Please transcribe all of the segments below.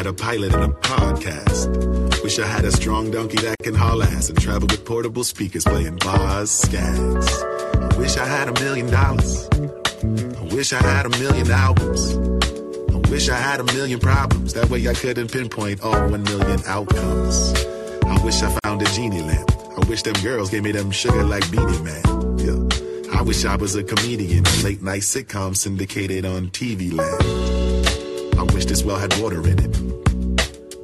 had a pilot and a podcast. Wish I had a strong donkey that can haul ass and travel with portable speakers playing bars, skags. I wish I had a million dollars. I wish I had a million albums. I wish I had a million problems. That way I couldn't pinpoint all one million outcomes. I wish I found a genie lamp. I wish them girls gave me them sugar like Beenie Man. Yeah. I wish I was a comedian in late night sitcom syndicated on TV land. I wish this well had water in it.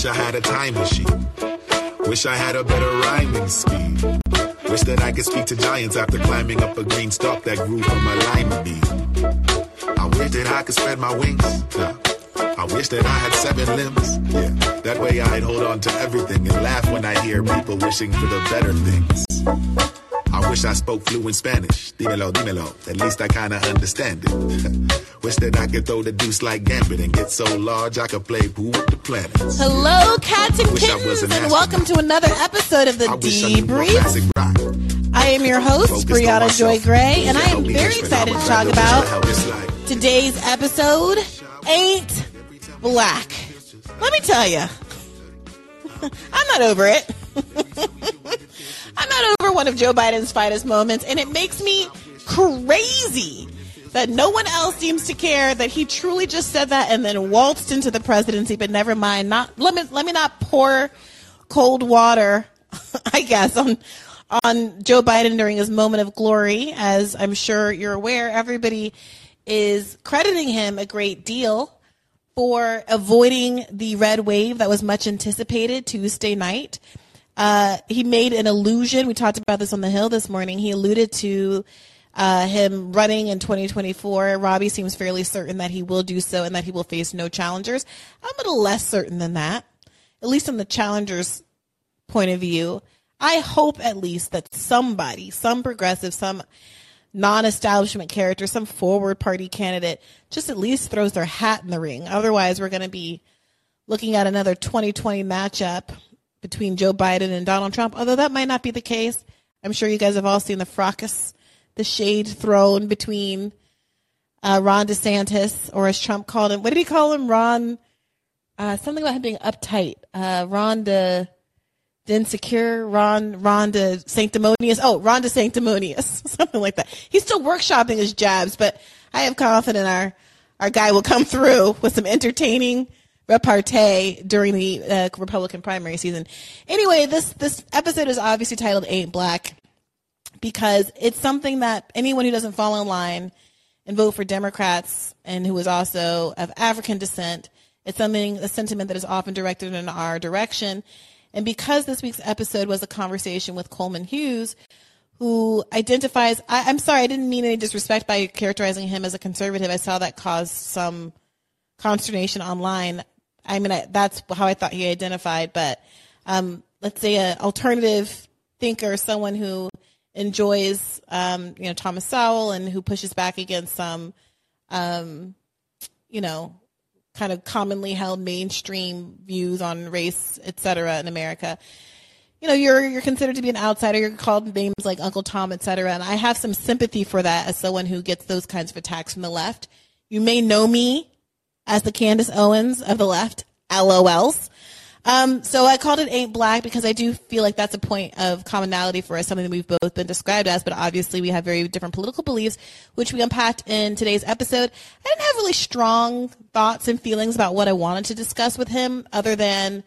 Wish I had a time machine. Wish I had a better rhyming scheme. Wish that I could speak to giants after climbing up a green stalk that grew from a lima bean. I wish that I could spread my wings. I wish that I had seven limbs. Yeah, that way I'd hold on to everything and laugh when I hear people wishing for the better things. Wish I spoke fluent Spanish. Dímelo, dímelo. At least I kinda understand it. wish that I could throw the deuce like Gambit and get so large I could play Who with the planets. Hello, cats and Wish kittens, and welcome to another episode of the I wish I Debrief. I am your host, Briahna. Joy Gray, and I am very excited to talk about for help. It's like, today's episode Ain't Black. Let me tell you, I'm not over it. I'm not over one of Joe Biden's finest moments, and it makes me crazy that no one else seems to care that he truly just said that and then waltzed into the presidency. But never mind. Not let me let me not pour cold water, I guess, on on Joe Biden during his moment of glory. As I'm sure you're aware, everybody is crediting him a great deal for avoiding the red wave that was much anticipated Tuesday night. Uh, he made an allusion. We talked about this on the Hill this morning. He alluded to uh, him running in 2024. Robbie seems fairly certain that he will do so and that he will face no challengers. I'm a little less certain than that, at least from the challengers' point of view. I hope at least that somebody, some progressive, some non-establishment character, some forward party candidate, just at least throws their hat in the ring. Otherwise, we're going to be looking at another 2020 matchup between Joe Biden and Donald Trump. Although that might not be the case. I'm sure you guys have all seen the fracas, the shade thrown between uh, Ron DeSantis, or as Trump called him, what did he call him? Ron, uh, something about him being uptight. Uh, Ron de, de insecure, Ron, Ron de sanctimonious. Oh, Ron de sanctimonious, something like that. He's still workshopping his jabs, but I have confidence our, our guy will come through with some entertaining repartee during the uh, Republican primary season. Anyway, this, this episode is obviously titled Ain't Black because it's something that anyone who doesn't fall in line and vote for Democrats and who is also of African descent, it's something, a sentiment that is often directed in our direction. And because this week's episode was a conversation with Coleman Hughes, who identifies, I, I'm sorry, I didn't mean any disrespect by characterizing him as a conservative. I saw that cause some consternation online. I mean, I, that's how I thought he identified, but um, let's say an alternative thinker, someone who enjoys, um, you know, Thomas Sowell and who pushes back against some, um, you know, kind of commonly held mainstream views on race, et cetera, in America. You know, you're you're considered to be an outsider. You're called names like Uncle Tom, et cetera. And I have some sympathy for that as someone who gets those kinds of attacks from the left. You may know me as the Candace Owens of the left, LOLs. Um, so I called it Ain't Black because I do feel like that's a point of commonality for us, something that we've both been described as, but obviously we have very different political beliefs, which we unpacked in today's episode. I didn't have really strong thoughts and feelings about what I wanted to discuss with him, other than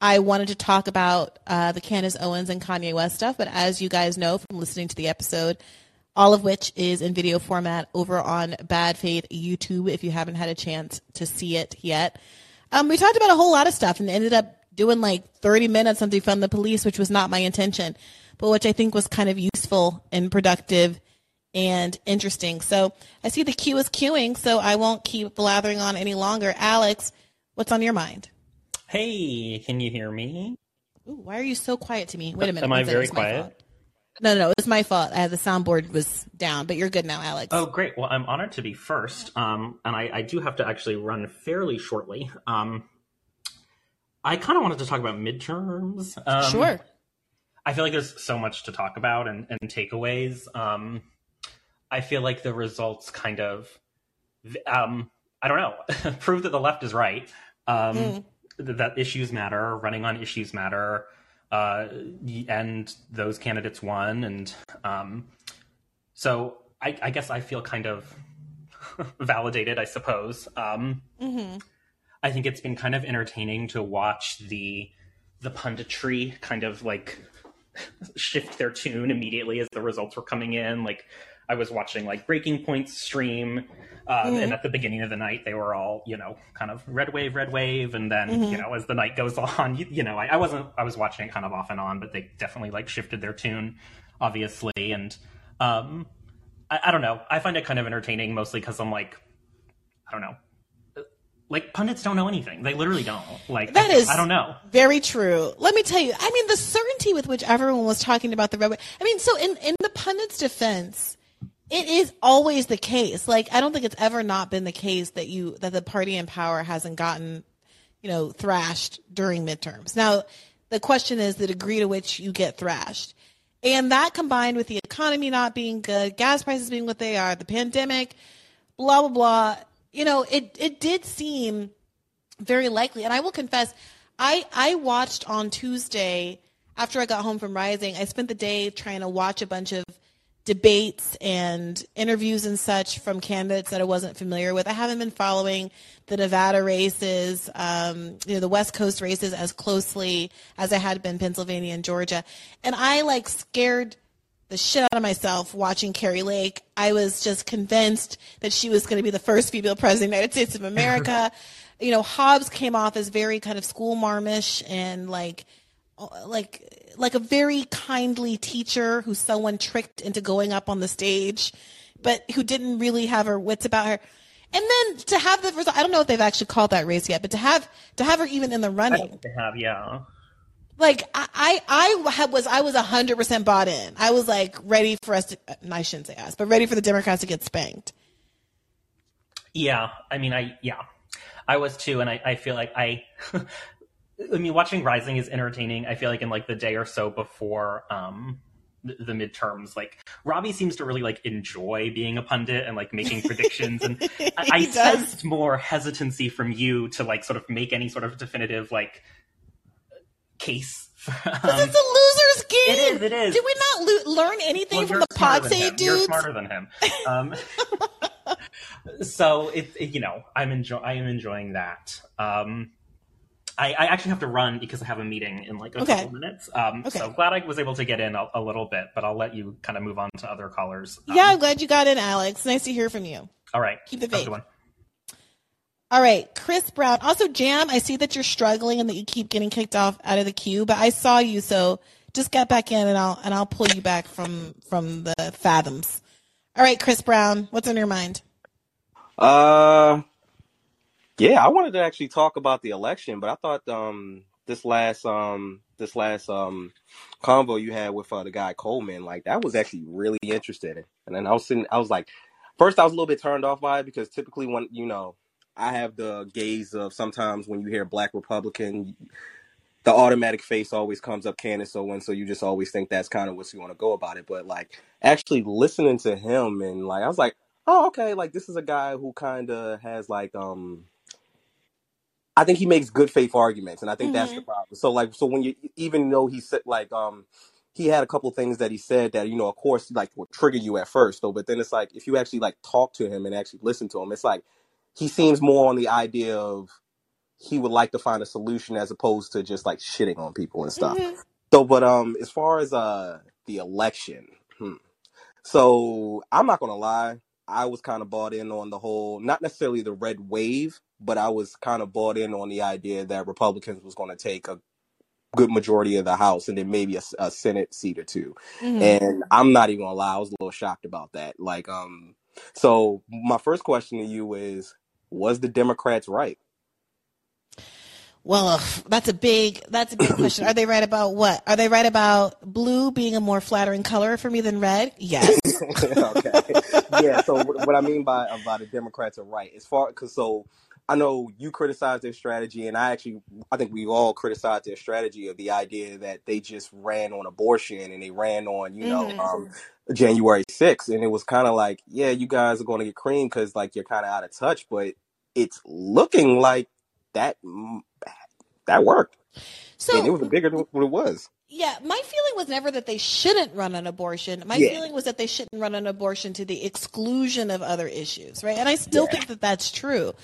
I wanted to talk about uh, the Candace Owens and Kanye West stuff. But as you guys know from listening to the episode, all of which is in video format over on Bad Faith YouTube if you haven't had a chance to see it yet. Um, we talked about a whole lot of stuff and ended up doing like 30 minutes on defund the police, which was not my intention, but which I think was kind of useful and productive and interesting. So I see the queue is queuing, so I won't keep blathering on any longer. Alex, What's on your mind? Hey, can you hear me? Ooh, why are you so quiet to me? Wait a minute. Am I very quiet? No, no, it was my fault. I had the soundboard was down, but you're good now, Alex. Oh, great. Well, I'm honored to be first. Um, and I, I do have to actually run fairly shortly. Um, I kind of wanted to talk about midterms. Um, sure. I feel like there's so much to talk about and, and takeaways. Um, I feel like the results kind of, um, I don't know, prove that the left is right. Um, Mm. th- That issues matter, running on issues matter, uh, and those candidates won. And um, so I, I guess I feel kind of validated, I suppose. Um, hmm I think it's been kind of entertaining to watch the the punditry kind of like shift their tune immediately as the results were coming in. Like I was watching like Breaking Point's stream, um, and at the beginning of the night they were all you know kind of red wave, red wave, and then you know as the night goes on, you, you know I, I wasn't I was watching it kind of off and on, but they definitely like shifted their tune, obviously, and um, I, I don't know. I find it kind of entertaining mostly because I'm like I don't know like pundits don't know anything. They literally don't. Like That I, is- I don't know. Very true. Let me tell you, I mean, the certainty with which everyone was talking about the red wave. I mean, so in, in the pundit's defense, it is always the case. Like, I don't think it's ever not been the case that you, that the party in power hasn't gotten, you know, thrashed during midterms. Now, the question is the degree to which you get thrashed. And that combined with the economy not being good, gas prices being what they are, the pandemic, blah, blah, blah, you know, it, it did seem very likely. And I will confess, I I watched on Tuesday after I got home from Rising. I spent the day trying to watch a bunch of debates and interviews and such from candidates that I wasn't familiar with. I haven't been following the Nevada races, um, you know, the West Coast races as closely as I had been Pennsylvania and Georgia. And I like scared the shit out of myself watching Kari Lake. I was just convinced that she was going to be the first female president of the United States of America. you know, Hobbs came off as very kind of school marmish and like, like, like a very kindly teacher who someone tricked into going up on the stage, but who didn't really have her wits about her. And then to have the result, I don't know if they've actually called that race yet, but to have to have her even in the running, they have, yeah. like I I, I was I was hundred percent bought in. I was like ready for us to. I shouldn't say us, but ready for the Democrats to get spanked. Yeah. I mean I yeah. I was too, and I, I feel like I I mean watching Rising is entertaining. I feel like in like the day or so before um the, the midterms, like Robbie seems to really like enjoy being a pundit and like making predictions and I, I sensed more hesitancy from you to like sort of make any sort of definitive like case. This Um, is a loser's game. It is, it is. Did we not lo- learn anything Well, from the pod save him. You're smarter than him. Um, so it, it- you know, I'm enjoy I am enjoying that. Um, I, I actually have to run because I have a meeting in like a Okay. couple minutes. Um, Okay. So glad I was able to get in a, a little bit, but I'll let you kind of move on to other callers. Um, Yeah, I'm glad you got in, Alex. Nice to hear from you. All right. Keep the Have faith. All right, Chris Brown. Also, Jam, I see that you're struggling and that you keep getting kicked off out of the queue, but I saw you, so just get back in and I'll and I'll pull you back from from the fathoms. All right, Chris Brown, what's on your mind? Uh, yeah, I wanted to actually talk about the election, but I thought um this last um this last um convo you had with uh, the guy Coleman, like that was actually really interesting. And then I was sitting, I was like, first I was a little bit turned off by it because typically when you know I have the gaze of sometimes when you hear Black Republican, the automatic face always comes up Candace Owen, so you just always think that's kind of what you want to go about it. But like actually listening to him and like I was like, oh okay, like this is a guy who kind of has like um. I think he makes good faith arguments, and I think that's the problem. So like, so when you even though he said like um he had a couple things that he said that you know of course like would trigger you at first though, but then it's like if you actually like talk to him and actually listen to him, it's like he seems more on the idea of he would like to find a solution as opposed to just like shitting on people and stuff. Mhm. So, but um, as far as uh the election, hmm. so I'm not gonna lie, I was kind of bought in on the whole, not necessarily the red wave, but I was kind of bought in on the idea that Republicans was going to take a good majority of the House and then maybe a Senate seat or two. Mhm. And I'm not even gonna lie, I was a little shocked about that. Like, um, so my first question to you is, was the Democrats right? Well, that's a big that's a big question. Are they right about what? Are they right about blue being a more flattering color for me than red? Yes. okay. Yeah. So what what I mean by by the Democrats are right as far because so I know you criticize their strategy, and I actually I think we all criticize their strategy of the idea that they just ran on abortion and they ran on you know hmm um, January 6th, and it was kind of like yeah, you guys are going to get creamed because like you're kind of out of touch, but it's looking like that that worked, and it was bigger than what it was. Yeah, my feeling was never that they shouldn't run an abortion. My Yeah. feeling was that they shouldn't run an abortion to the exclusion of other issues, right? And I still Yeah. think that that's true.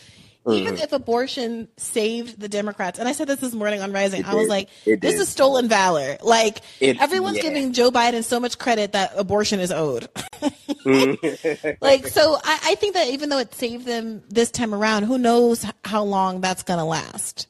Even hmm if abortion saved the Democrats, and I said this this morning on Rising, It I was did. like, It this did. is stolen valor. Like, It everyone's yeah. giving Joe Biden so much credit that abortion is owed. Mhm. like, so I, I think that even though it saved them this time around, who knows how long that's going to last?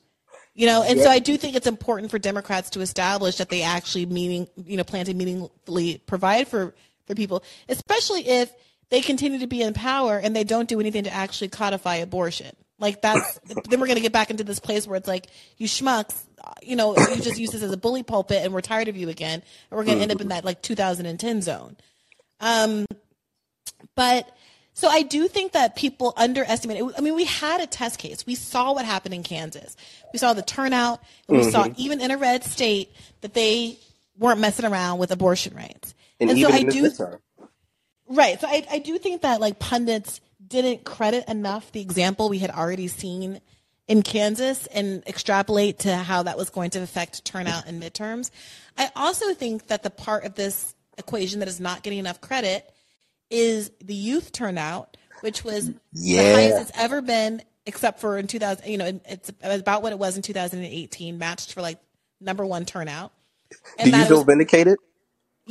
You know, and yeah. so I do think it's important for Democrats to establish that they actually meaning, you know, plan to meaningfully provide for for people, especially if they continue to be in power and they don't do anything to actually codify abortion. Like that's then we're going to get back into this place where it's like you schmucks, you know, you just use this as a bully pulpit and we're tired of you again, and we're going to end up in that like 2010 zone. Um, but so I do think that people underestimate. I mean, we had a test case. We saw what happened in Kansas. We saw the turnout, and we saw even in a red state that they weren't messing around with abortion rights. and And so I do. Right. So I, I do think that like pundits didn't credit enough the example we had already seen in Kansas and extrapolate to how that was going to affect turnout in midterms. I also think that the part of this equation that is not getting enough credit is the youth turnout, which was the highest Yeah. it's ever been, except for in 2000. You know, it's about what it was in 2018, matched for like number one turnout. Do And you that it feel was vindicated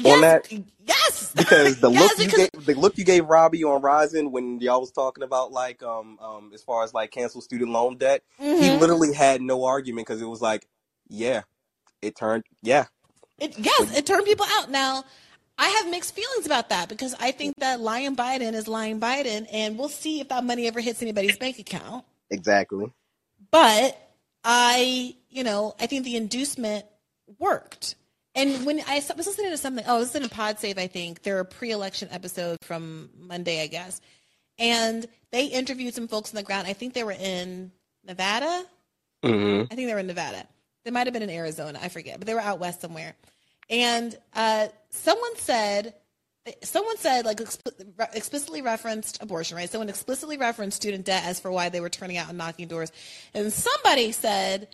yes, that? yes, Because the look yes, you gave, the look you gave Robbie on Rising when y'all was talking about like um um as far as like cancel student loan debt, he mhm. literally had no argument because it was like, yeah, it turned, yeah, It, yes, it turned people out. Now, I have mixed feelings about that because I think that lying Biden is lying Biden, and we'll see if that money ever hits anybody's bank account. exactly. But I, you know, I think the inducement worked. And when I was listening to something, oh, I was listening to PodSafe, I think, their pre-election episode from Monday, I guess, and they interviewed some folks on the ground. I think they were in Nevada. hmm I think they were in Nevada. They might have been in Arizona. I forget, but they were out west somewhere. And uh, someone said, someone said, like explicitly referenced abortion, right? Someone explicitly referenced student debt as for why they were turning out and knocking doors. And somebody said,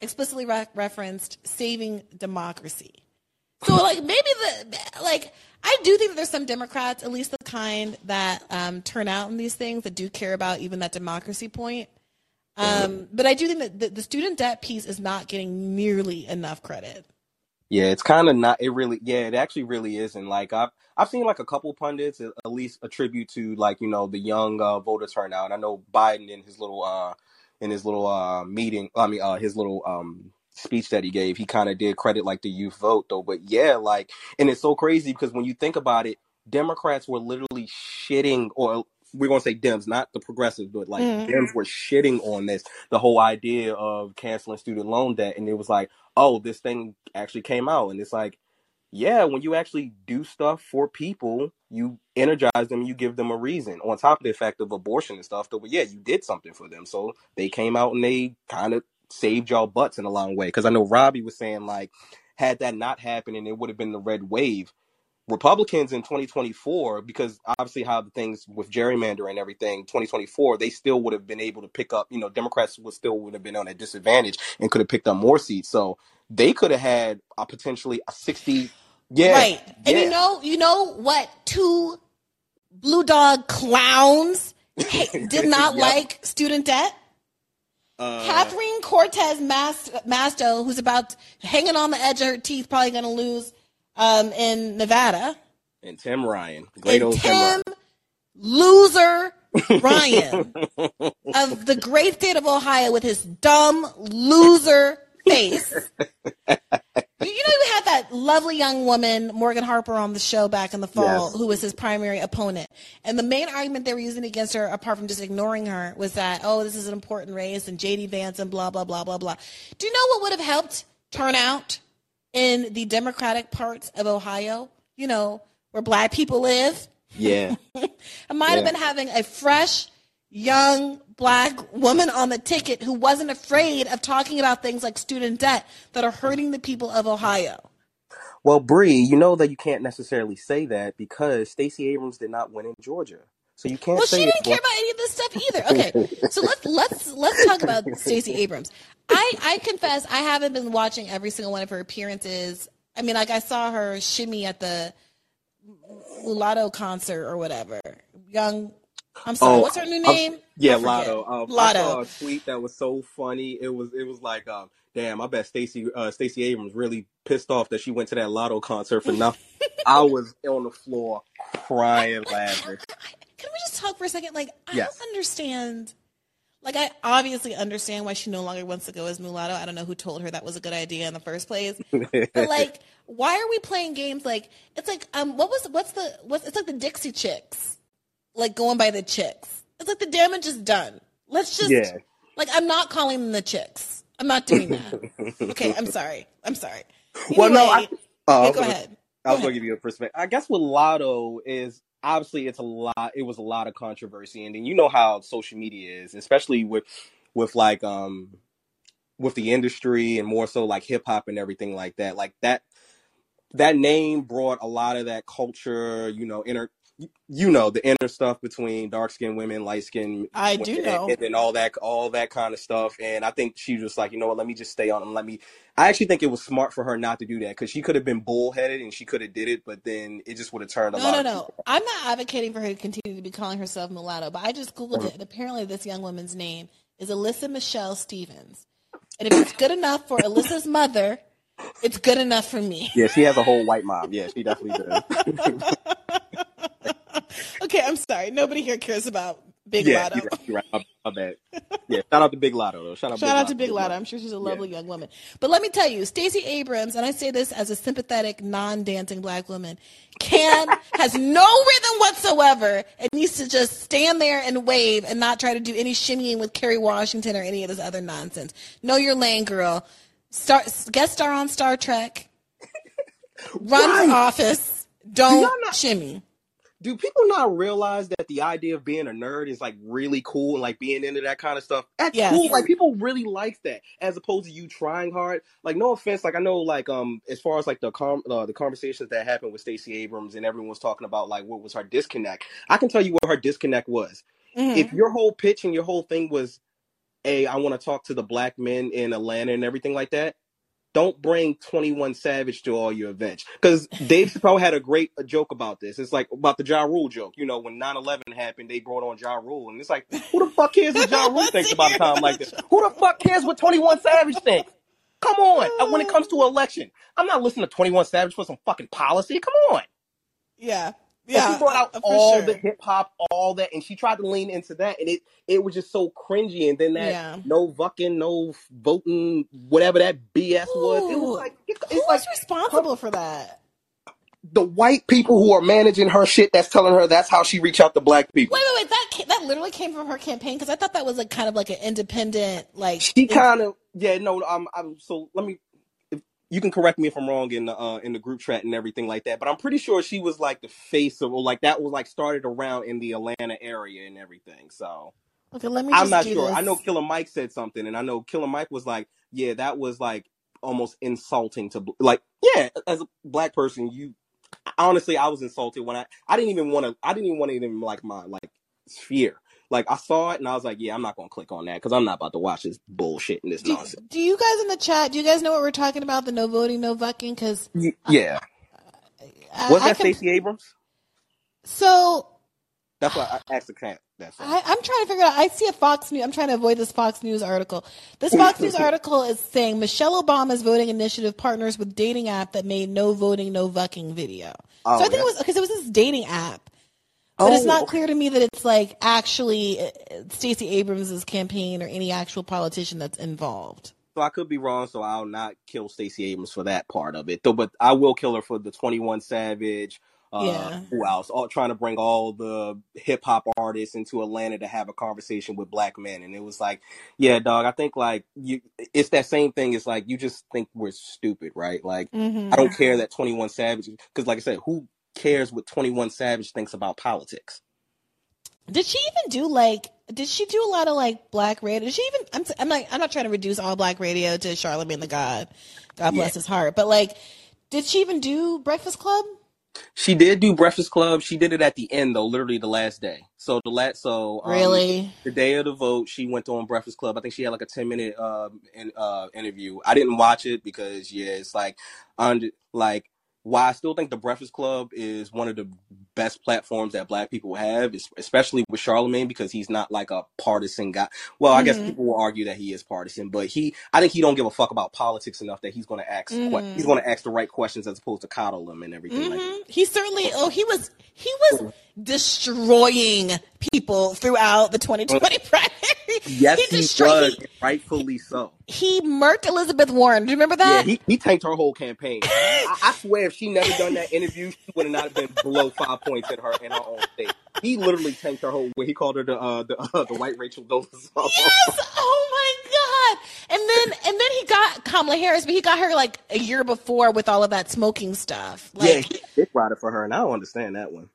explicitly re- referenced saving democracy. So like maybe the like I do think that there's some Democrats, at least the kind that um, turn out in these things that do care about even that democracy point. Um, but I do think that the, the student debt piece is not getting nearly enough credit. Yeah, it's kind of not. It really, yeah, it actually really isn't. Like I've I've seen like a couple pundits at least attribute to like you know the young uh, voter turnout. And I know Biden in his little uh in his little uh meeting, I mean uh his little um speech that he gave, he kind of did credit like the youth vote though. But yeah, like, and it's so crazy because when you think about it, Democrats were literally shitting, or we're gonna say Dems, not the progressives, but like Mm. Dems were shitting on this, the whole idea of canceling student loan debt, and it was like, oh, this thing actually came out, and it's like, yeah, when you actually do stuff for people, you energize them, you give them a reason. On top of the fact of abortion and stuff, though, yeah, you did something for them, so they came out and they kind of saved y'all butts in a long way. Because I know Robbie was saying like, had that not happened, and it would have been the red wave. Republicans in 2024, because obviously how the things with gerrymandering and everything, 2024, they still would have been able to pick up, you know, Democrats would still would have been on a disadvantage and could have picked up more seats. So they could have had a potentially a 60. Yeah. Right. And yeah. you know, you know what? Two blue dog clowns did not Yep. like student debt. Uh, Catherine Cortez Mas- Masto, who's about hanging on the edge of her teeth, probably going to lose um, in Nevada. and Tim Ryan. Great and old Tim, Tim loser Ryan Ryan. of the great state of Ohio with his dumb loser face You know, you had that lovely young woman, Morgan Harper, on the show back in the fall, Yes. who was his primary opponent. And the main argument they were using against her, apart from just ignoring her, was that, oh, this is an important race and JD Vance and blah, blah, blah, blah, blah. Do you know what would have helped turnout in the Democratic parts of Ohio? You know, where black people live? Yeah. It might have been having a fresh, young black woman on the ticket who wasn't afraid of talking about things like student debt that are hurting the people of Ohio. Well, Bree, you know that you can't necessarily say that because Stacey Abrams did not win in Georgia, so you can't Well, she didn't care about any of this stuff either. Okay, so let's let's let's talk about Stacey Abrams. I I confess I haven't been watching every single one of her appearances. I mean, like I saw her shimmy at the Mulatto concert or whatever. Young, I'm sorry, Oh, what's her new I'm- name? Yeah, I forget. Latto. Um, I saw a tweet that was so funny. It was it was like, um, damn, I bet Stacey uh, Stacey Abrams really pissed off that she went to that Latto concert for nothing. I was on the floor crying, laughing. Can we just talk for a second? Like, I Yes. don't understand. Like, I obviously understand why she no longer wants to go as mulatto. I don't know who told her that was a good idea in the first place. But like, why are we playing games like it's like um what was what's the what's it's like the Dixie Chicks, like going by the chicks. It's like the damage is done. Let's just Yeah. like I'm not calling them the chicks. I'm not doing that. okay, I'm sorry. I'm sorry. Well, no, I, Anyway, oh, yeah, go gonna- ahead. I was going to give you a perspective. I guess with Latto is obviously it's a lot. It was a lot of controversy, and then you know how social media is, especially with with like um with the industry and more so like hip hop and everything like that. Like that that name brought a lot of that culture. You know, inner you know the inner stuff between dark skinned women, light skinned I do know. and then all that all that kind of stuff. And I think she was just like, you know what, let me just stay on and let me. I actually think it was smart for her not to do that because she could have been bullheaded and she could have did it, but then it just would have turned a No, lot. no, of no. I'm not advocating for her to continue to be calling herself mulatto, but I just Googled Uh-huh. it, and apparently this young woman's name is Alyssa Michelle Stevens. And if it's good enough for Alyssa's mother, it's good enough for me. Yeah, she has a whole white mom. Yeah, she definitely does. Okay, I'm sorry. Nobody here cares about Big yeah, Latto. you're right. You're right. My, bad. Yeah, shout out to Big Latto though. Shout out, Shout out to Big Latto. I'm sure she's a Yeah. lovely young woman. But let me tell you, Stacey Abrams, and I say this as a sympathetic, non-dancing black woman, can has no rhythm whatsoever and needs to just stand there and wave and not try to do any shimmying with Kerry Washington or any of this other nonsense. Know your lane, girl. Star guest star on Star Trek. Run Right. for office. Don't y'all not- shimmy. Do people not realize that the idea of being a nerd is like really cool and like being into that kind of stuff? That's Yes. cool. Like people really like that as opposed to you trying hard. Like no offense, like I know like um as far as like the com- uh, the conversations that happened with Stacey Abrams and everyone was talking about like what was her disconnect. I can tell you what her disconnect was. Mhm. If your whole pitch and your whole thing was, "Hey, I want to talk to the black men in Atlanta and everything like that." Don't bring 21 Savage to all your events. Because Dave Chappelle had a great uh, joke about this. It's like about the Ja Rule joke. You know, when 9 11 happened, they brought on Ja Rule. And it's like, who the fuck cares what Ja Rule thinks about a time like this? Who the fuck cares what 21 Savage thinks? Come on. When it comes to election, I'm not listening to 21 Savage for some fucking policy. Come on. Yeah. And Yeah. she brought out all sure. the hip hop, all that, and she tried to lean into that, and it it was just so cringy. And then that Yeah. no fucking, no voting, whatever that BS was, it was like it- Who it's like was responsible for that? the white people who are managing her shit. That's telling her that's how she reach out to black people. Wait, wait, wait! That that literally came from her campaign because I thought that was like kind of like an independent, like She kind of yeah no um I'm so let me. You can correct me if I'm wrong in the uh, in the group chat and everything like that, but I'm pretty sure she was like the face of or like that was like started around in the Atlanta area and everything. So Okay, let me. I'm not sure. This. I know Killer Mike said something, and I know Killer Mike was like, "Yeah, that was like almost insulting to like, yeah, as a black person, you honestly, I was insulted when I I didn't even want to. I didn't even want to even like my like sphere. Like I saw it and I was like, yeah, I'm not gonna click on that because I'm not about to watch this bullshit and this Do, nonsense. do you guys in the chat? Do you guys know what we're talking about? The no voting, no fucking? Because Yeah, I, was that Stacey Abrams? So That's why I asked the cat. That's I, I'm trying to figure out. I see a Fox News. I'm trying to avoid this Fox News article. This Fox News article is saying Michelle Obama's voting initiative partners with dating app that made no voting, no fucking video. Oh, so I think it was because it was this dating app. But it's Oh, not clear to me that it's like actually uh, Stacey Abrams' campaign or any actual politician that's involved. so I could be wrong. So I'll not kill Stacey Abrams for that part of it. Though, but I will kill her for the Twenty One Savage. Uh, Yeah. Who else? All trying to bring all the hip hop artists into Atlanta to have a conversation with black men, and it was like, yeah, dog. I think like you, it's that same thing. It's like you just think we're stupid, right? Like Mhm. I don't care that Twenty One Savage, because like I said, who cares what Twenty One Savage thinks about politics? Did she even do like? Did she do a lot of like black radio? Did she even? I'm, I'm like, I'm not trying to reduce all black radio to Charlemagne the God. God bless his heart. But like, did she even do Breakfast Club? She did do Breakfast Club. She did it at the end though, literally the last day. So the last, so um, Really? the day of the vote, she went on Breakfast Club. I think she had like a ten minute um in, uh interview. I didn't watch it because yeah, it's like under like why I still think the Breakfast Club is one of the best platforms that Black people have, especially with Charlemagne because he's not like a partisan guy. Well, I guess Mhm. people will argue that he is partisan, but he I think he don't give a fuck about politics enough that he's going to ask que- Mhm. he's going to ask the right questions as opposed to coddle them and everything like that. hmm He certainly. Oh, he was. He was destroying people throughout the 2020 primary. Yes, he he, was, He, rightfully so. he murked Elizabeth Warren. Do you remember Yeah, that? he, he tanked her whole campaign. I, I swear, if she never done that interview, she would have not been below five points in her in her own state. He literally tanked her whole. Where he called her the uh, the uh, the white Rachel Dolezal. Yes. Oh my God. And then and then he got Kamala Harris, but he got her like a year before with all of that smoking stuff. Like, yeah, he dick rider for her, and I don't understand that one.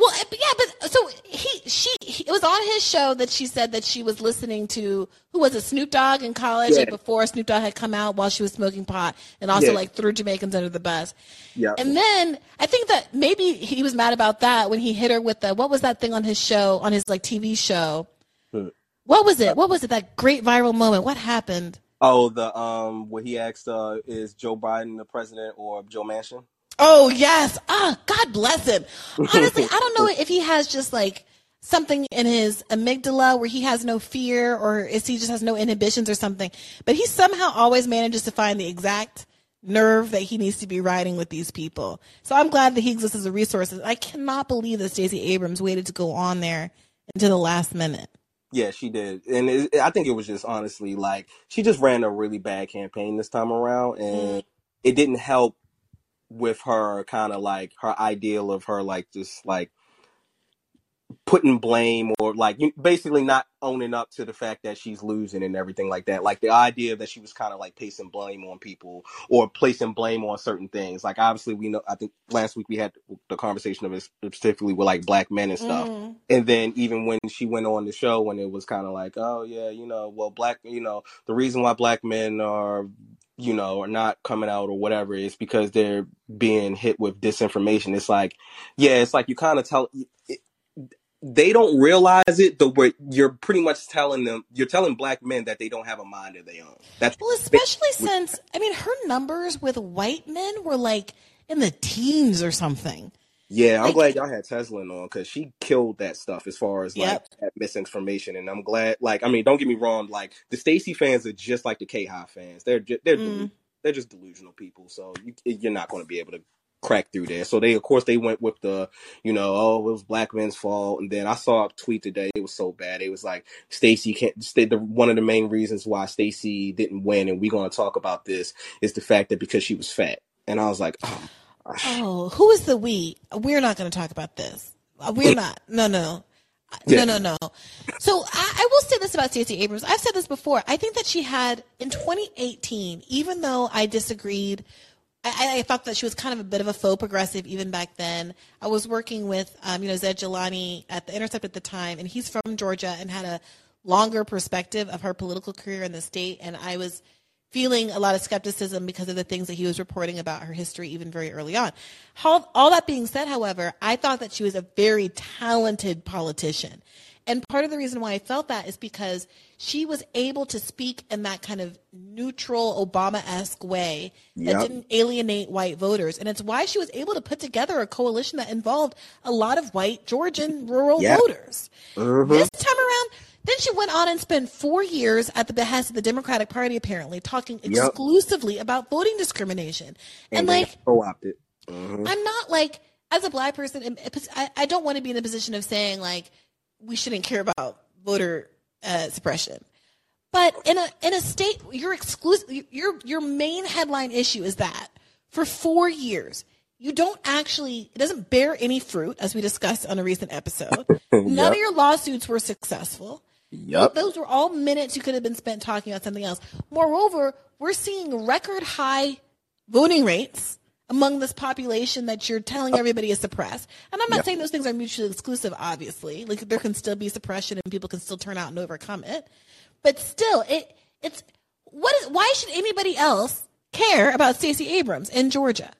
Well, yeah, but so he she he, it was on his show that she said that she was listening to who was it Snoop Dogg in college, like before Snoop Dogg had come out while she was smoking pot, and also Yeah. like threw Jamaicans under the bus. Yeah, And then I think that maybe he was mad about that when he hit her with the what was that thing on his show on his like TV show. Hmm. What was it? What was it? That great viral moment. What happened? Oh, the um, where he asked, uh, is Joe Biden the president or Joe Manchin? Oh yes. Ah, God bless him. Honestly, I don't know if he has just like something in his amygdala where he has no fear or if he just has no inhibitions or something. But he somehow always manages to find the exact nerve that he needs to be riding with these people. So I'm glad that he exists as a resource. I cannot believe that Stacey Abrams waited to go on there until the last minute. Yeah, she did, and it, I think it was just honestly like she just ran a really bad campaign this time around, and it didn't help with her kind of like her ideal of her like just like putting blame or like basically not owning up to the fact that she's losing and everything like that. Like the idea that she was kind of like placing blame on people or placing blame on certain things. Like obviously we know. I think last week we had the conversation of it specifically with like black men and stuff. Mhm. And then even when she went on the show, when it was kind of like, oh yeah, you know, well, black, you know, the reason why black men are, you know, are not coming out or whatever is because they're being hit with disinformation. It's like, yeah, it's like you kind of tell. It, they don't realize it, the where you're pretty much telling them, you're telling black men that they don't have a mind of their own. That's Well, especially since I mean her numbers with white men were like in the teens or something. Yeah, I'm Like- glad y'all had Tesla on because she killed that stuff as far as like Yep. misinformation. And I'm glad, like, I mean, don't get me wrong, like the Stacey fans are just like the KHive fans. They're just, they're Mm. they're just delusional people. So you, you're not going to be able to crack through there. So they, of course, they went with the, you know, oh, it was black men's fault. And then I saw a tweet today. It was so bad. It was like Stacey can't. Stay, the one of the main reasons why Stacey didn't win, and we're going to talk about this, is the fact that because she was fat. And I was like, oh. Oh, who is the we? We're not going to talk about this. Uh, We're not. No, no. Yeah. No, no, no. So I, I will say this about Stacey Abrams. I've said this before. I think that she had in 2018, even though I disagreed, I, I thought that she was kind of a bit of a faux progressive even back then. I was working with, um, you know, Zaid Jilani at the Intercept at the time, and he's from Georgia and had a longer perspective of her political career in the state. And I was feeling a lot of skepticism because of the things that he was reporting about her history even very early on. All, all that being said, however, I thought that she was a very talented politician. And part of the reason why I felt that is because she was able to speak in that kind of neutral Obama esque way that Yep. didn't alienate white voters. And it's why she was able to put together a coalition that involved a lot of white Georgian rural Yeah. voters. Mhm. This time around, then she went on and spent four years at the behest of the Democratic Party, apparently, talking Yep. exclusively about voting discrimination. And, they like, co-opted. Mhm. I'm not like, as a black person, I, I don't want to be in a position of saying, like, we shouldn't care about voter uh, suppression. But in a in a state, your exclusive, your your main headline issue is that for four years you don't actually it doesn't bear any fruit, as we discussed on a recent episode. None Yep. of your lawsuits were successful. Yep. Those were all minutes you could have been spent talking about something else. Moreover, we're seeing record high voting rates among this population that you're telling uh, everybody is suppressed. And I'm not saying those things are mutually exclusive, obviously. Like there can still be suppression and people can still turn out and overcome it. But still, it it's what is why should anybody else care about Stacey Abrams in Georgia?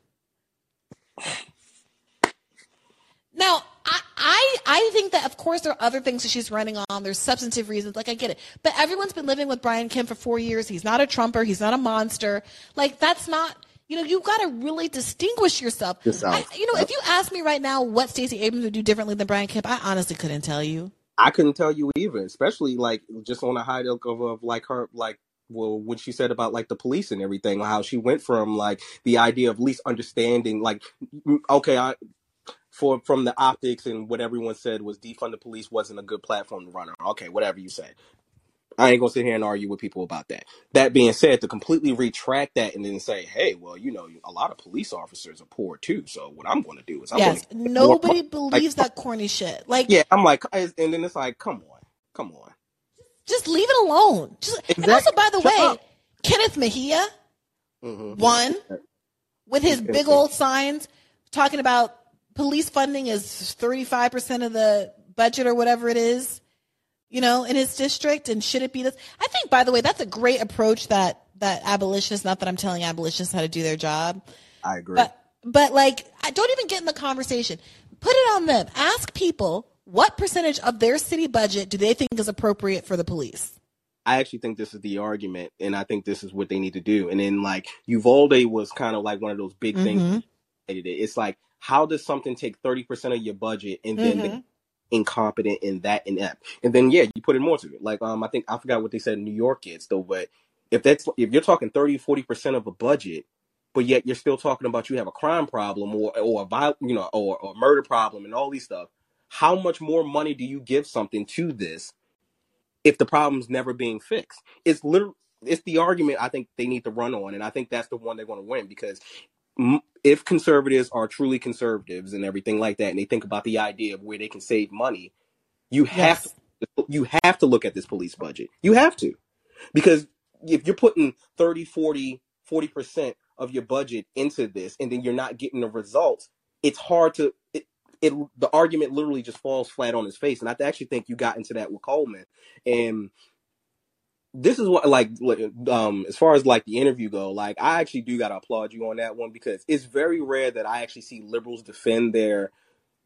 Now, I, I I think that of course there are other things that she's running on. There's substantive reasons, like I get it. But everyone's been living with Brian Kemp for four years. He's not a Trumper. He's not a monster. Like that's not. You know, you've got to really distinguish yourself. I, you know, if you ask me right now what Stacey Abrams would do differently than Brian Kemp, I honestly couldn't tell you. I couldn't tell you either, especially like just on a high note of, of like her like well when she said about like the police and everything, how she went from like the idea of least understanding like okay, I for from the optics and what everyone said was defund the police wasn't a good platform to run on. Okay, whatever you say. I ain't gonna sit here and argue with people about that. That being said, to completely retract that and then say, "Hey, well, you know, a lot of police officers are poor too. So what I'm going to do is I'm yes, going to nobody believes that corny shit. Like, yeah." I'm like, and then it's like, come on, come on. just leave it alone. Just, And Exactly. also, by the Shut way, up. Kenneth Mejia Mhm. won with his big old signs talking about police funding is 35% of the budget or whatever it is, you know, in his district. And should it be this? I think, by the way, that's a great approach that, that abolitionists, not that I'm telling abolitionists how to do their job, I agree. but, but like, I don't even get in the conversation. Put it on them. Ask people what percentage of their city budget do they think is appropriate for the police? I actually think this is the argument, and I think this is what they need to do. And then like Uvalde was kind of like one of those big things. Mhm. it is. It's like how does something take thirty percent of your budget and then Mhm. incompetent in that inept, and then yeah, you put in more to it. Like um, I think I forgot what they said in New York is though, but if that's if you're talking 30 40 percent of a budget, but yet you're still talking about you have a crime problem or or a viol- you know or, or a murder problem and all these stuff. How much more money do you give something to this if the problem's never being fixed? It's literally it's the argument I think they need to run on, and I think that's the one they're going to win because m- if conservatives are truly conservatives and everything like that, and they think about the idea of where they can save money, you have Yes. to, you have to look at this police budget. You have to because if you're putting 30 40 40% of your budget into this and then you're not getting the results it's hard to it, it the argument literally just falls flat on his face and i actually think you got into that with coleman and this is what like um as far as like the interview go like i actually do gotta applaud you on that one because it's very rare that i actually see liberals defend their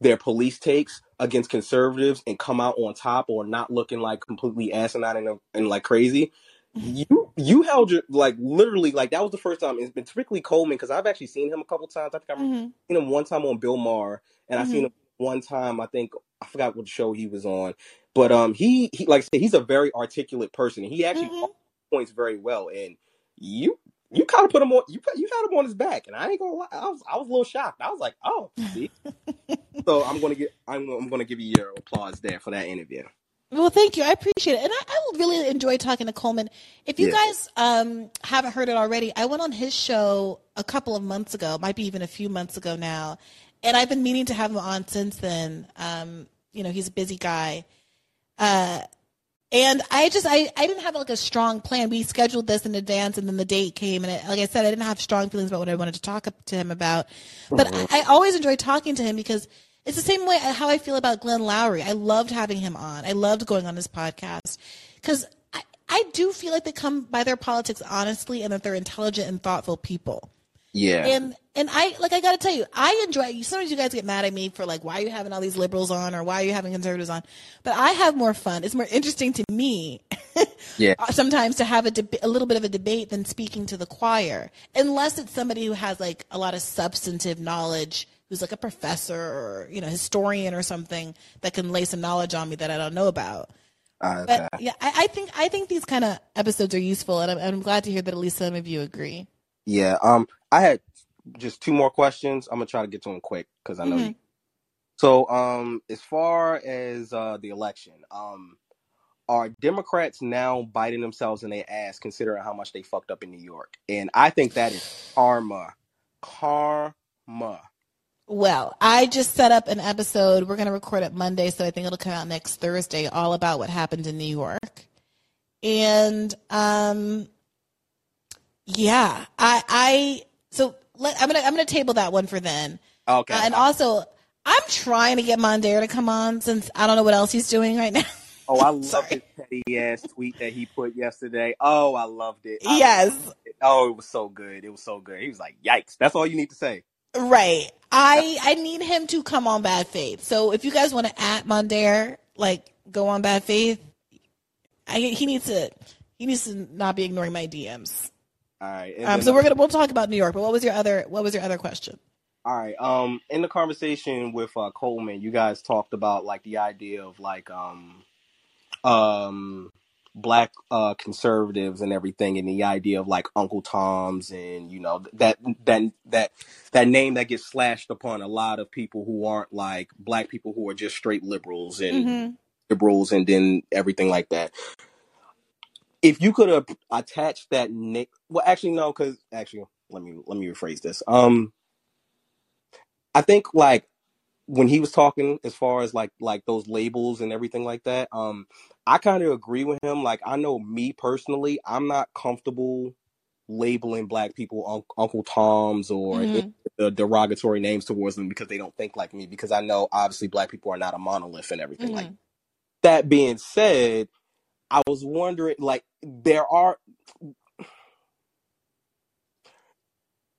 their police takes against conservatives and come out on top or not looking like completely asinine and, and like crazy. You you held your like literally like that was the first time it's been typically coleman because i've actually seen him a couple times. I think i've Mhm. seen him one time on bill maher and i've seen him one time i think i forgot what show he was on but um he, he like i said he's a very articulate person and he actually Mhm. points very well and you you kind of put him on you put, you had him on his back and i ain't gonna lie i was i was a little shocked i was like oh see so i'm gonna get i'm, I'm gonna give you your applause there for that interview Well, thank you. I appreciate it. And I, I really enjoy talking to Coleman. If you Yeah. guys um, haven't heard it already, I went on his show a couple of months ago, might be even a few months ago now. And I've been meaning to have him on since then. Um, you know, he's a busy guy. Uh, and I just, I, I didn't have like a strong plan. We scheduled this in advance and then the date came. And it, like I said, I didn't have strong feelings about what I wanted to talk to him about. But I, I always enjoy talking to him because it's the same way how I feel about Glenn Loury. I loved having him on. I loved going on his podcast because I, I do feel like they come by their politics honestly and that they're intelligent and thoughtful people. Yeah And and I like I got to tell you, I enjoy. You sometimes you guys get mad at me for like why are you having all these liberals on or why are you having conservatives on, but I have more fun. It's more interesting to me. Yeah. Sometimes to have a deb- a little bit of a debate than speaking to the choir, unless it's somebody who has like a lot of substantive knowledge, who's like a professor or you know historian or something that can lay some knowledge on me that I don't know about. okay. But yeah, I, I think I think these kind of episodes are useful, and I'm, I'm glad to hear that at least some of you agree. Yeah. Um, I had just two more questions. I'm gonna try to get to them quick because I know Mm-hmm. you. So, um, as far as uh the election, um, are Democrats now biting themselves in their ass considering how much they fucked up in New York? And I think that is karma. Karma. Well, I just set up an episode. We're going to record it Monday, so I think it'll come out next Thursday, all about what happened in New York. And um, yeah, I I so let, I'm gonna I'm gonna table that one for then. Okay. Uh, and also, I'm trying to get Mondaire to come on since I don't know what else he's doing right now. Oh, I love his petty ass tweet that he put yesterday. Oh, I loved it. I yes, loved it. Oh, it was so good. It was so good. He was like, "Yikes!" That's all you need to say. right. I I need him to come on Bad Faith. So if you guys want to at Mondaire, like go on Bad Faith, I, he needs to he needs to not be ignoring my DMs. All right. Um, so we're gonna we'll talk about New York. But what was your other what was your other question? All right. Um, in the conversation with uh, Coleman, you guys talked about like the idea of like um, um, black uh conservatives and everything, and the idea of like Uncle Tom's and you know that that that that name that gets slashed upon a lot of people who aren't like black people who are just straight liberals and Mm-hmm. liberals and then everything like that. If you could have attached that nick, well, actually no, because actually let me let me rephrase this. Um, I think like when he was talking as far as like like those labels and everything like that, um, I kind of agree with him. Like I know me personally, I'm not comfortable labeling black people un- Uncle Toms or Mhm. the derogatory names towards them because they don't think like me. Because I know obviously black people are not a monolith and everything like Mhm. that being said, I was wondering, like, there are.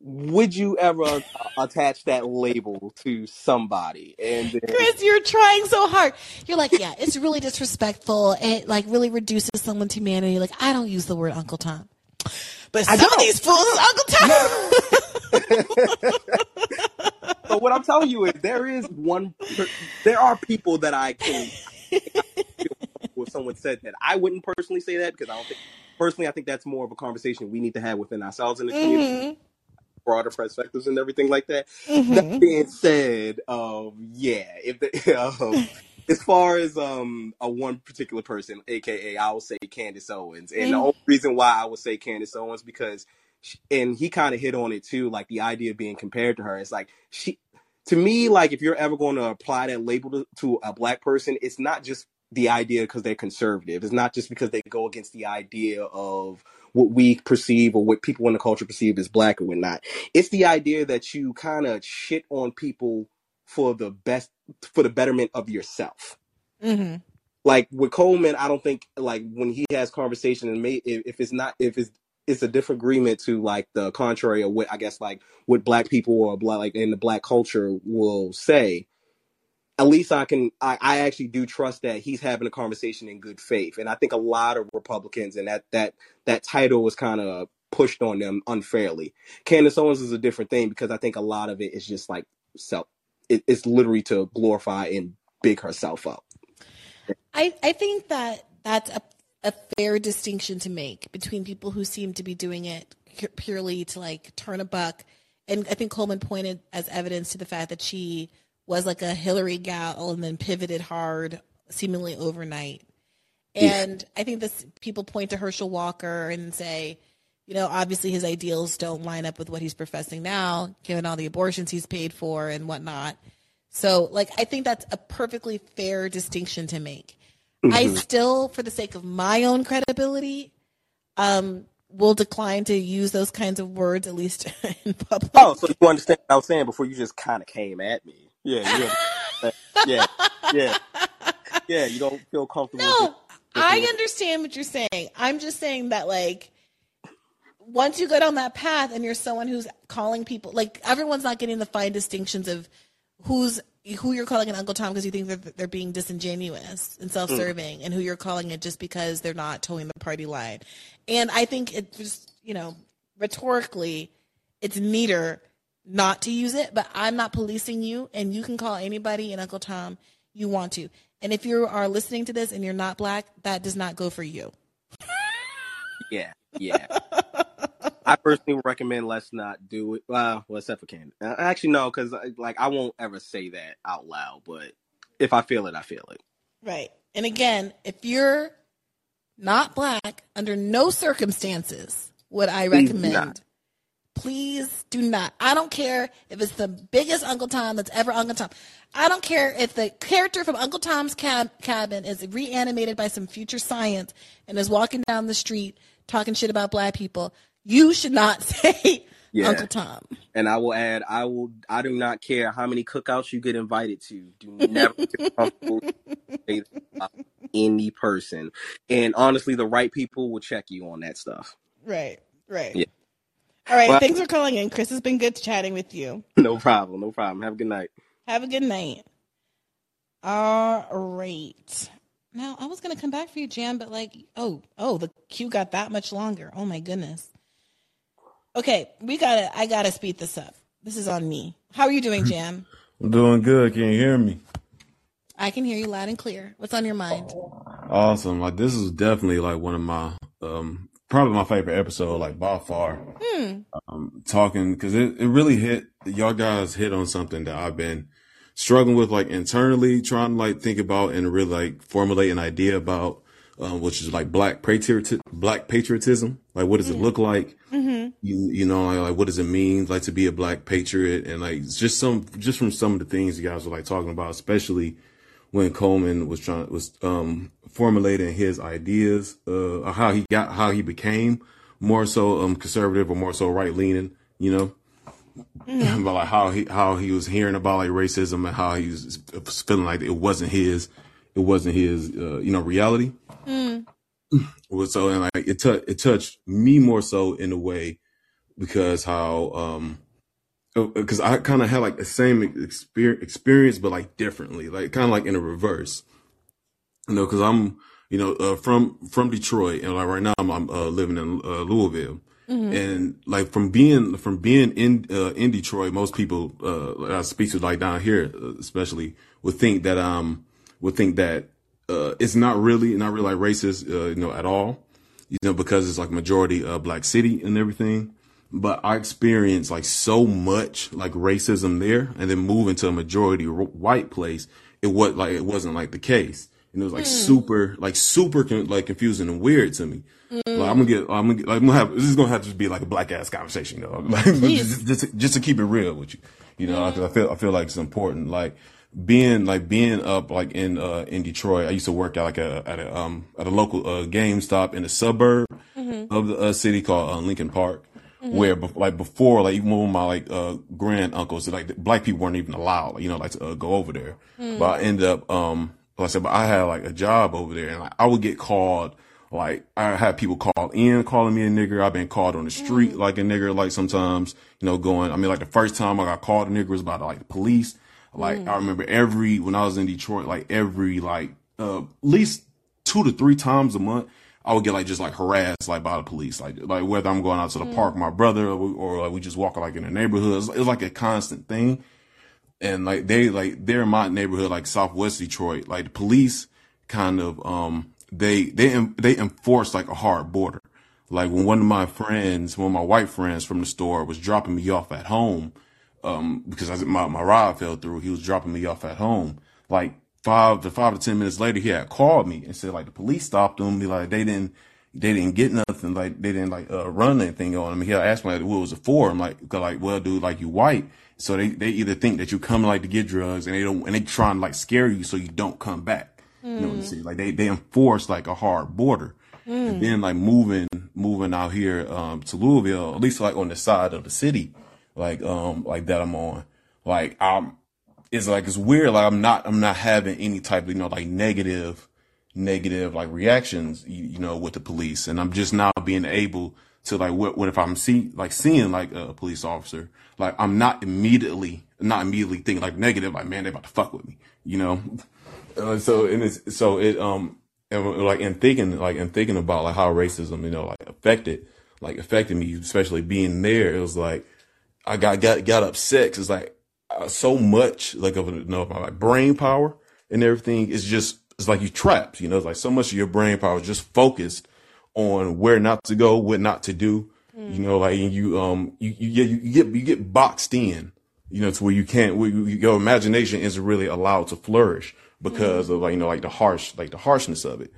Would you ever uh, attach that label to somebody? And then, Chris, you're trying so hard. You're like, yeah, it's really disrespectful. It like really reduces someone someone's humanity. Like, I don't use the word Uncle Tom, but some of these fools is Uncle Tom. but what I'm telling you is, there is one. There are people that I can. Someone said that, I wouldn't personally say that because I don't think. Personally, I think that's more of a conversation we need to have within ourselves in the community. Mhm. broader perspectives and everything like that. Mhm. That being said, um, yeah, if the, um, as far as um a one particular person, aka I will say Candace Owens, and the Mm. only reason why I would say Candace Owens because, she, and he kind of hit on it too, like the idea of being compared to her. It's like she, to me, like if you're ever going to apply that label to, to a black person, it's not just the idea because they're conservative. It's not just because they go against the idea of what we perceive or what people in the culture perceive as black or whatnot. It's the idea that you kind of shit on people for the best, for the betterment of yourself. Mhm. Like with Coleman, I don't think like when he has conversation and may, if, if it's not if it's it's a different agreement to like the contrary of what I guess like what black people or black like in the black culture will say. At least I can I, I actually do trust that he's having a conversation in good faith. And I think a lot of Republicans and that that that title was kind of pushed on them unfairly. Candace Owens is a different thing because I think a lot of it is just like self it, it's literally to glorify and big herself up. I, I think that that's a, a fair distinction to make between people who seem to be doing it purely to like turn a buck. And I think Coleman pointed as evidence to the fact that she was like a Hillary gal and then pivoted hard seemingly overnight. And I think this people point to Herschel Walker and say, you know, obviously his ideals don't line up with what he's professing now, given all the abortions he's paid for and whatnot. So, like, I think that's a perfectly fair distinction to make. I still, for the sake of my own credibility, um, will decline to use those kinds of words, at least in public. Oh, so you understand what I was saying before you just kind of came at me. Yeah, yeah, yeah, yeah, yeah. You don't feel comfortable. No, with I understand what you're saying. I'm just saying that, like, once you go down that path and you're someone who's calling people, like, everyone's not getting the fine distinctions of who's who you're calling an Uncle Tom because you think they're, they're being disingenuous and self-serving, and who you're calling it just because they're not towing the party line. And I think it just, you know, rhetorically, it's neater not to use it, but I'm not policing you, and you can call anybody an Uncle Tom you want to. And if you are listening to this and you're not black, that does not go for you. Yeah, yeah. I personally recommend let's not do it. Well, well except for Candace. Uh, Actually, no, because like I won't ever say that out loud. But if I feel it, I feel it. Right. And again, if you're not black, under no circumstances would I recommend. Please do not. I don't care if it's the biggest Uncle Tom that's ever Uncle Tom. I don't care if the character from Uncle Tom's cab- Cabin is reanimated by some future science and is walking down the street talking shit about black people. You should not say Yeah. Uncle Tom. And I will add, I will. I do not care how many cookouts you get invited to. Do never feel comfortable saying about any person. And honestly, the right people will check you on that stuff. Right, right. Yeah. All right, Well- thanks for calling in. Chris, it's been good chatting with you. No problem. No problem. Have a good night. Have a good night. All right. Now I was gonna come back for you, Jam, but like, oh, oh, the queue got that much longer. Oh my goodness. Okay, we gotta. I gotta speed this up. This is on me. How are you doing, Jam? I'm doing good. Can you hear me? I can hear you loud and clear. What's on your mind? Awesome. Like this is definitely like one of my um probably my favorite episode, like by far. Hmm. Um talking because it, it really hit y'all guys hit on something that I've been struggling with like internally, trying to like think about and really like formulate an idea about um, which is like black patriot black patriotism. Like what does it look like? Mm-hmm. you you know like, like what does it mean like to be a black patriot and like just some just from some of the things you guys were like talking about especially when Coleman was trying was um formulating his ideas uh how he got how he became more so um conservative or more so right leaning you know? About like how he how he was hearing about like racism and how he was feeling like it wasn't his it wasn't his uh, you know reality. Was so and like it tou- it touched me more so in a way because how um because I kind of had like the same experience experience but like differently like kind of like in a reverse. You know because I'm you know uh, from from Detroit and like right now I'm, I'm uh, living in uh, Louisville. And like from being from being in uh, in Detroit most people uh that I speak to like down here uh, especially would think that um would think that uh it's not really not really like racist uh, you know at all. You know, because it's like majority uh, black city and everything. But I experienced like so much like racism there, and then moving to a majority white place, it was like it wasn't like the case, and it was like super, like super con- like confusing and weird to me. Like, I'm gonna get, I'm gonna, get, like, I'm gonna have this is gonna have to be like a black ass conversation, though. Like, just, just, just to keep it real with you, you know, because I feel, I feel like it's important. Like being, like being up, like in, uh, in Detroit, I used to work at like a, at a, um, at a local, uh, GameStop in the suburb of the uh, city called uh, Lincoln Park. Where bef- like before, like even with my like uh grand uncles, like the black people weren't even allowed, like, you know, like to uh, go over there. But I ended up, um, like I said, but I had like a job over there, and like I would get called. Like I had people call in, calling me a nigger. I've been called on the street like a nigger. Like sometimes, you know, going. I mean, like the first time I got called a nigger was by like the police. Like I remember every when I was in Detroit, like every like uh, at least two to three times a month, I would get like just like harassed like by the police, like like whether I'm going out to the park with my brother or, we, or like we just walking like in the neighborhood. It's, it's like a constant thing, and like they like they're in my neighborhood, like Southwest Detroit. Like the police kind of um they they they enforce like a hard border. Like when one of my friends, one of my white friends from the store was dropping me off at home, um, because I, my, my ride fell through. He was dropping me off at home. Like five to five to 10 minutes later, he had called me and said like the police stopped him. Be like, they didn't, they didn't get nothing. Like they didn't like, uh, run anything on him. He asked me like, what was it for? I'm like, like, well, dude, like you white. So they, they either think that you come like to get drugs and they don't, and they try and like scare you so you don't come back. You know what I'm saying? Like they, they enforce like a hard border. And then like moving, moving out here, um, to Louisville, at least like on the side of the city, like, um, like that I'm on, like, I'm, it's like, it's weird. Like I'm not, I'm not having any type of, you know, like negative, negative like reactions, you, you know, with the police. And I'm just now being able to like, what, what if I'm see, like seeing like a police officer, like I'm not immediately, not immediately thinking like negative, like, man, they about to fuck with me, you know? Uh, so and it's so it um and like in thinking like in thinking about like how racism you know like affected like affected me especially being there it was like I got got got upset because like uh, so much like of you know my like brain power and everything is just it's like you trapped you know it's like so much of your brain power is just focused on where not to go what not to do you know like you um you you get you get you get boxed in you know to where you can't where you, your imagination isn't really allowed to flourish because of like you know like the harsh like the harshness of it.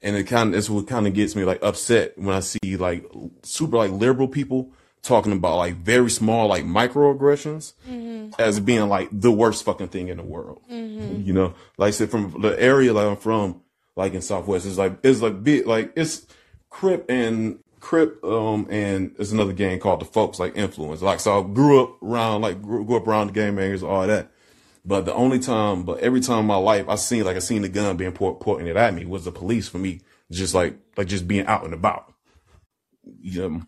And it kind of it's what kind of gets me like upset when I see like super like liberal people talking about like very small like microaggressions as being like the worst fucking thing in the world. You know, like I said, from the area that I'm from, like in Southwest, it's like it's like big like it's Crip and Crip um and it's another game called the Folks like influence. Like so, I grew up around like grew, grew up around the gang bangers, all that. But the only time, but every time in my life I seen like I seen the gun being point, pointed at me was the police for me, just like like just being out and about. You know,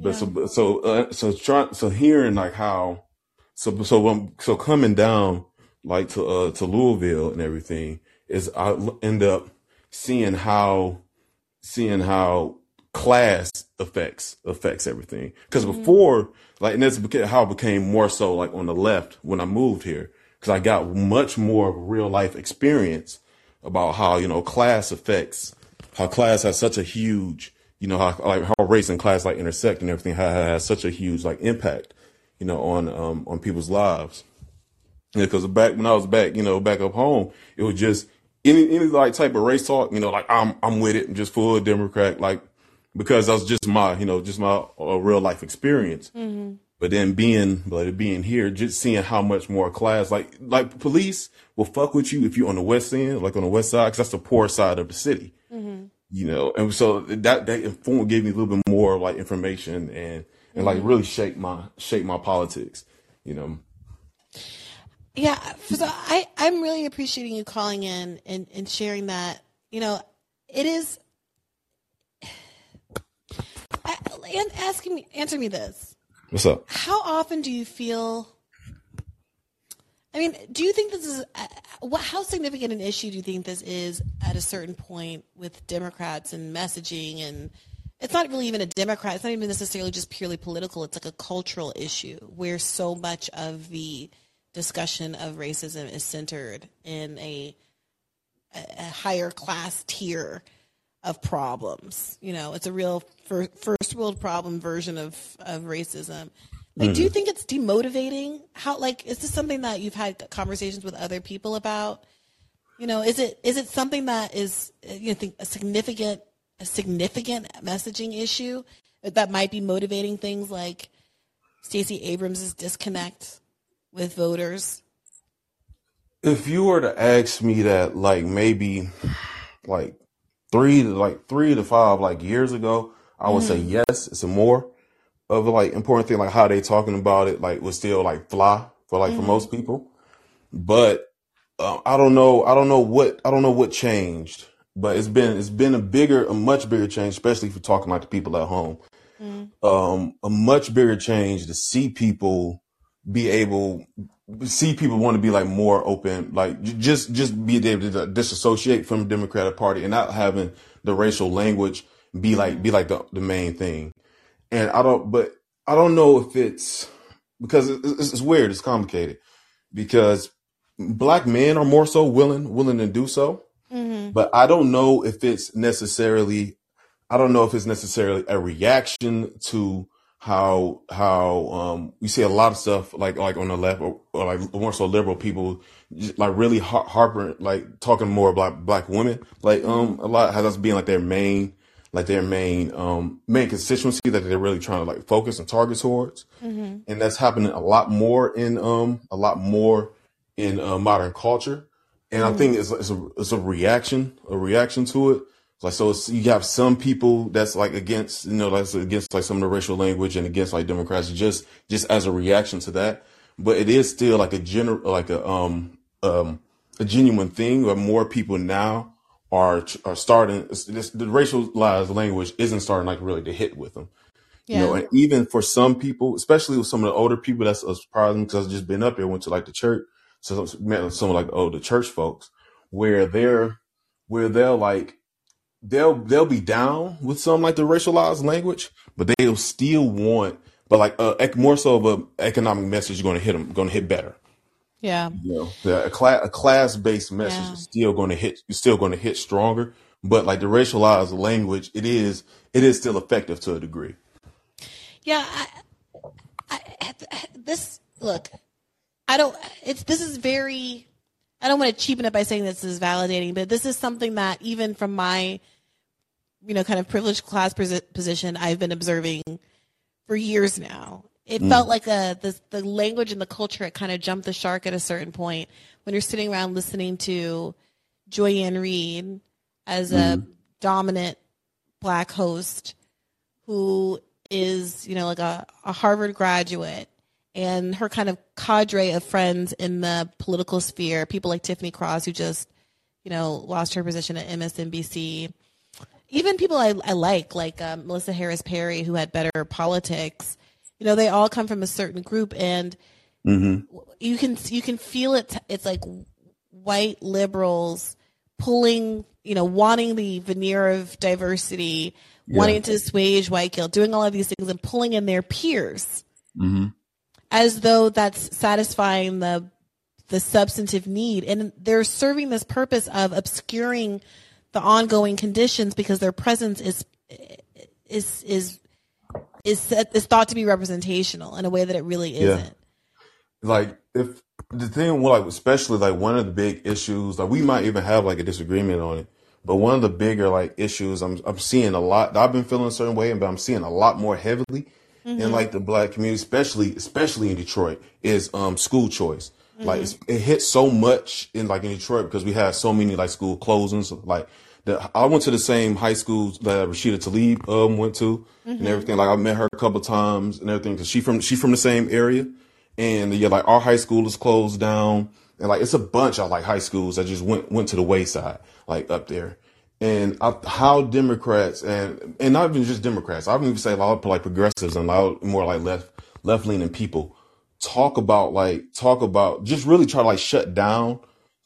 but so so uh, so trying so hearing like how so so um, so coming down like to uh to Louisville and everything is I end up seeing how seeing how class affects affects everything. Because before, like, and that's how it became more so like on the left when I moved here. Because I got much more real life experience about how you know class affects how class has such a huge you know how like how race and class like intersect and everything how has such a huge like impact you know on um on people's lives. Yeah, because back when I was back, you know, back up home, it was just any any like type of race talk, you know, like I'm I'm with it, I'm just full Democrat, like because that was just my, you know, just my uh, real life experience. But then being, but being here, just seeing how much more class, like like police will fuck with you if you're on the west end, like on the west side, because that's the poor side of the city, you know. And so that that informed gave me a little bit more like information and and like mm-hmm. really shape my shape my politics, you know. Yeah, so I I'm really appreciating you calling in and and sharing that. You know, it is. I, and asking me, answer me this: What's up? How often do you feel? I mean, do you think this is uh, what? How significant an issue do you think this is at a certain point with Democrats and messaging? And it's not really even a Democrat. It's not even necessarily just purely political. It's like a cultural issue where so much of the discussion of racism is centered in a a higher class tier of problems. You know, it's a real fir- first world problem version of, of racism. Like, do you mm-hmm. think it's demotivating? How, like, is this something that you've had conversations with other people about? You know, is it, is it something that is, you think a significant, a significant messaging issue that might be motivating things like Stacey Abrams' disconnect with voters? if you were to ask me that like maybe like three to like three to five like years ago i would say mm-hmm. yes it's more of like important thing like how they talking about it like was still like fly for like for most people. But uh, i don't know i don't know what i don't know what changed but it's been it's been a bigger a much bigger change especially if you're talking like the people at home. Um a much bigger change to see people be able see people want to be like more open like just just be able to disassociate from the democratic party and not having the racial language be like be like the, the main thing and i don't but i don't know if it's because it's, it's weird it's complicated. Because black men are more so willing willing to do so. But i don't know if it's necessarily I don't know if it's necessarily a reaction to how how um we see a lot of stuff like like on the left or, or like more so liberal people just, like really har- harping like talking more about black women. Like um a lot has us being like their main like their main um main constituency that they're really trying to like focus and target towards. And that's happening a lot more in um a lot more in uh, modern culture. And I think it's it's a it's a reaction a reaction to it. Like so, it's, you have some people that's like against, you know, that's against like some of the racial language and against like Democrats, just just as a reaction to that. But it is still like a general, like a um um a genuine thing where more people now are are starting. This, the racialized language isn't starting like really to hit with them. You know, and even for some people, especially with some of the older people, that's uh, surprising because I've just been up here, went to like the church, so met some of like the older church folks, where they're where they're like they'll they'll be down with some like the racialized language, but they'll still want, but like uh, ec- more so of a economic message going to hit them, going to hit better. Yeah. You know, the, a class a class based message Yeah. is still going to hit, is still going to hit stronger. But like the racialized language, it is it is still effective to a degree. Yeah, I, I, this look, I don't. It's this is very. I don't want to cheapen it by saying this is validating, but this is something that even from my you know, kind of privileged class position I've been observing for years now. It felt like a the the language and the culture it kind of jumped the shark at a certain point. When you're sitting around listening to Joy-Ann Reid as a dominant black host who is, you know, like a, a Harvard graduate and her kind of cadre of friends in the political sphere, people like Tiffany Cross, who just, you know, lost her position at MSNBC. Even people I, I like, like um, Melissa Harris Perry, who had better politics, you know, they all come from a certain group, and mm-hmm. you can you can feel it. It's like white liberals pulling, you know, wanting the veneer of diversity, wanting to assuage white guilt, doing all of these things and pulling in their peers mm-hmm. as though that's satisfying the the substantive need. And they're serving this purpose of obscuring the ongoing conditions because their presence is is is is is thought to be representational in a way that it really isn't. like if the thing like especially like one of the big issues like we might even have like a disagreement on it but one of the bigger like issues i'm i'm seeing a lot i've been feeling a certain way but i'm seeing a lot more heavily in like the black community especially especially in detroit is um school choice. Like it's, it hits so much in like in detroit because we have so many like school closings like the, I went to the same high school that Rashida Tlaib um, went to and everything. Like I met her a couple times and everything because she from she from the same area, and yeah, like our high school is closed down, and like it's a bunch of like high schools that just went went to the wayside, like up there. And I, how Democrats and and not even just Democrats, I would even say a lot of like progressives and a lot more like left left leaning people talk about like talk about just really try to like shut down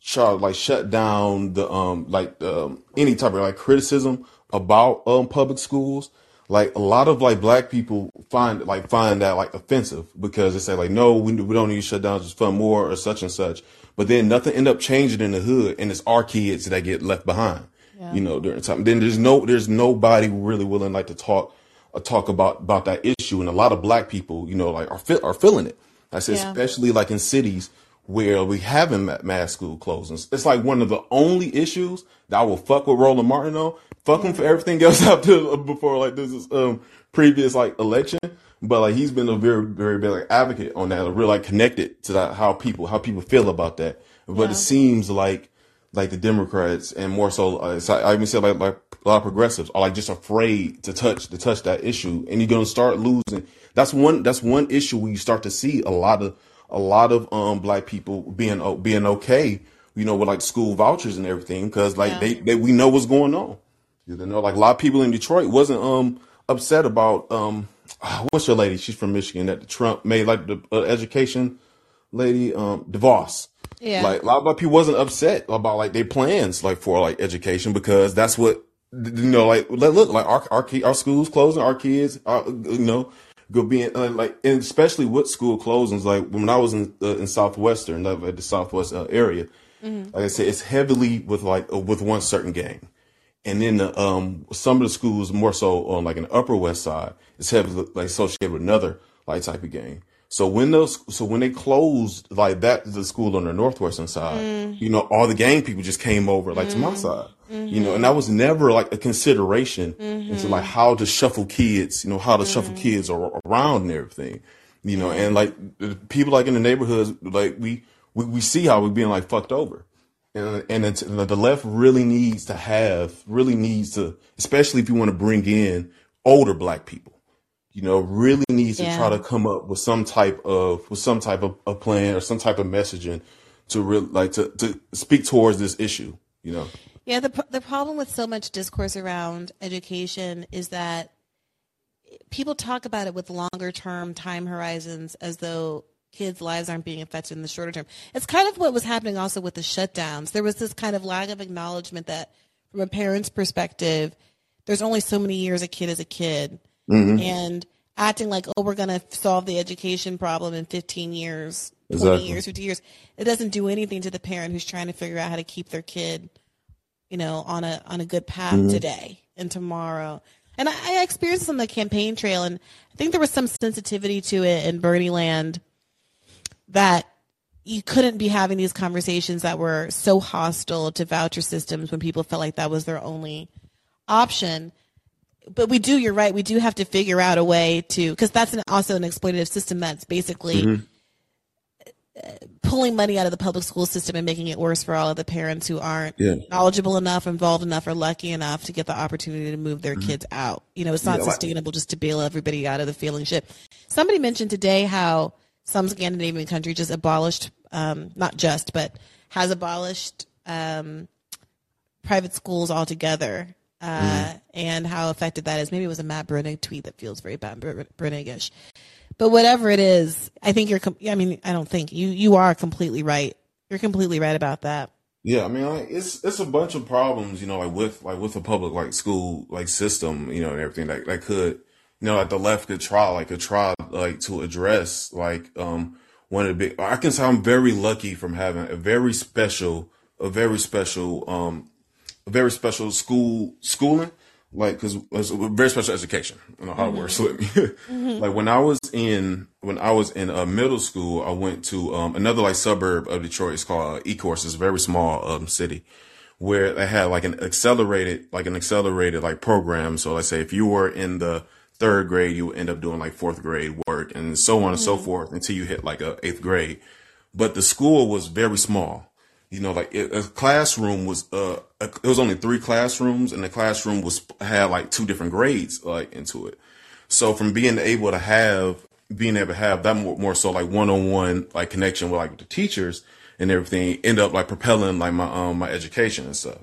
try to like shut down the um like um any type of like criticism about um public schools. Like a lot of like black people find like find that like offensive because they say like no we, we don't need to shut down just fund more or such and such. But then nothing end up changing in the hood and it's our kids that get left behind you know during time. Then there's no there's nobody really willing like to talk uh, talk about about that issue. And a lot of black people you know like are fe- are feeling it. I said Yeah. especially like in cities where we haven't ma- mass school closings. It's like one of the only issues that i will fuck with roland martin on. Fuck him for everything else up to before like this is um previous like election. But like he's been a very very big like advocate on that. Real like connected to that how people how people feel about that. But it seems like like the Democrats and more so, uh, so I even said like, like a lot of progressives are like just afraid to touch to touch that issue, and you're gonna start losing. That's one. That's one issue where you start to see a lot of a lot of um black people being being okay, you know, with like school vouchers and everything, because like Yeah. they, they we know what's going on. You know, like a lot of people in Detroit wasn't um upset about um what's your lady? She's from Michigan that Trump made like the uh, education lady um DeVos. Yeah. Like a lot of people wasn't upset about like their plans like for like education because that's what you know like look like our our our schools closing our kids are, you know go being uh, like and especially with school closings like when I was in uh, in southwestern uh, at the southwest uh, area like I said it's heavily with like uh, with one certain gang. And then the, um some of the schools more so on like an upper west side it's heavily like associated with another like type of gang. So when those so when they closed like that the school on the northwestern side you know all the gang people just came over like to my side you know and that was never like a consideration into like how to shuffle kids you know how to shuffle mm-hmm. kids ar- around and everything you know and like people like in the neighborhoods like we we, we see how we're being like fucked over. And and it's, the left really needs to have really needs to especially if you want to bring in older black people you know really needs to try to come up with some type of with some type of, of plan or some type of messaging to really like to, to speak towards this issue you know Yeah, the the problem with so much discourse around education is that people talk about it with longer term time horizons as though kids' lives aren't being affected in the shorter term. It's kind of what was happening also with the shutdowns. There was this kind of lack of acknowledgement that from a parent's perspective, there's only so many years a kid is a kid. Mm-hmm. And acting like, oh, we're going to solve the education problem in 15 years, 20 Exactly. years, 50 years. It doesn't do anything to the parent who's trying to figure out how to keep their kid you know, on a on a good path today and tomorrow. And I, I experienced this on the campaign trail, and I think there was some sensitivity to it in Bernie Land that you couldn't be having these conversations that were so hostile to voucher systems when people felt like that was their only option but we do. You're right. We do have to figure out a way to because that's an, also an exploitative system that's basically Mm-hmm. Pulling money out of the public school system and making it worse for all of the parents who aren't Yeah. knowledgeable enough, involved enough, or lucky enough to get the opportunity to move their kids out. You know, it's not Mm-hmm. Yeah, like- sustainable just to bail everybody out of the failing ship. Somebody mentioned today how some Scandinavian country just abolished, um, not just, but has abolished um, private schools altogether. Uh, and how effective that is. Maybe it was a Matt Bruenig tweet that feels very Matt Br- Bruenig-ish. But whatever it is, I think you're. Com- I mean, I don't think you. You are completely right. You're completely right about that. Yeah, I mean, like it's it's a bunch of problems, you know, like with like with the public like school like system, you know, and everything that that could, you know, like the left could try like could try like to address like um one of the big. I can say I'm very lucky from having a very special, a very special um a very special school schooling, like because it's a very special education. I don't know how it works with me. like when I was in when I was in uh, middle school, I went to um, another like suburb of Detroit. It's called uh, Ecorse. It's a very small um, city where they had like an accelerated like an accelerated like program. So let's say if you were in the third grade, you would end up doing like fourth grade work and so on and so forth until you hit like a eighth grade. But the school was very small you know, like it, a classroom was, uh, a, it was only three classrooms and the classroom was, had like two different grades, like into it. So from being able to have, being able to have that more, more so like one-on-one, like connection with like with the teachers and everything end up like propelling like my, um, my education and stuff.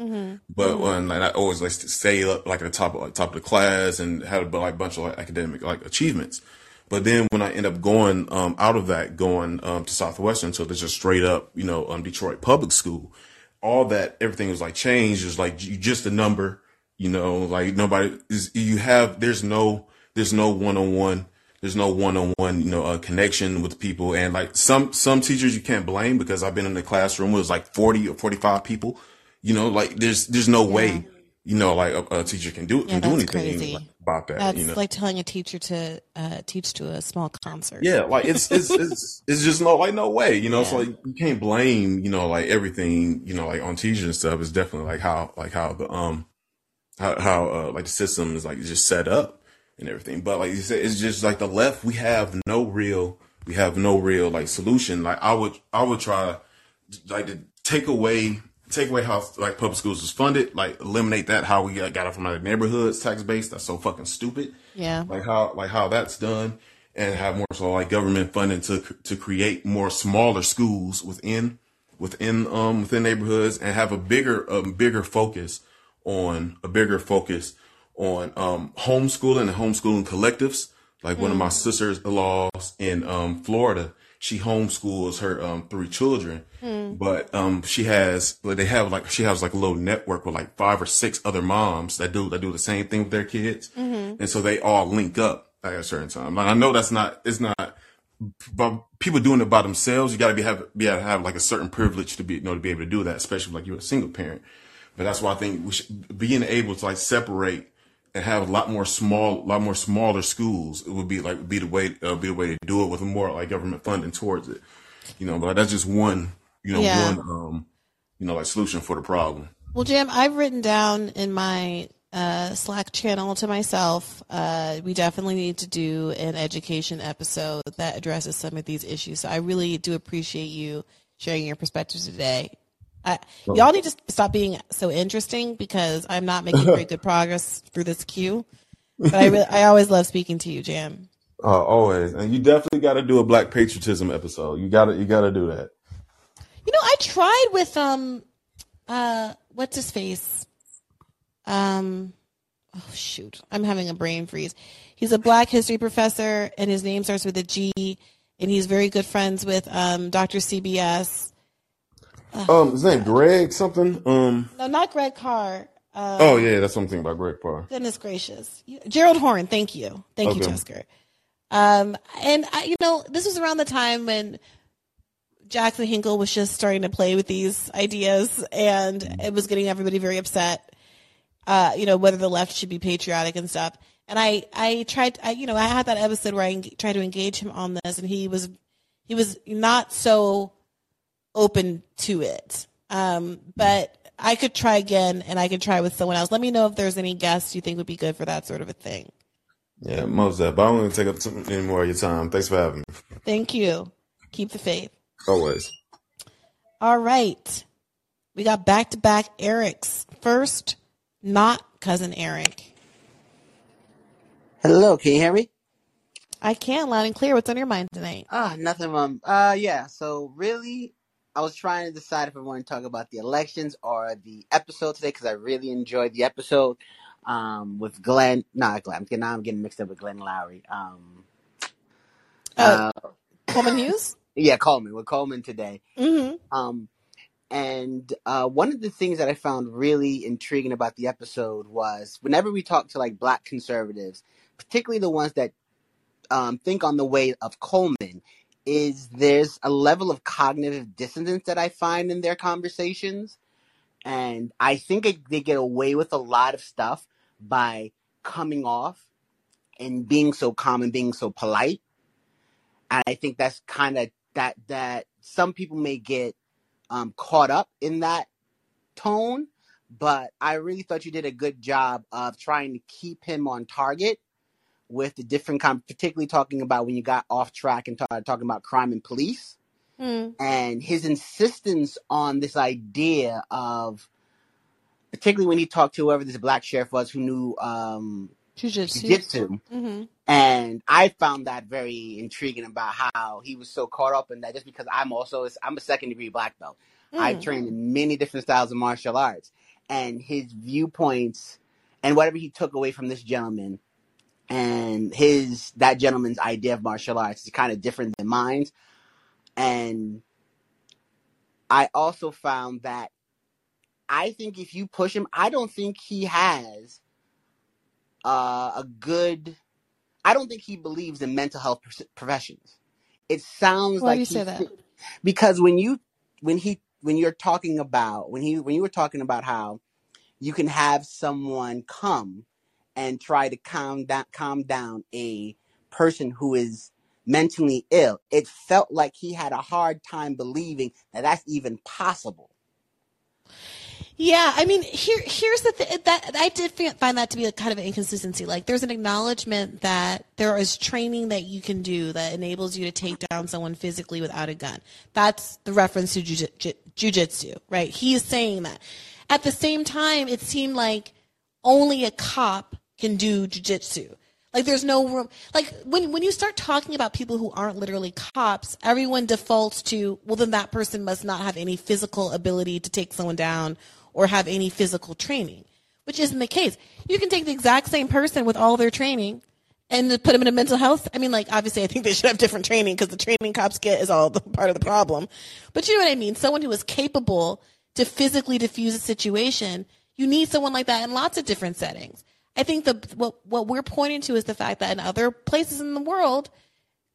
But when like I always like to stay up like at the top of like top of the class and had a like bunch of like academic like achievements. But then when I end up going um, out of that, going um, to Southwestern, so there's just straight up, you know, um, Detroit public school, all that everything was like changed. Is like you just a number, you know, like nobody is. You have there's no there's no one on one. There's no one on one, you know, uh, connection with people. And like some some teachers you can't blame because I've been in the classroom with like 40 or 45 people. You know, like there's there's no way, you know, like a, a teacher can do can do anything crazy. about that. That's you know, like telling a teacher to uh, teach to a small concert. yeah, like it's it's it's it's just no like no way, you know. So Yeah. like you can't blame, you know, like everything, you know, like on teachers and stuff. It's definitely like how like how the um how how uh, like the system is like just set up and everything. But like you said, it's just like the left. We have no real we have no real like solution. Like I would I would try like to take away take away how like public schools is funded, like eliminate that how we got, got it from our neighborhoods tax base. That's so fucking stupid Yeah. like how like how that's done and have more so like government funding to to create more smaller schools within within um within neighborhoods and have a bigger a bigger focus on a bigger focus on um homeschooling and homeschooling collectives like one of my sisters-in-laws in um Florida she homeschools her um three children but um she has like they have like she has like a little network with like five or six other moms that do that do the same thing with their kids. And so they all link up at a certain time. Like i know that's not it's not but people doing it by themselves you got to be have be able to have like a certain privilege to be you know to be able to do that especially like you're a single parent. But that's why i think we should being able to like separate and have a lot more small, a lot more smaller schools. It would be like be the way, uh, be the way to do it with more like government funding towards it. You know, but that's just one, you know, Yeah. one, um, you know, like solution for the problem. Well, Jim, I've written down in my uh, Slack channel to myself, uh, we definitely need to do an education episode that addresses some of these issues. So I really do appreciate you sharing your perspectives today. I, y'all need to stop being so interesting because I'm not making very good progress through this queue. But I, really, I always love speaking to you, Jam. Uh, always, and you definitely got to do a black patriotism episode. You got to, you got to do that. You know, I tried with um, uh, what's his face? Um, oh shoot, I'm having a brain freeze. He's a Black history professor, and his name starts with a G, and he's very good friends with um Dr. CBS. Um, his name Greg something. Um, No, not Greg Carr. Uh, oh yeah, that's something about Greg Parr. Goodness gracious, Gerald Horne. Thank you, thank you, Okay. Jessica. Um, and I, you know, this was around the time when Jackson Hinkle was just starting to play with these ideas, and it was getting everybody very upset. Uh, you know, whether the left should be patriotic and stuff. And I, I tried, I, you know, I had that episode where I tried to engage him on this, and he was, he was not so open to it. Um, but I could try again, and I could try with someone else. Let me know if there's any guests you think would be good for that sort of a thing. Yeah, most of. But I don't want to take up some, any more of your time. Thanks for having me. Thank you. Keep the faith. Always. All right. We got back to back Erics. First, not cousin Eric. Hello, can you hear me? I can loud and clear. What's on your mind tonight? Ah, nothing. Um, uh, yeah. So really, I was trying to decide if I want to talk about the elections or the episode today because I really enjoyed the episode um with Glenn. Not Glenn. I'm getting, now I'm getting mixed up with Glenn Loury. Um, Uh, uh, Coleman Hughes? yeah, Coleman with Coleman today. Mm-hmm. Um, and uh, one of the things that I found really intriguing about the episode was whenever we talk to like black conservatives, particularly the ones that um, think on the way of Coleman, is there's a level of cognitive dissonance that I find in their conversations. And I think it, they get away with a lot of stuff by coming off and being so calm and being so polite. And I think that's kind of that that some people may get um, caught up in that tone, but I really thought you did a good job of trying to keep him on target with the different, com- particularly talking about when you got off track and started talking about crime and police Hmm. and his insistence on this idea of, particularly when he talked to whoever this black sheriff was who knew um, Jiu-jitsu. jiu-jitsu, Mm-hmm. and I found that very intriguing about how he was so caught up in that. Just because I'm also I'm a second degree black belt, I Mm. trained in many different styles of martial arts, and his viewpoints and whatever he took away from this gentleman and his that gentleman's idea of martial arts is kind of different than mine. And I also found that I think if you push him, I don't think he has uh, a good. I don't think he believes in mental health professions. It sounds Why like do you say that? because when you when he when you're talking about when he when you were talking about how you can have someone come and try to calm down calm down a person who is mentally ill it felt like he had a hard time believing that that's even possible Yeah, I mean, here here's the thing that I did find that to be a kind of an inconsistency. Like, there's an acknowledgement that there is training that you can do that enables you to take down someone physically without a gun. That's the reference to jujitsu, right? He is saying that. At the same time, it seemed like only a cop can do jujitsu. Like there's no room. Like when when you start talking about people who aren't literally cops, everyone defaults to well then that person must not have any physical ability to take someone down or have any physical training, which isn't the case. You can take the exact same person with all their training and put them in a mental health. I mean, like obviously, I think they should have different training because the training cops get is all the part of the problem. But you know what I mean? Someone who is capable to physically diffuse a situation, you need someone like that in lots of different settings. I think the what what we're pointing to is the fact that in other places in the world,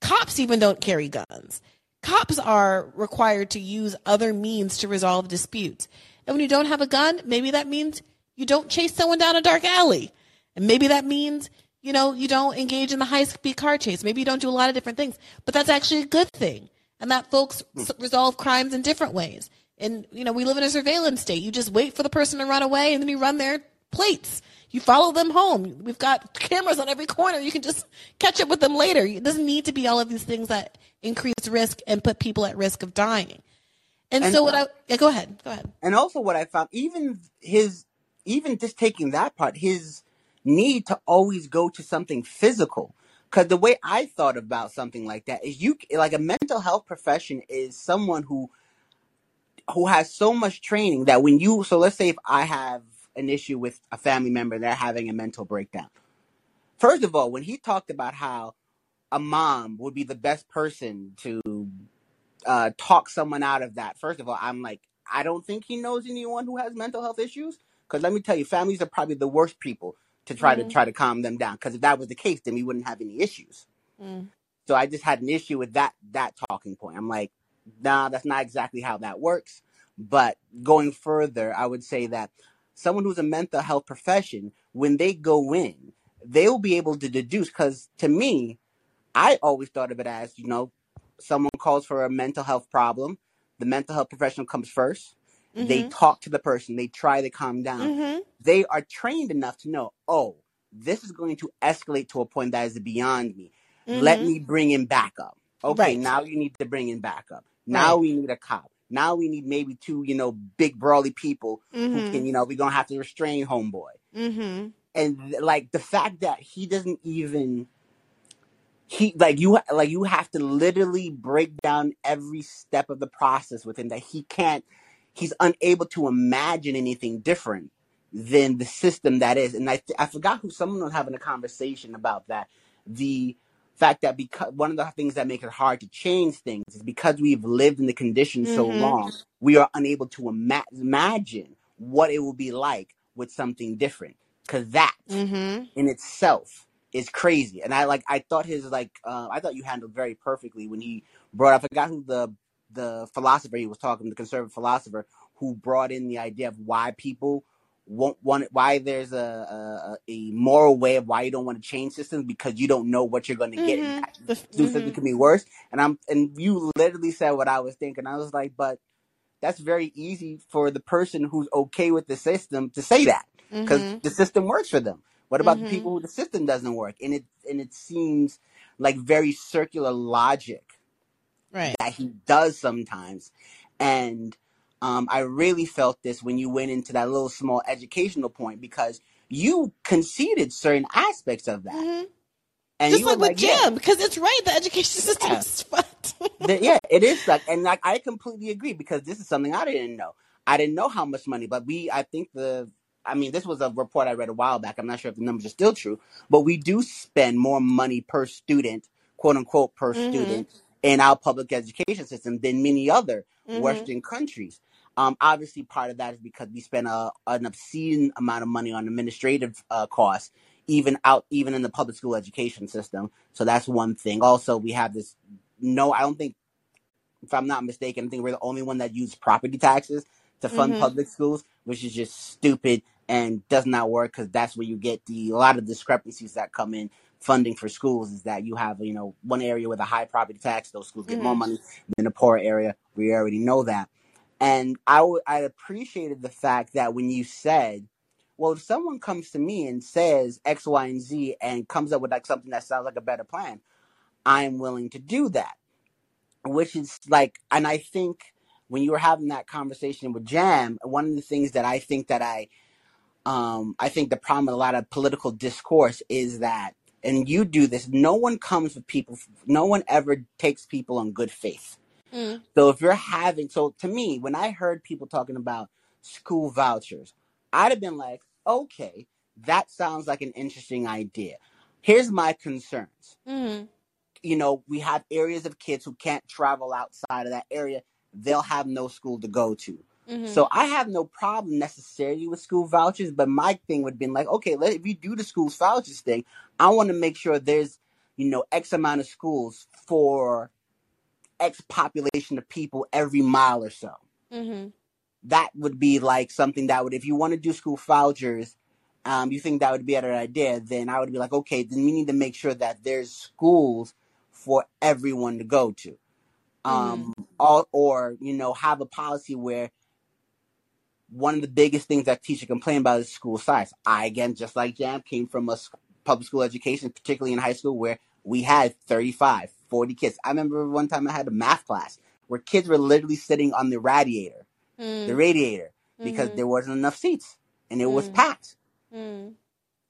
cops even don't carry guns. Cops are required to use other means to resolve disputes. And when you don't have a gun, maybe that means you don't chase someone down a dark alley. And maybe that means, you know, you don't engage in the high speed car chase. Maybe you don't do a lot of different things. But that's actually a good thing. And that folks resolve crimes in different ways. And, you know, we live in a surveillance state. You just wait for the person to run away and then you run their plates. You follow them home. We've got cameras on every corner. You can just catch up with them later. It doesn't need to be all of these things that increase risk and put people at risk of dying. And, And- so what I yeah, go ahead. Go ahead. and also what i found even his even just taking that part his need to always go to something physical because the way i thought about something like that is you like a mental health profession is someone who who has so much training that when you so let's say if i have an issue with a family member they're having a mental breakdown first of all when he talked about how a mom would be the best person to uh, talk someone out of that. First of all, I'm like, I don't think he knows anyone who has mental health issues. Because let me tell you, families are probably the worst people to try to Mhm. try to calm them down. Because if that was the case, then we wouldn't have any issues. Mm. So I just had an issue with that that talking point. I'm like, nah, that's not exactly how that works. But going further, I would say that someone who's a mental health profession, when they go in, they'll be able to deduce. Because to me, I always thought of it as, you know, someone calls for a mental health problem, the mental health professional comes first, They Mhm. talk to the person. They try to calm down. Mhm. They are trained enough to know, oh, this is going to escalate to a point that is beyond me. Let Mhm. me bring him back up. Okay, Right. now you need to bring him back up. Now Right. we need a cop. Now we need maybe two, you know, big brawly people who can, you know, we're gonna have to restrain homeboy. Mhm. And like the fact that he doesn't even he like you like you have to literally break down every step of the process with him that he can't he's unable to imagine anything different than the system that is and i i forgot who someone was having a conversation about that the fact that because one of the things that make it hard to change things is because we've lived in the condition so Mhm. long we are unable to ima- imagine what it will be like with something different because that Mhm. in itself is crazy. And I like I thought his like uh, I thought you handled very perfectly when he brought I forgot who the the philosopher he was talking the conservative philosopher who brought in the idea of why people won't want why there's a, a a moral way of why you don't want to change systems because you don't know what you're going to get and Mhm. that The- new system mhm. can be worse and I'm and you literally said what I was thinking I was like but that's very easy for the person who's okay with the system to say that because Mhm. the system works for them. What about the Mhm. people who the system doesn't work? And it and it seems like very circular logic Right. that he does sometimes. And um, I really felt this when you went into that little small educational point because you conceded certain aspects of that, Mhm. and Just you were like with like, "Yeah, Jim, because it's right. The education system yeah, is fucked. the, yeah, it is like, and like I completely agree because this is something I didn't know. I didn't know how much money, but we, I think the, I mean, this was a report I read a while back. I'm not sure if the numbers are still true, but we do spend more money per student, quote unquote, per Mhm. student in our public education system than many other Mhm. Western countries. Um, obviously, part of that is because we spend a, an obscene amount of money on administrative uh, costs, even out, even in the public school education system. So that's one thing. Also, we have this. No, I don't think if I'm not mistaken, I think we're the only one that use property taxes to fund Mhm. public schools, which is just stupid and does not work because that's where you get the a lot of discrepancies that come in funding for schools is that you have you know one area with a high property tax, those schools get more Mhm. money than a poor area. We already know that, and I I appreciated the fact that when you said. Well, if someone comes to me and says X, Y, and Z and comes up with like something that sounds like a better plan, I'm willing to do that which is like and i think when you were having that conversation with jam one of the things that i think that i um i think the problem with a lot of political discourse is that and you do this no one comes with people no one ever takes people on good faith Mm. so if you're having so to me when i heard people talking about school vouchers i'd have been like okay that sounds like an interesting idea here's my concerns Mhm. you know, we have areas of kids who can't travel outside of that area, they'll have no school to go to. Mhm. So I have no problem necessarily with school vouchers, but my thing would have been like, okay, let, if you do the school vouchers thing, I want to make sure there's, you know, X amount of schools for X population of people every mile or so. Mhm. That would be like something that would, if you want to do school vouchers, um, you think that would be a better idea, then I would be like, okay, then we need to make sure that there's schools for everyone to go to. Mhm. Um, or, or, you know, have a policy where one of the biggest things that teachers complain about is school size. I, again, just like Jam, came from a public school education, particularly in high school, where we had 35, 40 kids. I remember one time I had a math class where kids were literally sitting on the radiator, the Mm. radiator, because Mhm. there wasn't enough seats and it was Mm. packed. Mm.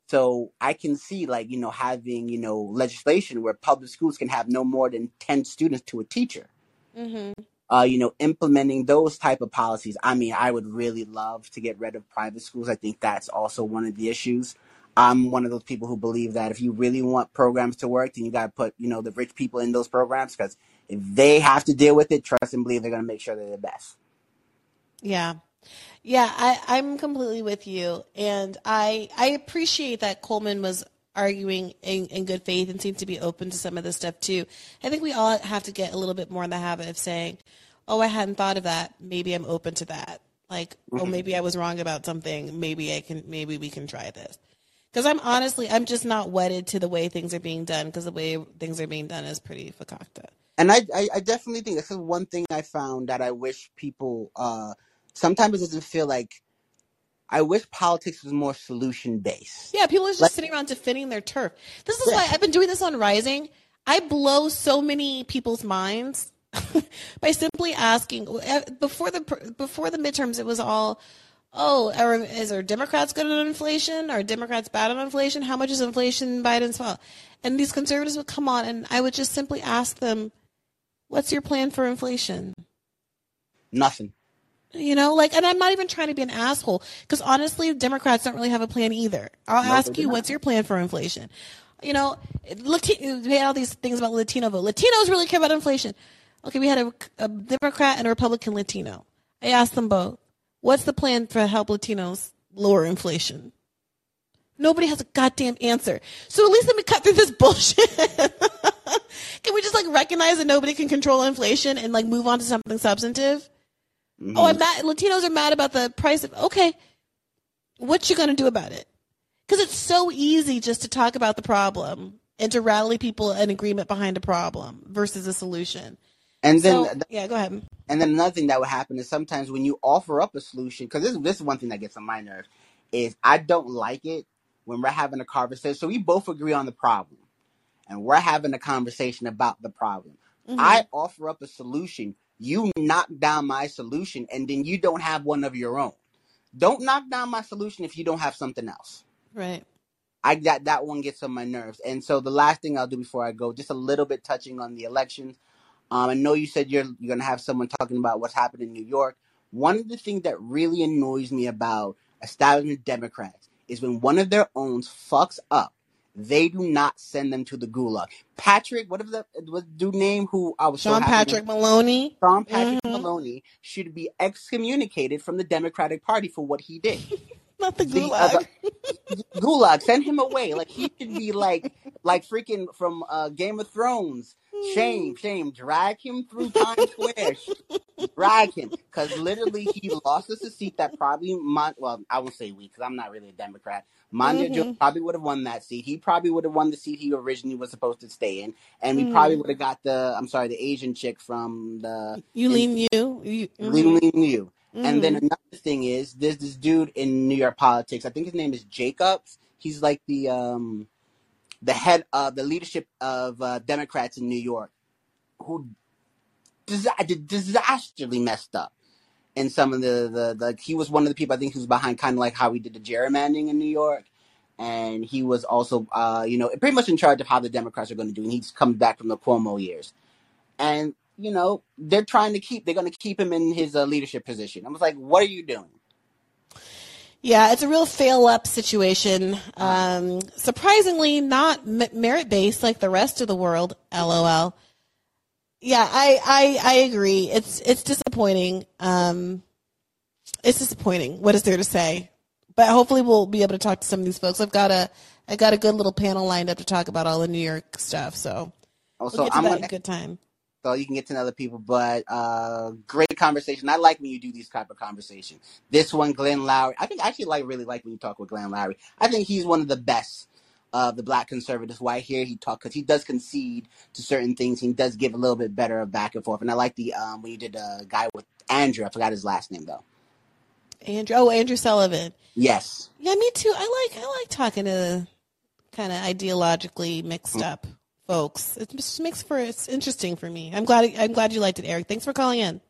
So I can see like, you know, having, you know, legislation where public schools can have no more than 10 students to a teacher. Mhm. Uh, you know, implementing those type of policies. I mean, I would really love to get rid of private schools. I think that's also one of the issues. I'm one of those people who believe that if you really want programs to work, then you got to put, you know, the rich people in those programs because if they have to deal with it, trust and believe they're going to make sure they're the best. Yeah. Yeah, I, I'm completely with you. And I I appreciate that Coleman was arguing in, in good faith and seemed to be open to some of this stuff too. I think we all have to get a little bit more in the habit of saying, Oh, I hadn't thought of that. Maybe I'm open to that. Like, oh maybe I was wrong about something. Maybe I can maybe we can try this. Because I'm honestly I'm just not wedded to the way things are being done because the way things are being done is pretty fakakta. And I, I, I definitely think this is one thing I found that I wish people uh, sometimes it doesn't feel like. I wish politics was more solution based. Yeah, people are just Like- sitting around defending their turf. This is Yeah. why I've been doing this on Rising. I blow so many people's minds by simply asking uh, before the before the midterms. It was all, oh, are, is our Democrats good on inflation? Are Democrats bad on inflation? How much is inflation Biden's fault? And these conservatives would come on, and I would just simply ask them, "What's your plan for inflation?" Nothing. You know, like, and I'm not even trying to be an asshole because honestly, Democrats don't really have a plan either. I'll No, ask you, not. what's your plan for inflation? You know, Latino, we had all these things about Latino vote. Latinos really care about inflation. Okay, we had a, a Democrat and a Republican Latino. I asked them both, what's the plan for help Latinos lower inflation? Nobody has a goddamn answer. So at least let me cut through this bullshit. can we just like recognize that nobody can control inflation and like move on to something substantive? Mhm. Oh, I'm mad. Latinos are mad about the price of. Okay, what you gonna do about it? Because it's so easy just to talk about the problem and to rally people in agreement behind a problem versus a solution. and then So, yeah, go ahead. And then another thing that would happen is sometimes when you offer up a solution, because this this is one thing that gets on my nerve, is I don't like it when we're having a conversation. So we both agree on the problem, and we're having a conversation about the problem. Mhm. I offer up a solution, you knock down my solution, and then you don't have one of your own. Don't knock down my solution if you don't have something else. right. I that that one gets on my nerves. And so the last thing I'll do before I go, just a little bit touching on the elections. Um, I know you said you're you're gonna have someone talking about what's happened in New York. One of the things that really annoys me about establishment Democrats is when one of their own fucks up, they do not send them to the gulag. Patrick, whatever the what dude name who I was so Sean happy Patrick Maloney. Sean Patrick Mhm. Maloney should be excommunicated from the Democratic Party for what he did. Not the The gulag. Gulag, send him away. Like he should be like like freaking from uh, Game of Thrones. Shame, shame. Drag him through Times Square. Drag him, because literally he lost us a seat that probably Mon- well, I won't say we, because I'm not really a Democrat. Monda Mhm. Joe probably would have won that seat. He probably would have won the seat he originally was supposed to stay in, and we Mhm. probably would have got the I'm sorry, the Asian chick from the You lean you. you mhm. Lean Lean Liu. And then Mhm. another thing is, there's this dude in New York politics. I think his name is Jacobs. He's like the um, the head of the leadership of uh, Democrats in New York, who dis- disastrously messed up. And some of the, the the he was one of the people I think who was behind kind of like how we did the gerrymandering in New York, and he was also uh, you know pretty much in charge of how the Democrats are going to do. And he's come back from the Cuomo years, and you know they're trying to keep they're going to keep him in his uh, leadership position. I was like, what are you doing? Yeah, it's a real fail up situation. Um, surprisingly, not m- merit based like the rest of the world. LOL. Yeah, I, I, I agree. It's, it's disappointing. Um, it's disappointing. What is there to say? But hopefully we'll be able to talk to some of these folks. I've got a, I got a good little panel lined up to talk about all the New York stuff. So we'll Also, get to I'm that gonna in good time. So you can get to know other people. But uh, great conversation. I like when you do these type of conversations. This one, Glenn Loury. I think I actually like really like when you talk with Glenn Loury. I think he's one of the best of the black conservatives. Why I hear he talk because he does concede to certain things. He does give a little bit better of back and forth. And I like the um when you did a guy with Andrew. I forgot his last name though. Andrew, oh, Andrew Sullivan. Yes. Yeah, me too. I like I like talking to kind of ideologically mixed up folks. It just makes for it's interesting for me. I'm glad I'm glad you liked it, Eric. Thanks for calling in.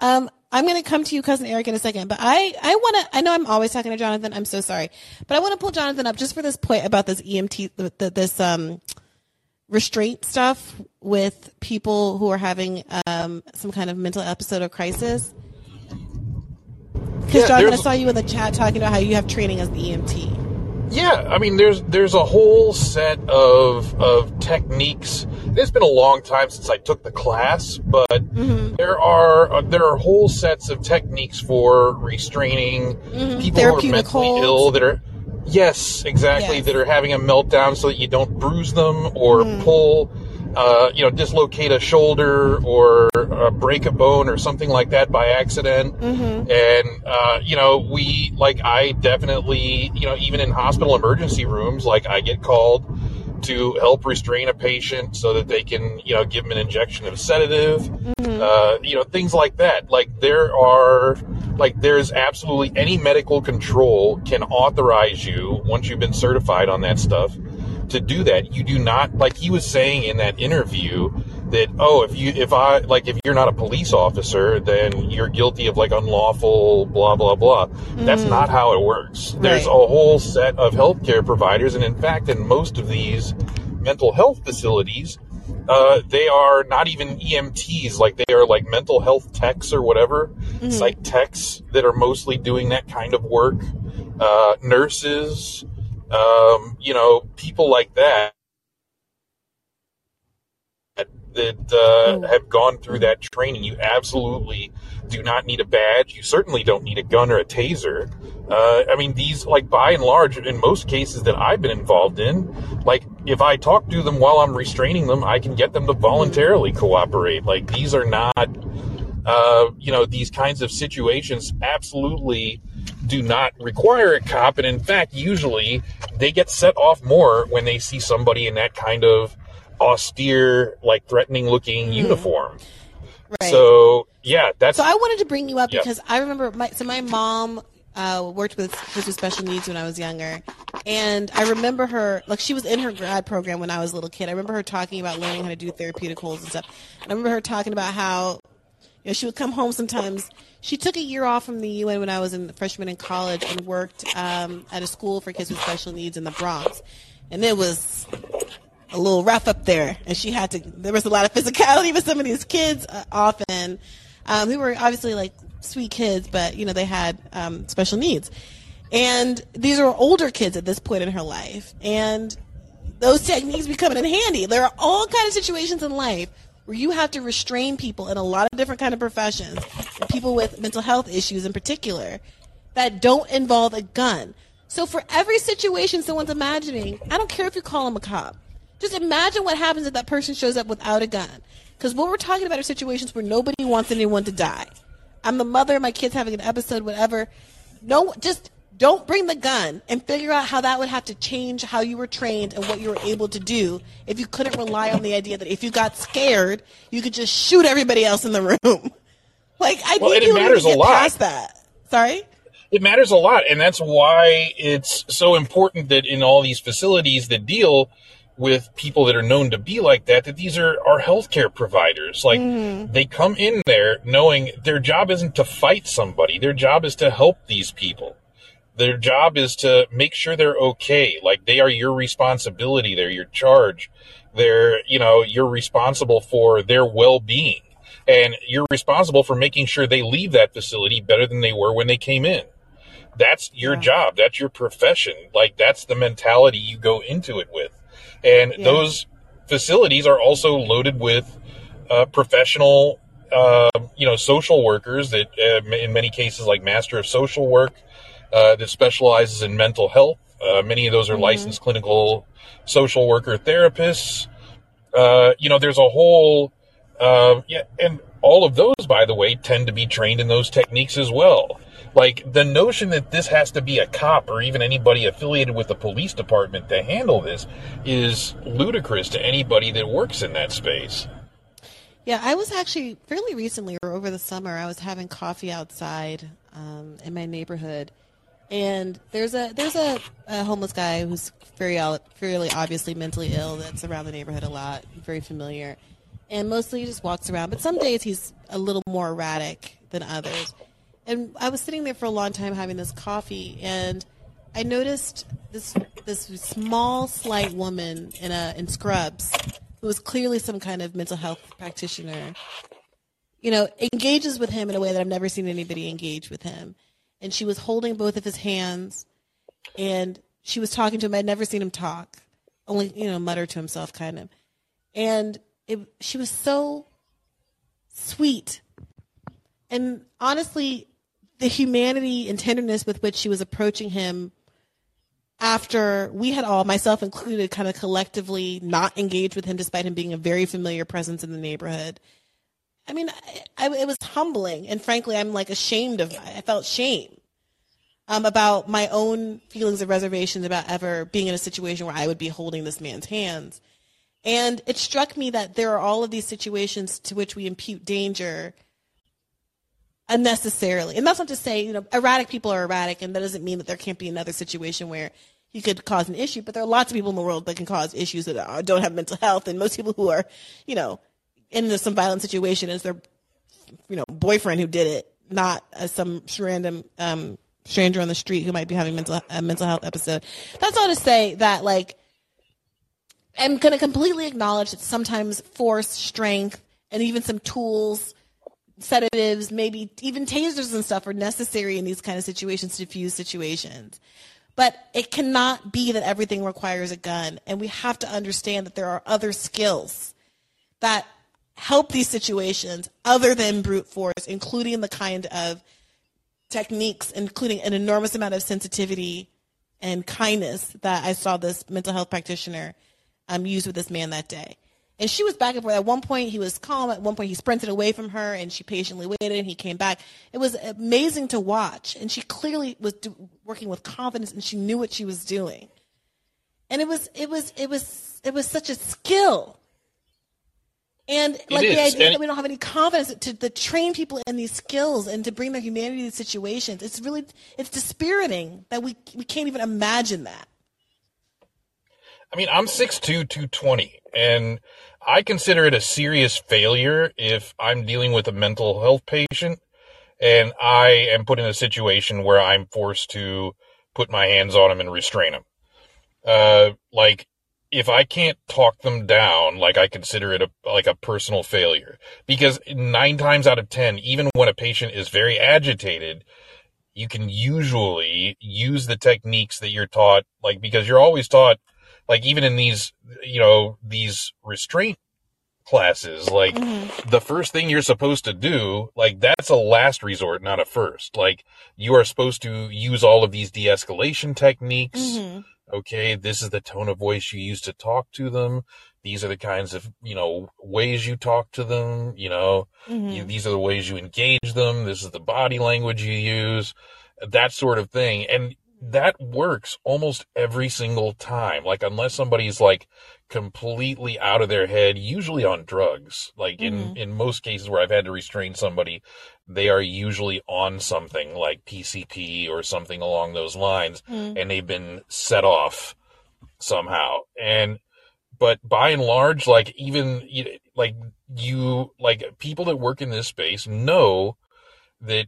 Um, I'm going to come to you, cousin Eric, in a second, but I I want to. I know I'm always talking to Jonathan. I'm so sorry, but I want to pull Jonathan up just for this point about this EMT, th- th- this um restraint stuff with people who are having um some kind of mental episode or crisis. Because Yeah, Jonathan, I saw you in the chat talking about how you have training as the EMT. Yeah, I mean, there's there's a whole set of of techniques. It's been a long time since I took the class, but Mm-hmm. there are uh, there are whole sets of techniques for restraining people who are Mm-hmm. Mentally ill that are yes, exactly Yes. that are having a meltdown so that you don't bruise them or Mm-hmm. pull. Uh, you know, dislocate a shoulder or uh, break a bone or something like that by accident. Mm-hmm. And, uh, you know, we, like, I definitely, you know, even in hospital emergency rooms, like, I get called to help restrain a patient so that they can, you know, give them an injection of sedative. uh, you know, things like that. Like there are, like there's absolutely any medical control can authorize you once you've been certified on that stuff to do that. You do not, like he was saying in that interview, that oh if you if i like if you're not a police officer then you're guilty of like unlawful blah blah blah. That's not how it works. There's a whole set of healthcare providers and in fact in most of these mental health facilities uh, they are not even EMTs, like they are like mental health techs or whatever, psych techs that are mostly doing that kind of work, uh, nurses, um, you know, people like that that uh, have gone through that training. You absolutely do not need a badge. You certainly don't need a gun or a taser. Uh, I mean, these, like, by and large, in most cases that I've been involved in, like, if I talk to them while I'm restraining them, I can get them to voluntarily cooperate. Like, these are not, uh, you know, these kinds of situations absolutely do not require a cop. And in fact, usually they get set off more when they see somebody in that kind of austere, like threatening looking uniform. Right. So, yeah, that's So I wanted to bring you up Yeah. because I remember my so my mom uh, worked with kids with special needs when I was younger, and I remember her like she was in her grad program when I was a little kid. I remember her talking about learning how to do therapeutic holds and stuff. And I remember her talking about how you know she would come home sometimes. She took a year off from the UN when I was in freshman in college and worked um, at a school for kids with special needs in the Bronx, and it was a little rough up there, and she had to. There was a lot of physicality with some of these kids uh, often, um, who were obviously like sweet kids, but you know they had um, special needs, and these are older kids at this point in her life, and those techniques be coming in handy. There are all kinds of situations in life where you have to restrain people in a lot of different kind of professions, people with mental health issues in particular, that don't involve a gun. So for every situation someone's imagining, I don't care if you call them a cop. Just imagine what happens if that person shows up without a gun. Because what we're talking about are situations where nobody wants anyone to die. I'm the mother, my kid's having an episode, whatever. No, just don't bring the gun and figure out how that would have to change how you were trained and what you were able to do if you couldn't rely on the idea that if you got scared, you could just shoot everybody else in the room. Like, I Well, think it you don't matters a get lot. past that. Sorry? it matters a lot and that's why it's so important that in all these facilities that deal with people that are known to be like that that these are are healthcare providers like mm-hmm. they come in there knowing their job isn't to fight somebody their job is to help these people their job is to make sure they're okay. Like they are your responsibility. They're your charge. They're you know you're responsible for their well-being. And you're responsible for making sure they leave that facility better than they were when they came in. That's your job. That's your profession. Like that's the mentality you go into it with. And Yeah. those facilities are also loaded with uh, professional uh, you know social workers that uh, in many cases like master of social work uh, that specializes in mental health. Uh, many of those are licensed clinical social worker therapists. Uh, you know there's a whole uh, yeah and all of those by the way tend to be trained in those techniques as well. Like the notion that this has to be a cop or even anybody affiliated with the police department to handle this is ludicrous to anybody that works in that space. Yeah, I was actually fairly recently or over the summer. I was having coffee outside um, in my neighborhood, and there's a there's a, a homeless guy who's very fairly obviously mentally ill that's around the neighborhood a lot, very familiar, and mostly he just walks around. But some days he's a little more erratic than others. And I was sitting there for a long time having this coffee, and I noticed this this small, slight woman in a in scrubs who was clearly some kind of mental health practitioner. You know, engages with him in a way that I've never seen anybody engage with him. And she was holding both of his hands, and she was talking to him. I'd never seen him talk, only you know, mutter to himself, kind of. And it, she was so sweet, and honestly, the humanity and tenderness with which she was approaching him after we had all, myself included, kind of collectively not engaged with him despite him being a very familiar presence in the neighborhood. I mean, I, I, it was humbling, and frankly, I'm like ashamed of. I felt shame um, about my own feelings of reservations about ever being in a situation where I would be holding this man's hands. And it struck me that there are all of these situations to which we impute danger unnecessarily. And that's not to say, you know, erratic people are erratic, and that doesn't mean that there can't be another situation where he could cause an issue. But there are lots of people in the world that can cause issues that don't have mental health, and most people who are, you know, in some violent situation is their, you know, boyfriend who did it, not uh, some random um, stranger on the street who might be having mental a mental health episode. That's all to say that like. I'm going to completely acknowledge that sometimes force, strength, and even some tools sedatives, maybe even tasers and stuff are necessary in these kind of situations to diffuse situations. But it cannot be that everything requires a gun. And we have to understand that there are other skills that help these situations other than brute force, including the kind of techniques, including an enormous amount of sensitivity and kindness that I saw this mental health practitioner um, use with this man that day. And she was back and forth. At one point, he was calm. At one point, he sprinted away from her, and she patiently waited. And he came back. It was amazing to watch. And she clearly was do, working with confidence, and she knew what she was doing. And it was, it was, it was, it was such a skill. And like the idea and that we don't have any confidence to, to train people in these skills and to bring their humanity to situations, it's really, it's dispiriting that we we can't even imagine that. I mean, I'm 6'2", 220, and I consider it a serious failure if I'm dealing with a mental health patient and I am put in a situation where I'm forced to put my hands on them and restrain them. Uh, like, if I can't talk them down, like I consider it a, like a personal failure. Because nine times out of ten, even when a patient is very agitated, you can usually use the techniques that you're taught, like, because you're always taught, like even in these, you know, these restraint classes, like mm-hmm. the first thing you're supposed to do, like that's a last resort, not a first. Like you are supposed to use all of these de-escalation techniques. Mm-hmm. Okay. This is the tone of voice you use to talk to them. These are the kinds of, you know, ways you talk to them. You know, mm-hmm. you, these are the ways you engage them. This is the body language you use, that sort of thing. And that works almost every single time. Like unless somebody's like completely out of their head, usually on drugs. Like mm-hmm. in, in most cases where I've had to restrain somebody, they are usually on something like PCP or something along those lines mm-hmm. and they've been set off somehow. And, but by and large, like even, like you, like people that work in this space know that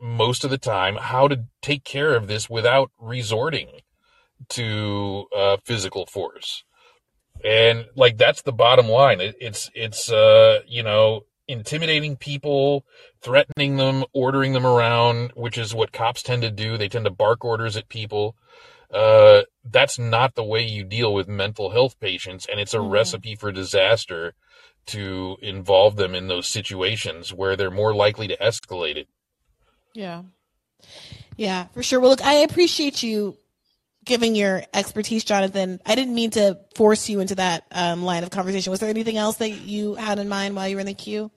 most of the time how to take care of this without resorting to uh, physical force. And like that's the bottom line. It, it's it's uh you know intimidating people, threatening them, ordering them around, which is what cops tend to do. They tend to bark orders at people. Uh, that's not the way you deal with mental health patients, and it's a mm-hmm. recipe for disaster to involve them in those situations where they're more likely to escalate it. Yeah. Yeah, for sure. Well, look, I appreciate you giving your expertise, Jonathan. I didn't mean to force you into that um, line of conversation. Was there anything else that you had in mind while you were in the queue?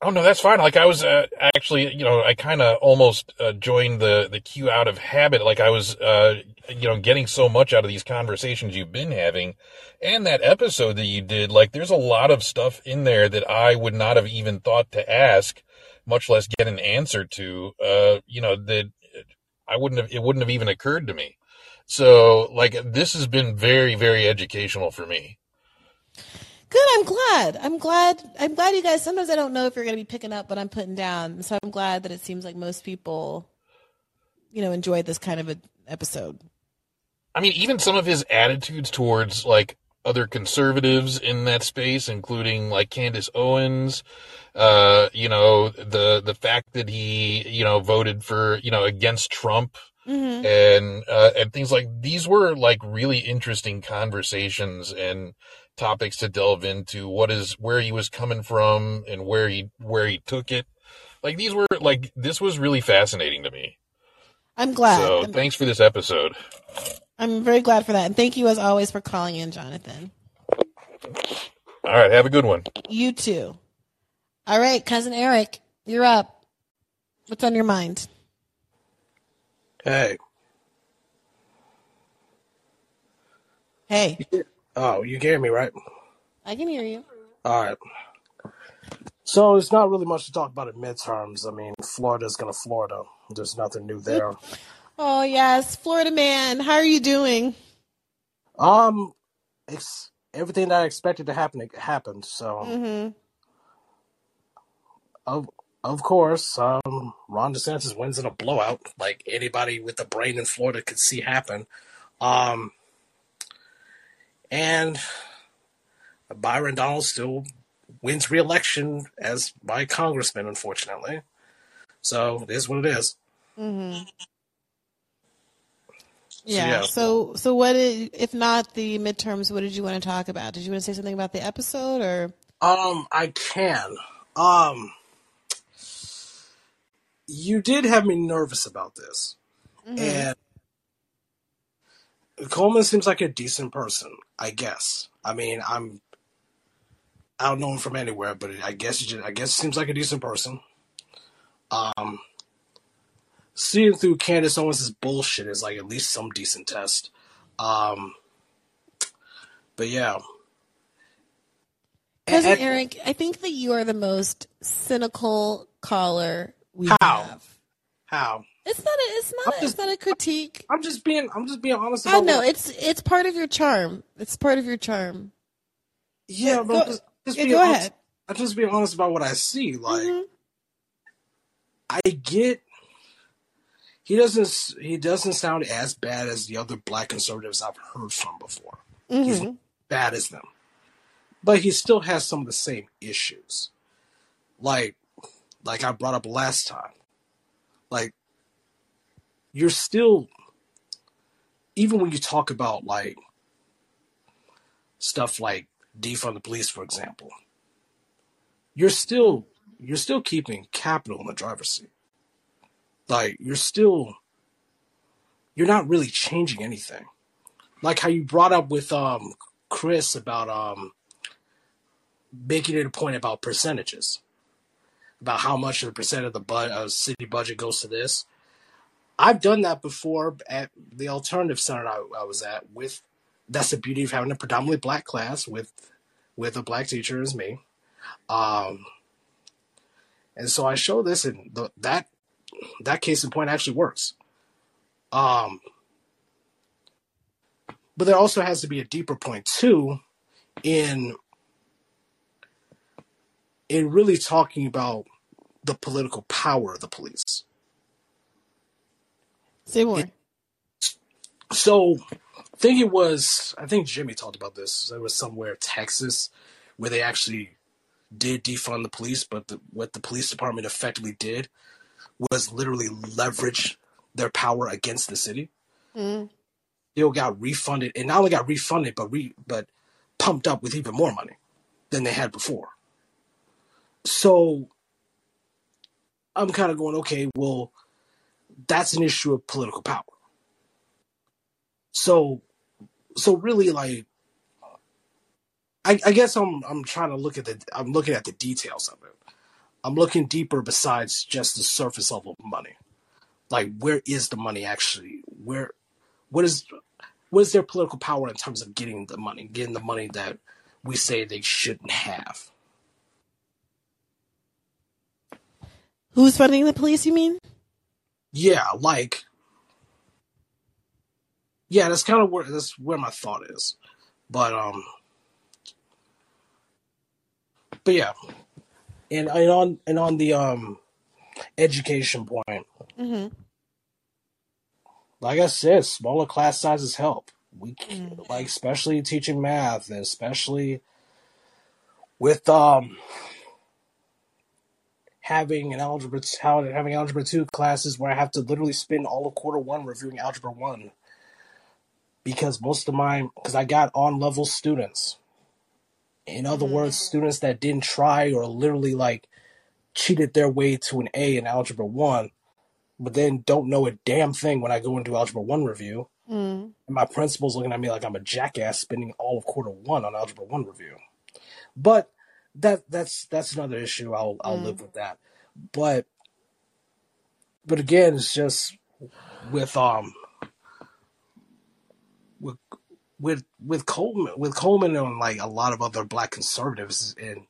Oh no, that's fine. Like I was uh, actually, you know, I kind of almost uh, joined the the queue out of habit. Like I was, uh, you know, getting so much out of these conversations you've been having, and that episode that you did. Like, there's a lot of stuff in there that I would not have even thought to ask much less get an answer to, uh, you know, that I wouldn't have, it wouldn't have even occurred to me. So like this has been very, very educational for me. Good. I'm glad. I'm glad. I'm glad you guys. Sometimes I don't know if you're going to be picking up what I'm putting down. So I'm glad that it seems like most people, you know, enjoyed this kind of an episode. I mean, even some of his attitudes towards like other conservatives in that space, including like Candace Owens, uh, you know, the, the fact that he, you know, voted for, you know, against Trump mm-hmm. and, uh, and things like these were like really interesting conversations and topics to delve into what is, where he was coming from and where he, where he took it. Like these were like, this was really fascinating to me. I'm glad. So I'm, thanks for this episode. I'm very glad for that. And thank you as always for calling in, Jonathan. All right. Have a good one. You too. All right, cousin Eric, you're up. What's on your mind? Hey. Hey. Oh, you hear me, right? I can hear you. All right. So it's not really much to talk about in midterms. I mean, Florida's gonna Florida. There's nothing new there. Oh yes, Florida man, how are you doing? Um, it's everything that I expected to happen it happened. So Mm-hmm. Of of course, um, Ron DeSantis wins in a blowout, like anybody with a brain in Florida could see happen. Um, and Byron Donalds still wins re-election as my congressman, unfortunately. So it is what it is. Mm-hmm. So Yeah. yeah, So so what did, if not the midterms, what did you want to talk about? Did you want to say something about the episode or um, I can. Um, you did have me nervous about this, mm-hmm. and Coleman seems like a decent person. I guess. I mean, I'm I don't know him from anywhere, but I guess he just, I guess he seems like a decent person. Um, seeing through Candace Owens' bullshit is like at least some decent test. Um, but yeah, Cousin Eric, I think that you are the most cynical caller we how have. how It's not a it's I'm not a, just it's not a critique. I'm just being I'm just being honest I know what it's it's part of your charm. It's part of your charm. yeah, Yeah, but go just just yeah, go honest. ahead. I'm just being honest about what I see. Like hmm I get he doesn't he doesn't sound as bad as the other black conservatives I've heard from before. He's not bad as them, but he still has some of the same issues. Like like I brought up last time. Like you're still even when you talk about like stuff like defund the police, for example, you're still you're still keeping capital in the driver's seat. Like you're still you're not really changing anything. Like how you brought up with um Chris about um making it a point about percentages, about how much of the percent of the bu- uh, city budget goes to this. I've done that before at the alternative center I, I was at with that's the beauty of having a predominantly black class with with a black teacher as me. Um and so I show this and the, that that case in point actually works. Um but there also has to be a deeper point too in in really talking about the political power of the police. Say more. It, so I think it was I think Jimmy talked about this. There was somewhere in Texas where they actually did defund the police, but the, what the police department effectively did was literally leverage their power against the city. Mm. Still got refunded, and not only got refunded, but re, but pumped up with even more money than they had before. So I'm kind of going, okay, well, that's an issue of political power. So, so really, like, I, I guess I'm I'm trying to look at the I'm looking at the details of it. I'm looking deeper besides just the surface level of money. Like, where is the money actually? Where, what is what is their political power in terms of getting the money, getting the money that we say they shouldn't have? Who's funding the police? You mean? Yeah, like, yeah, that's kind of where that's where my thought is. But um, but yeah, and, and on and on the um education point, hmm like I said, smaller class sizes help. We c- Mm. like especially teaching math and especially with um having an algebra how having algebra two classes where I have to literally spend all of quarter one reviewing algebra one because most of my because I got on level students. In other hmm words, students that didn't try or literally like cheated their way to an A in algebra one, but then don't know a damn thing when I go into algebra one review. Mm. And my principal's looking at me like I'm a jackass spending all of quarter one on algebra one review. But that that's that's another issue. I'll I'll Mm. live with that. But but again, it's just with um with with with Coleman with Coleman and like a lot of other black conservatives and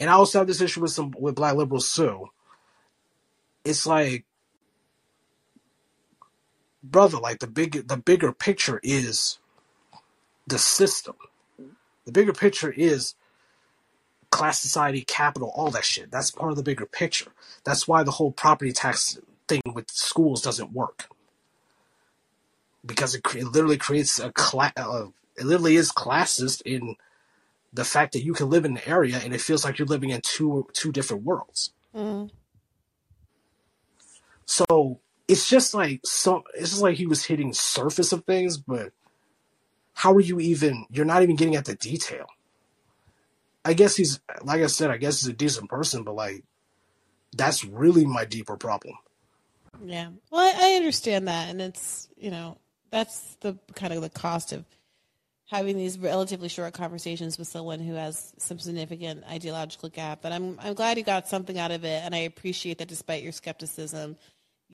and I also have this issue with some with black liberals too. It's like brother, like the big the bigger picture is the system. The bigger picture is class society, capital, all that shit. That's part of the bigger picture. That's why the whole property tax thing with schools doesn't work because it, it literally creates a class. Uh, it literally is classist in the fact that you can live in an area and it feels like you're living in two two different worlds. Mm-hmm. So it's just like so. It's just like he was hitting surface of things, but how are you even? You're not even getting at the detail. I guess he's like I said. I guess he's a decent person, but like that's really my deeper problem. Yeah. Well, I, I understand that, and it's you know that's the kind of the cost of having these relatively short conversations with someone who has some significant ideological gap. But I'm I'm glad you got something out of it, and I appreciate that despite your skepticism,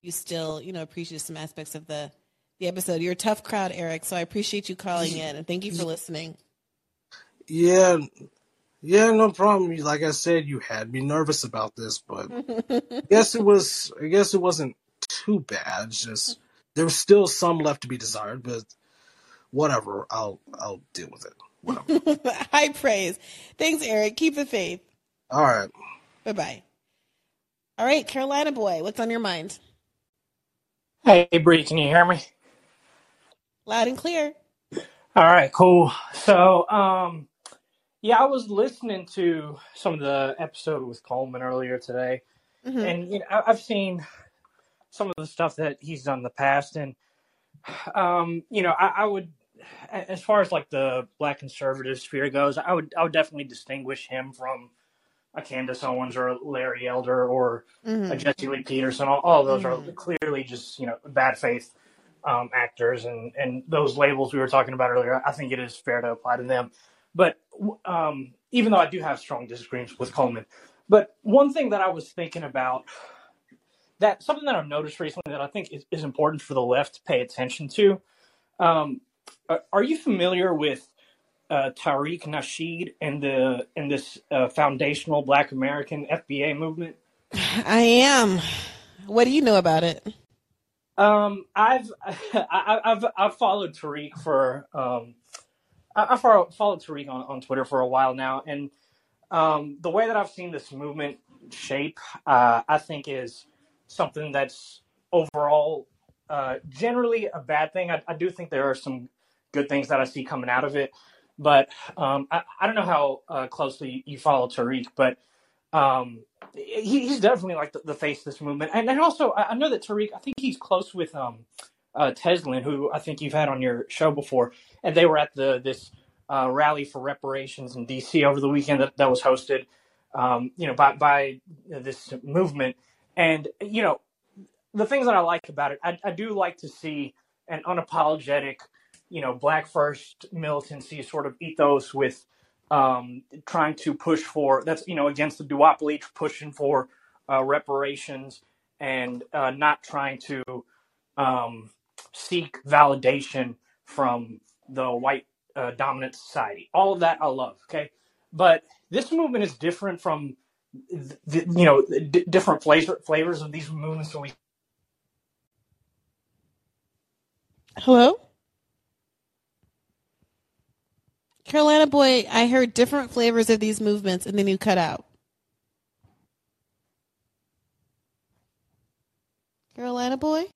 you still you know appreciate some aspects of the the episode. You're a tough crowd, Eric, so I appreciate you calling in and thank you for listening. Yeah, yeah, no problem. Like I said, you had me nervous about this, but I guess it was. I guess it wasn't too bad. It's just there was still some left to be desired, but whatever. I'll I'll deal with it. Whatever. High praise. Thanks, Eric. Keep the faith. All right. Bye bye. All right, Carolina boy, what's on your mind? Hey, Bree, can you hear me? Loud and clear. All right, cool. So, um, yeah, I was listening to some of the episode with Coleman earlier today, Mm-hmm. and you know, I- I've seen some of the stuff that he's done in the past, and um, you know, I, I would, as far as like the black conservative sphere goes, I would, I would definitely distinguish him from a Candace Owens or a Larry Elder or a Mhm. Jesse Lee Peterson. All, all of those Mhm. are clearly just you know bad faith um, actors, and and those labels we were talking about earlier. I think it is fair to apply to them. But um, even though I do have strong disagreements with Coleman, but one thing that I was thinking about that something that I've noticed recently that I think is, is important for the left to pay attention to. Um, are, are you familiar with uh, Tariq Nasheed and the and this uh, foundational Black American FBA movement? I am. What do you know about it? Um, I've I, I've I've followed Tariq for um, I, follow, followed Tariq on, on Twitter for a while now, and um, the way that I've seen this movement shape, uh, I think is something that's overall uh, generally a bad thing. I, I do think there are some good things that I see coming out of it, but um, I, I don't know how uh, closely you follow Tariq, but um, he, he's definitely like the, the face of this movement. And, and also, I, I know that Tariq, I think he's close with um, uh, Tezlyn, who I think you've had on your show before, and they were at the this uh, rally for reparations in D.C. over the weekend that, that was hosted, um, you know, by by this movement. And you know, the things that I like about it, I, I do like to see an unapologetic, you know, black first militancy sort of ethos with um, trying to push for that's you know against the duopoly, pushing for uh, reparations and uh, not trying to um, seek validation from the white uh, dominant society. All of that I love. Okay, but this movement is different from you know d- different flavor, flavors of these movements that we Hello? Carolina boy, I heard different flavors of these movements and then you cut out. Carolina boy?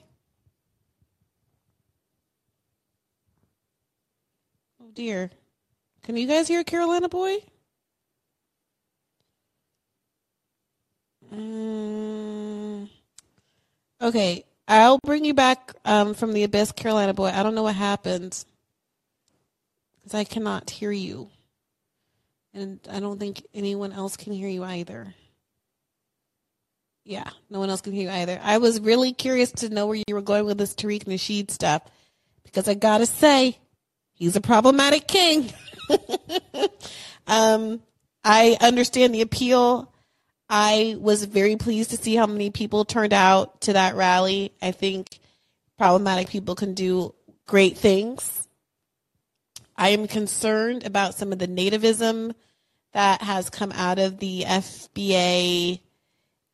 Dear. Can you guys hear Carolina boy? Mm, okay, I'll bring you back um, from the abyss, Carolina boy. I don't know what happened because I cannot hear you, and I don't think anyone else can hear you either. Yeah, no one else can hear you either. I was really curious to know where you were going with this Tariq Nasheed stuff because I gotta say, he's a problematic king. um, I understand the appeal. I was very pleased to see how many people turned out to that rally. I think problematic people can do great things. I am concerned about some of the nativism that has come out of the FBA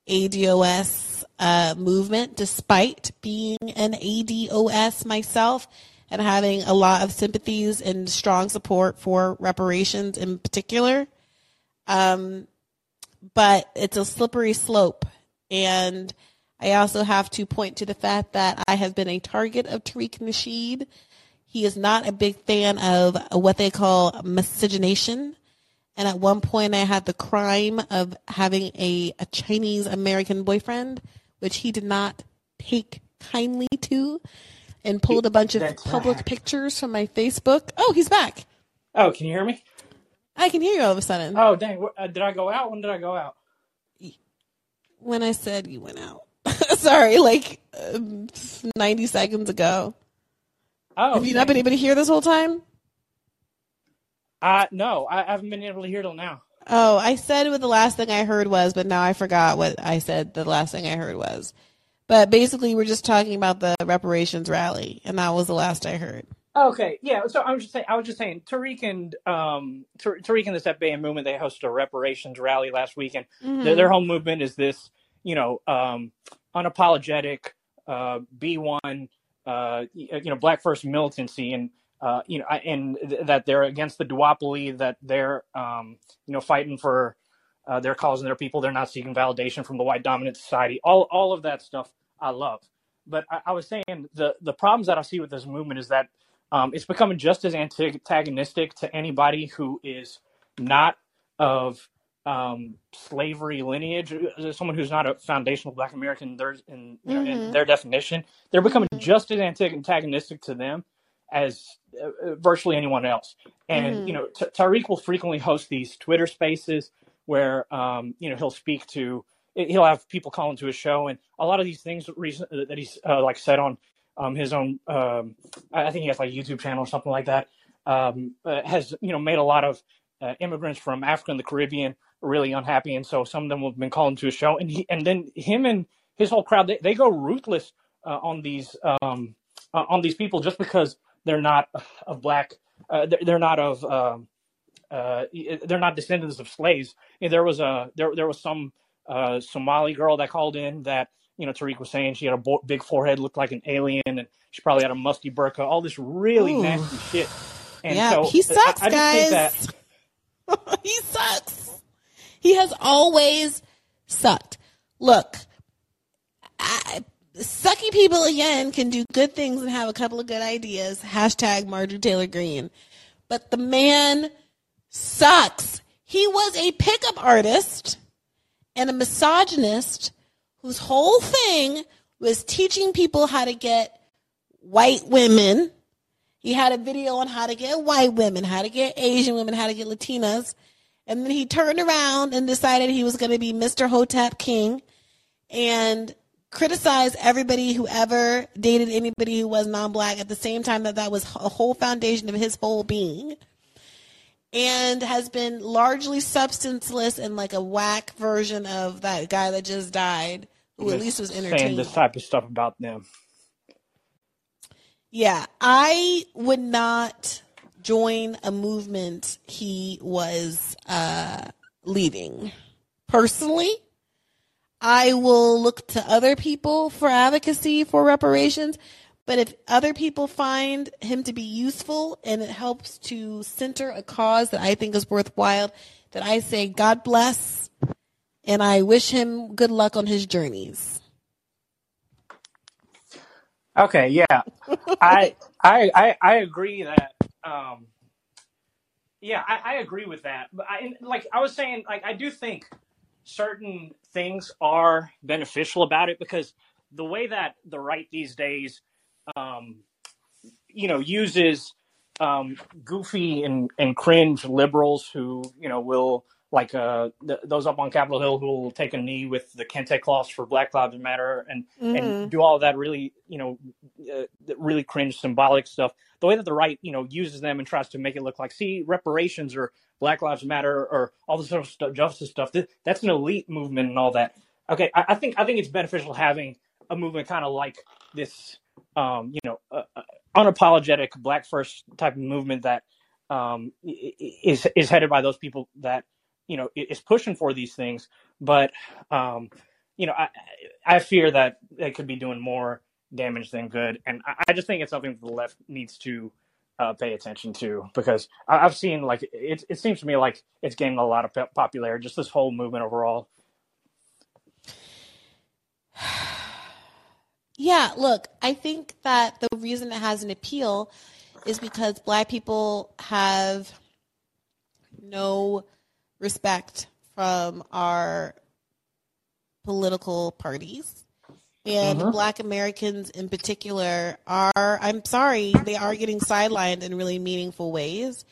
ADOS uh, movement, despite being an ADOS myself and having a lot of sympathies and strong support for reparations in particular. Um, but it's a slippery slope. And I also have to point to the fact that I have been a target of Tariq Nasheed. He is not a big fan of what they call miscegenation. And at one point, I had the crime of having a, a Chinese American boyfriend, which he did not take kindly to, and pulled a bunch of That's public pictures from my Facebook. Oh, he's back. Oh, can you hear me? I can hear you all of a sudden. Oh, dang. Uh, did I go out? When did I go out? When I said you went out. Sorry, like um, 90 seconds ago. Oh, Have you not been able to hear this whole time? Uh, no, I haven't been able to hear till now. Oh, I said what the last thing I heard was, but now I forgot what I said the last thing I heard was. But basically, we're just talking about the reparations rally, and that was the last I heard. Okay, yeah. So I was just saying, I was just saying, Tariq and um, Tar- Tariq and the Step Band movement, they hosted a reparations rally last weekend. Mhm. Their, their whole movement is this, you know, um, unapologetic uh, B1, uh, you know, Black First militancy, and uh, you know, I- and th- that they're against the duopoly, that they're, um, you know, fighting for uh, their cause and their people. They're not seeking validation from the white dominant society. All all of that stuff I love. But I, I was saying the the problems that I see with this movement is that um, it's becoming just as antagonistic to anybody who is not of um, slavery lineage, someone who's not a foundational Black American. There's in, you know, in Mhm. their definition, they're becoming just as antagonistic to them as uh, uh, virtually anyone else. And you Mhm. know, T- Tariq will frequently host these Twitter Spaces where um, you know he'll speak to. He'll have people call into his show, and a lot of these things recent, that he's uh, like said on um, his own. Um, I think he has like a YouTube channel or something like that. Um, uh, has you know made a lot of uh, immigrants from Africa and the Caribbean really unhappy, and so some of them have been called to his show, and he, and then him and his whole crowd they, they go ruthless uh, on these um, uh, on these people just because they're not of black, uh, they're, not of um, uh, they're not descendants of slaves. Know, there was a there there was some uh, Somali girl that called in that you know Tariq was saying she had a bo- big forehead, looked like an alien, and she probably had a musty burqa. All this really Ooh. nasty shit. And yeah, so he sucks, I, I guys. that he sucks. He has always sucked. Look, I, sucky people again can do good things and have a couple of good ideas. Hashtag Marjorie Taylor Greene. But the man sucks. He was a pickup artist and a misogynist whose whole thing was teaching people how to get white women. He had a video on how to get white women, how to get Asian women, how to get Latinas. And then he turned around and decided he was going to be Mr. Hotep King and criticize everybody who ever dated anybody who was non-black at the same time that that was a whole foundation of his whole being and has been largely substanceless and like a whack version of that guy that just died who at least was entertaining. saying this type of stuff about them. yeah i would not join a movement he was uh leading personally I will look to other people for advocacy for reparations. But if other people find him to be useful and it helps to center a cause that I think is worthwhile, that I say God bless and I wish him good luck on his journeys. Okay, yeah, I I I, I agree that. Um, yeah, I, I agree with that. But I like I was saying, like I do think certain things are beneficial about it because the way that the right these days, um, you know, uses um, goofy and, and cringe liberals who you know will like uh, th- those up on Capitol Hill who will take a knee with the Kente cloths for Black Lives Matter and Mhm. and do all that really you know uh, really cringe symbolic stuff. The way that the right you know uses them and tries to make it look like see reparations or Black Lives Matter or all this sort of stuff, justice stuff. th- That's an elite movement and all that. Okay, I, I think I think it's beneficial having a movement kind of like this, um, you know, uh, uh, unapologetic Black First type of movement that um, is is headed by those people that you know is pushing for these things. But um, you know, I I fear that they could be doing more damage than good, and I, I just think it's something the left needs to uh, pay attention to because I, have seen like it. It seems to me like it's gaining a lot of popularity. Just this whole movement overall. Yeah, look, I think that the reason it has an appeal is because black people have no respect from our political parties. And mm-hmm. black Americans in particular are, I'm sorry, they are getting sidelined in really meaningful ways.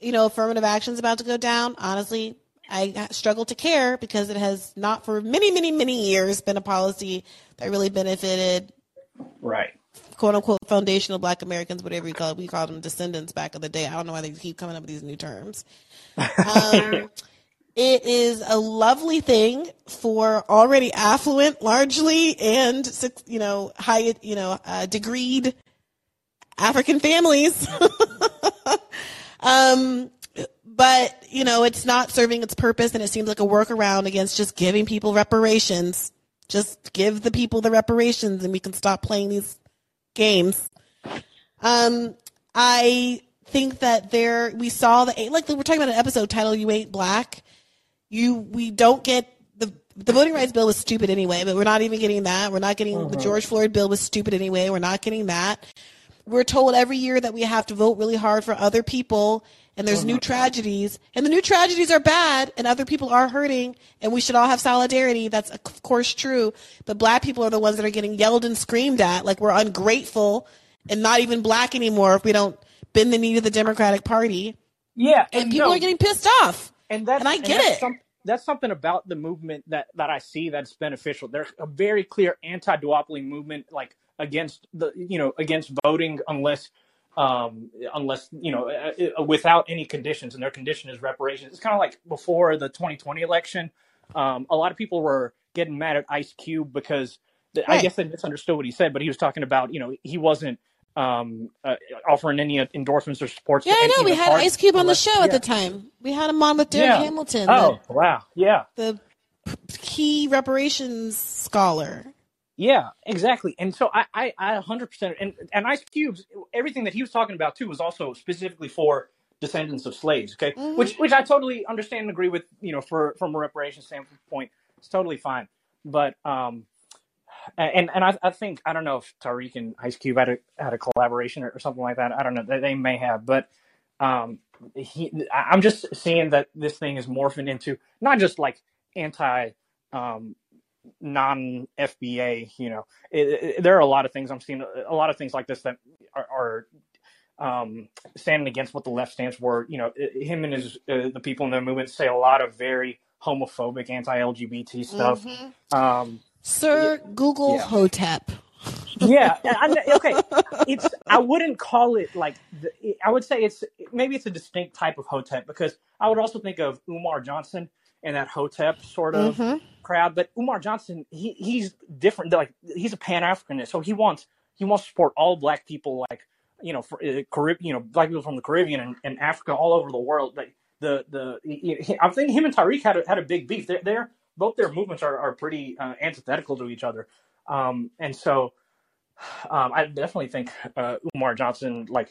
You know, affirmative action is about to go down. Honestly, I struggle to care because it has not for many, many, many years been a policy that really benefited right quote unquote foundational black Americans, whatever you call it. We called them descendants back in the day. I don't know why they keep coming up with these new terms. Um, it is a lovely thing for already affluent, largely, and you know, high, you know, uh, degreed African families. um, but you know, it's not serving its purpose, and it seems like a workaround against just giving people reparations. Just give the people the reparations, and we can stop playing these games. Um, I think that there we saw the like we're talking about an episode titled "You Ain't Black." You we don't get the the voting rights bill was stupid anyway, but we're not even getting that. We're not getting uh-huh. the George Floyd bill was stupid anyway. We're not getting that. We're told every year that we have to vote really hard for other people and there's new tragedies. And the new tragedies are bad and other people are hurting and we should all have solidarity. That's of course true. But black people are the ones that are getting yelled and screamed at like we're ungrateful and not even black anymore if we don't bend the knee to the democratic party. Yeah and, and people no, are getting pissed off. And that's and i get and that's it. some, that's something about the movement that that i see that's beneficial. There's a very clear anti-duopoly movement like against the you know against voting unless um, unless you know uh, uh, without any conditions, and their condition is reparations. It's kind of like before the 2020 election. Um, a lot of people were getting mad at Ice Cube because the, right. I guess they misunderstood what he said, but he was talking about you know he wasn't um, uh, offering any endorsements or support. Yeah, I know. We had Ice Cube on the show yeah. at the time. We had him on with Darrick yeah. Hamilton. Oh, wow. Yeah. The key reparations scholar. Yeah, exactly. And so I, I, I 100% and and Ice Cube's everything that he was talking about too was also specifically for descendants of slaves. Okay, mm-hmm. which which I totally understand and agree with. You know, for from a reparations standpoint, it's totally fine. But um, and and I, I think I don't know if Tariq and Ice Cube had a had a collaboration or, or something like that. I don't know. They, they may have, but um, he I'm just seeing that this thing is morphing into not just like anti um non FBA, you know, it, it, there are a lot of things I'm seeing, a lot of things like this that are, are um, standing against what the left stands for. You know, him and his uh, the people in the movement say a lot of very homophobic, anti-LGBT stuff. Mm-hmm. Um, Sir yeah, Google yeah. Hotep. yeah, I, okay. It's I wouldn't call it like the, I would say it's maybe it's a distinct type of Hotep because I would also think of Umar Johnson and that Hotep sort of mm-hmm. crowd. But Umar Johnson, he he's different. Like he's a Pan Africanist, so he wants he wants to support all black people, like you know, for uh, Caribbean, you know, black people from the Caribbean and, and Africa, all over the world. Like the the he, I think him and Tariq had a, had a big beef. They're, they're both their movements are are pretty uh, antithetical to each other, um, and so. Um, I definitely think uh, Umar Johnson, like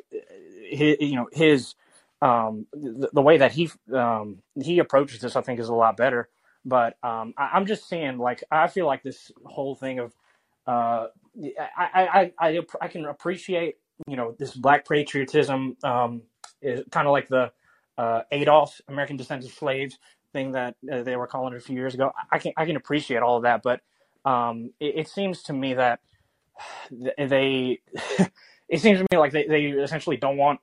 his, you know, his um, the, the, way that he um, he approaches this, I think, is a lot better. But um, I, am just saying, like, I feel like this whole thing of uh, I, I, I, I can appreciate, you know, this black patriotism um, is kind of like the uh, ADOS, American Descendants of Slaves thing that uh, they were calling it a few years ago. I can I can appreciate all of that, but um, it, it seems to me that they it seems to me like they, they essentially don't want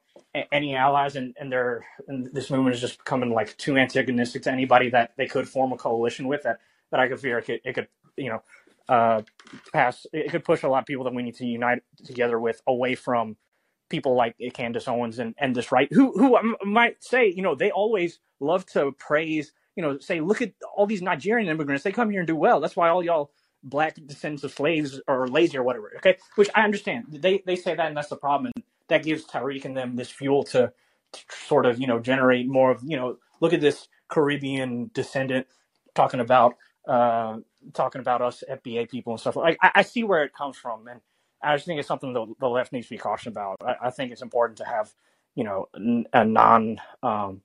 any allies, and and they're and this movement is just becoming like too antagonistic to anybody that they could form a coalition with. That that I could fear it could, it could you know uh, pass. It could push a lot of people that we need to unite together with away from people like Candace Owens and, and this right, who who I might say, you know, they always love to praise, you know, say, look at all these Nigerian immigrants, they come here and do well. That's why all y'all black descendants of slaves are lazy or whatever. Okay, which I understand. They they say that, and that's the problem. And that gives Tariq and them this fuel to sort of you know generate more of you know look at this Caribbean descendant talking about uh, talking about us FBA people and stuff. Like I, I see where it comes from, and I just think it's something the, the left needs to be cautious about. I, I think it's important to have you know a non um,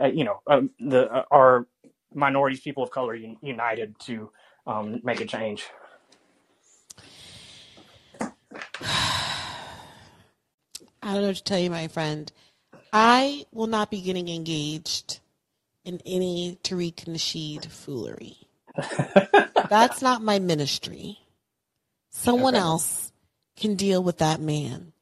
uh, you know um, the uh, our minorities, people of color un- united to um, make a change. I don't know what to tell you, my friend. I will not be getting engaged in any Tariq Nasheed foolery. That's not my ministry. Someone else can deal with that man.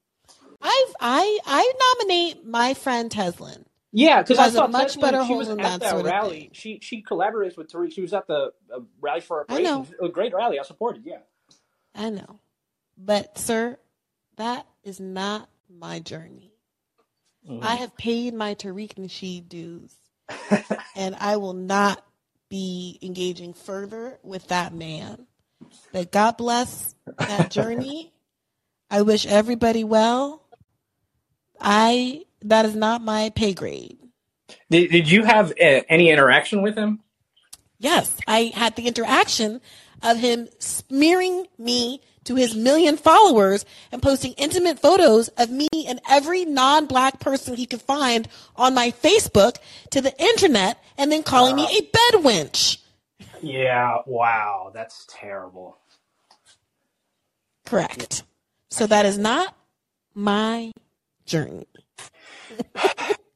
I've I I nominate my friend Tezlyn. Yeah, because I has a saw much Tesla, better she was at that, that rally. She she collaborates with Tariq. She was at the uh, rally for I know. reparations. A great rally. I supported. Yeah. I know. But sir, that is not my journey. Mhm. I have paid my Tariq Nasheed dues. and I will not be engaging further with that man. But God bless that journey. I wish everybody well. I that is not my pay grade. Did, did you have uh, any interaction with him? Yes, I had the interaction of him smearing me to his million followers and posting intimate photos of me and every non-black person he could find on my Facebook to the internet and then calling me a bed wench. Yeah. Wow. That's terrible. Correct. So that is not my journey.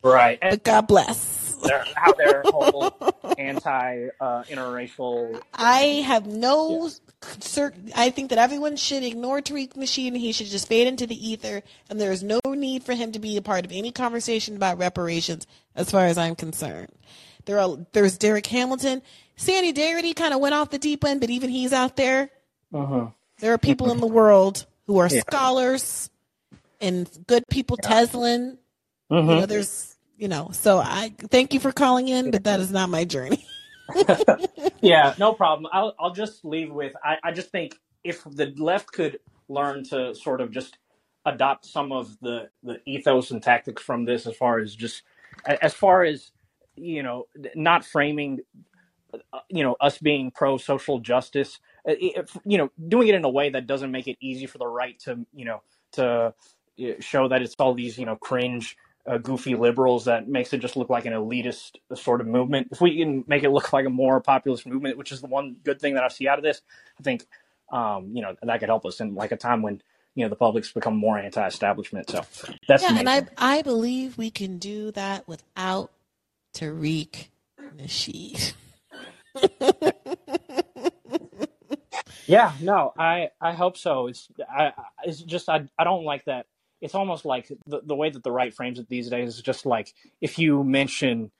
Right. And But God bless. Their, how their whole anti uh, interracial. I have no concern. I think that everyone should ignore Tariq Machine. He should just fade into the ether, and there is no need for him to be a part of any conversation about reparations, as far as I'm concerned. There are there's Darrick Hamilton, Sandy Darity kind of went off the deep end, but even he's out there. Uh-huh. There are people in the world who are Yeah. scholars and good people. Tezlyn, you Mhm. know, there's you know. So I thank you for calling in, but that is not my journey. Yeah, no problem. I'll I'll just leave with I, I just think if the left could learn to sort of just adopt some of the the ethos and tactics from this as far as just as far as you know not framing uh, you know us being pro social justice uh, if, you know doing it in a way that doesn't make it easy for the right to you know to uh, show that it's all these you know cringe uh, goofy liberals that makes it just look like an elitist sort of movement if we can make it look like a more populist movement which is the one good thing that i see out of this i think um, you know that could help us in like a time when you know the public's become more anti-establishment so that's yeah, and I I believe we can do that without Tariq Nasheed. Yeah, no, I I hope so. It's I I- it's just I I don't like that. It's almost like the the way that the right frames it these days is just like if you mention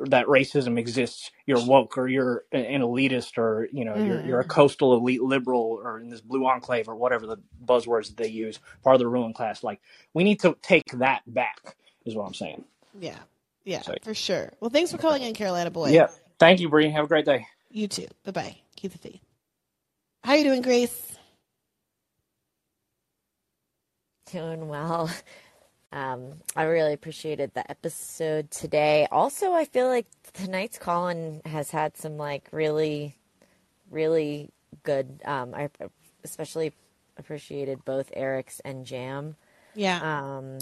that racism exists, you're woke or you're an elitist or you know you're you're a mm-hmm. coastal elite liberal or in this blue enclave or whatever the buzzwords that they use, part of the ruling class. Like we need to take that back, is what I'm saying. Yeah, yeah, So for sure. Well, thanks for calling in, Carolina boy. yeah, thank you, Bree. Have a great day. You too. Bye bye. Keep the faith. How you doing, Grace? Doing well. Um, I really appreciated the episode today. Also, I feel like tonight's call-in has had some like really, really good. Um, I especially appreciated both Eric's and Jam. Yeah. Um,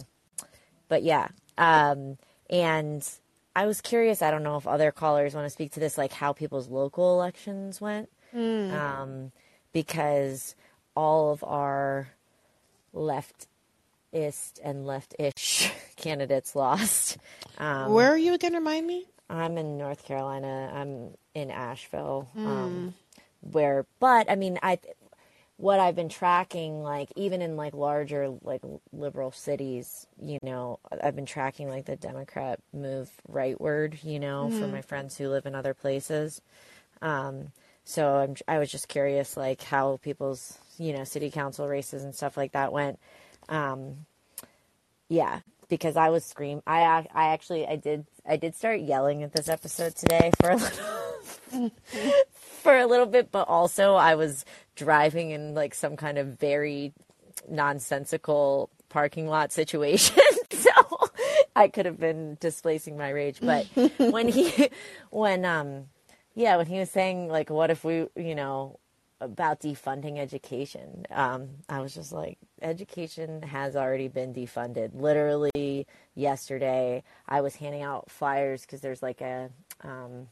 but yeah. Um, and I was curious. I don't know if other callers want to speak to this, like how people's local elections went, Hmm. um, because all of our leftist and left-ish candidates lost. Um, Where are you again? Remind me. I'm in North Carolina. I'm in Asheville. Hmm. Um, where, but I mean, I what I've been tracking, like even in like larger like liberal cities, you know, I've been tracking like the Democrat move rightward, you know, for my friends who live in other places. Um, so I'm I was just curious, like how people's you know city council races and stuff like that went. Um, yeah, because I was scream. I I actually I did I did start yelling at this episode today for a little for a little bit, but also I was driving in like some kind of very nonsensical parking lot situation. so I could have been displacing my rage, but when he, when um, yeah, when he was saying like, what if we, you know, about defunding education, um, I was just like, education has already been defunded. Literally yesterday, I was handing out flyers because there's like a, um,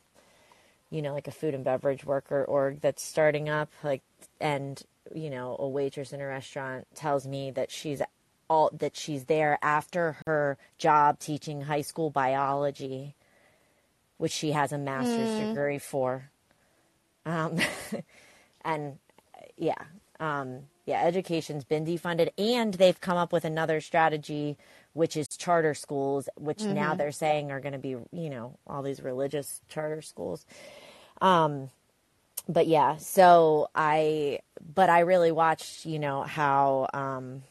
you know, like a food and beverage worker org that's starting up, like, and you know, a waitress in a restaurant tells me that she's all that she's there after her job teaching high school biology, which she has a master's Mm. degree for. Um, and yeah, um, yeah, education's been defunded, and they've come up with another strategy, which is charter schools, which now Mhm. they're saying are going to be, you know, all these religious charter schools. Um, but yeah, so I, but I really watched, you know, how, um,